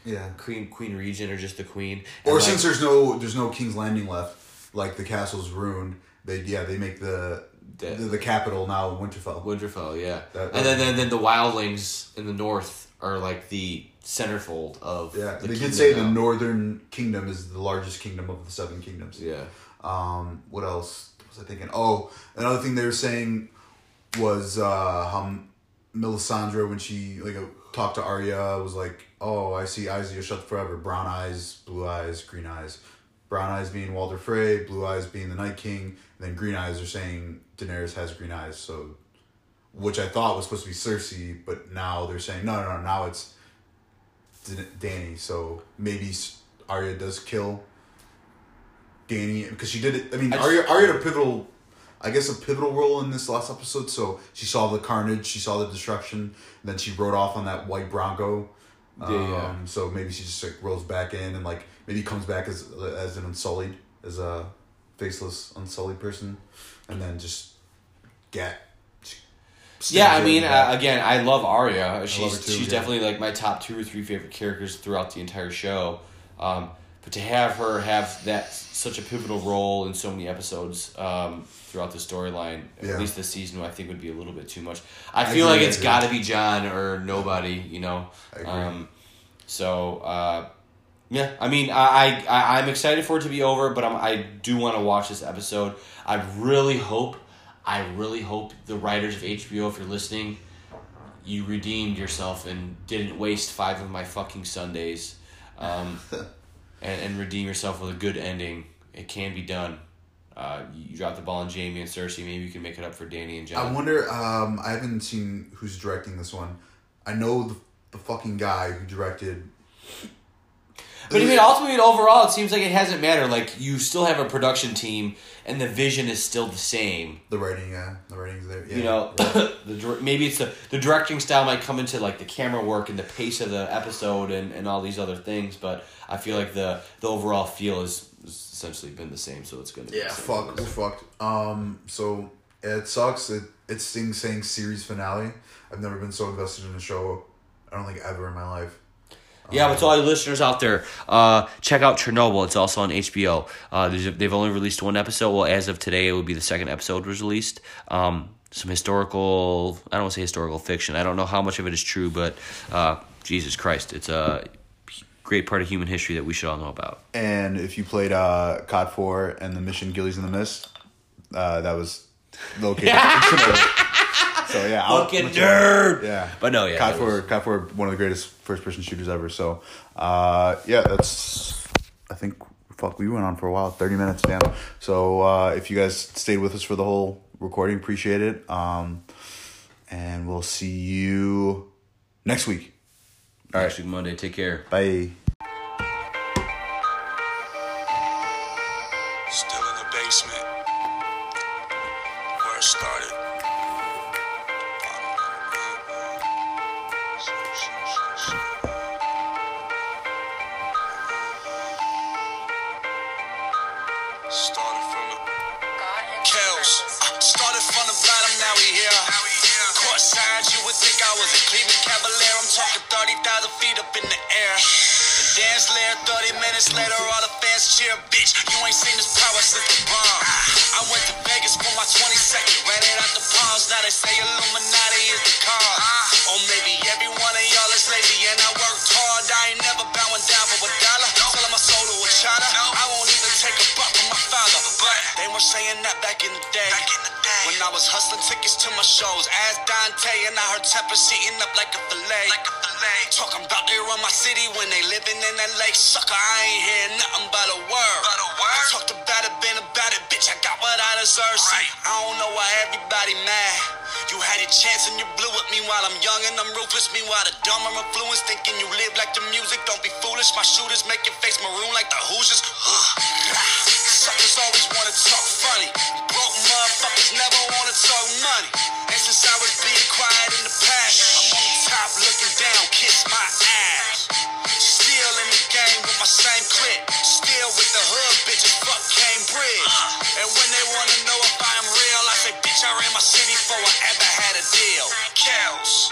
Yeah. queen, queen regent, or just the queen. Or like, since there's no there's no King's Landing left, like the castle's ruined. They yeah they make the the, The- the capital now Winterfell. Winterfell, yeah, That- and then, then then the wildlings in the north are like the centerfold of Yeah, The they did say the. Northern Kingdom is the largest kingdom of the Seven Kingdoms. yeah. Um, what else was I thinking? Oh, another thing they were saying was uh, how Melisandre when she like uh, talked to Arya was like, "Oh, I see eyes that are shut forever. Brown eyes, blue eyes, green eyes. Brown eyes being Walder Frey, blue eyes being the Night King, then green eyes are saying Daenerys has green eyes." So, which I thought was supposed to be Cersei, but now they're saying no, no, no. Now it's Dan- Dany. So maybe Arya does kill Dany because she did it. I mean, I Arya Arya had a pivotal, I guess, a pivotal role in this last episode. So she saw the carnage, she saw the destruction, and then she rode off on that white Bronco. Yeah, yeah. Um, So maybe she just like rolls back in and like maybe comes back as as an unsullied, as a faceless unsullied person, and then just get. Yeah, I mean, uh, again, I love Arya. She's her too, she's yeah. definitely like my top two or three favorite characters throughout the entire show. Um, but to have her have that such a pivotal role in so many episodes um, throughout the storyline, Yeah. at least this season, I think would be a little bit too much. I I feel agree, like it's got to be Jon or nobody, you know. I agree. Um, so uh, yeah, I mean, I, I I'm excited for it to be over, but I'm, I do want to watch this episode. I really hope I really hope the writers of HBO, if you're listening, you redeemed yourself and didn't waste five of my fucking Sundays, um, and, and redeem yourself with a good ending. It can be done. Uh, you drop the ball on Jaime and Cersei. Maybe you can make it up for Dany and Jon. I wonder. Um, I haven't seen who's directing this one. I know the, the fucking guy who directed. But I mean, ultimately, overall, it seems like it hasn't mattered. Like you still have a production team, and the vision is still the same. the writing. Yeah, the writing's there. Yeah. You know, the maybe it's the the directing style might come into like the camera work and the pace of the episode and, and all these other things. But I feel like the the overall feel has essentially been the same. So it's gonna be Yeah, fuck, we're fucked. Um, so it sucks. It it's saying series finale. I've never been so invested in a show. I don't think ever in my life. Yeah, but to all you listeners out there, uh, check out Chernobyl. It's also on HBO. Uh, they've only released one episode. Well, as of today, it would be the second episode was released. Um, some historical, I don't want to say historical fiction. I don't know how much of it is true, but uh, Jesus Christ, it's a great part of human history that we should all know about. And if you played uh, COD Four and the mission Gillies in the Mist, uh, that was located. in Chernobyl. So yeah, Fucking nerd! Yeah, But no, yeah, COD Four, was- COD Four, one of the greatest first-person shooters ever. So, uh, yeah, that's. I think fuck, we went on for a while, thirty minutes, damn. So uh, if you guys stayed with us for the whole recording, appreciate it. Um, and we'll see you next week. All right, Next week, Monday. Take care. Bye. Was hustling tickets to my shows. Ask Dante and I heard Tepper eating up like a fillet. Talking about they run my city when they living in that lake. Sucker, I ain't hear nothing but a word. I talked about it, been about it, bitch. I got what I deserve. See, I don't know why everybody mad. You had your chance and you blew it. Meanwhile, I'm young and I'm ruthless. Meanwhile, the dumb are influenced, thinking you live like the music. Don't be foolish. My shooters make your face maroon like the Hoosiers. Suckers always wanna talk funny. Broke Motherfuckers never wanna talk money. And since I was being quiet in the past, I'm on the top looking down, kiss my ass. Still in the game with my same clip. Still with the hood, bitches, fuck Cambridge. Uh. And when they wanna know if I'm real, I say, bitch, I ran my city before I ever had a deal. Cows.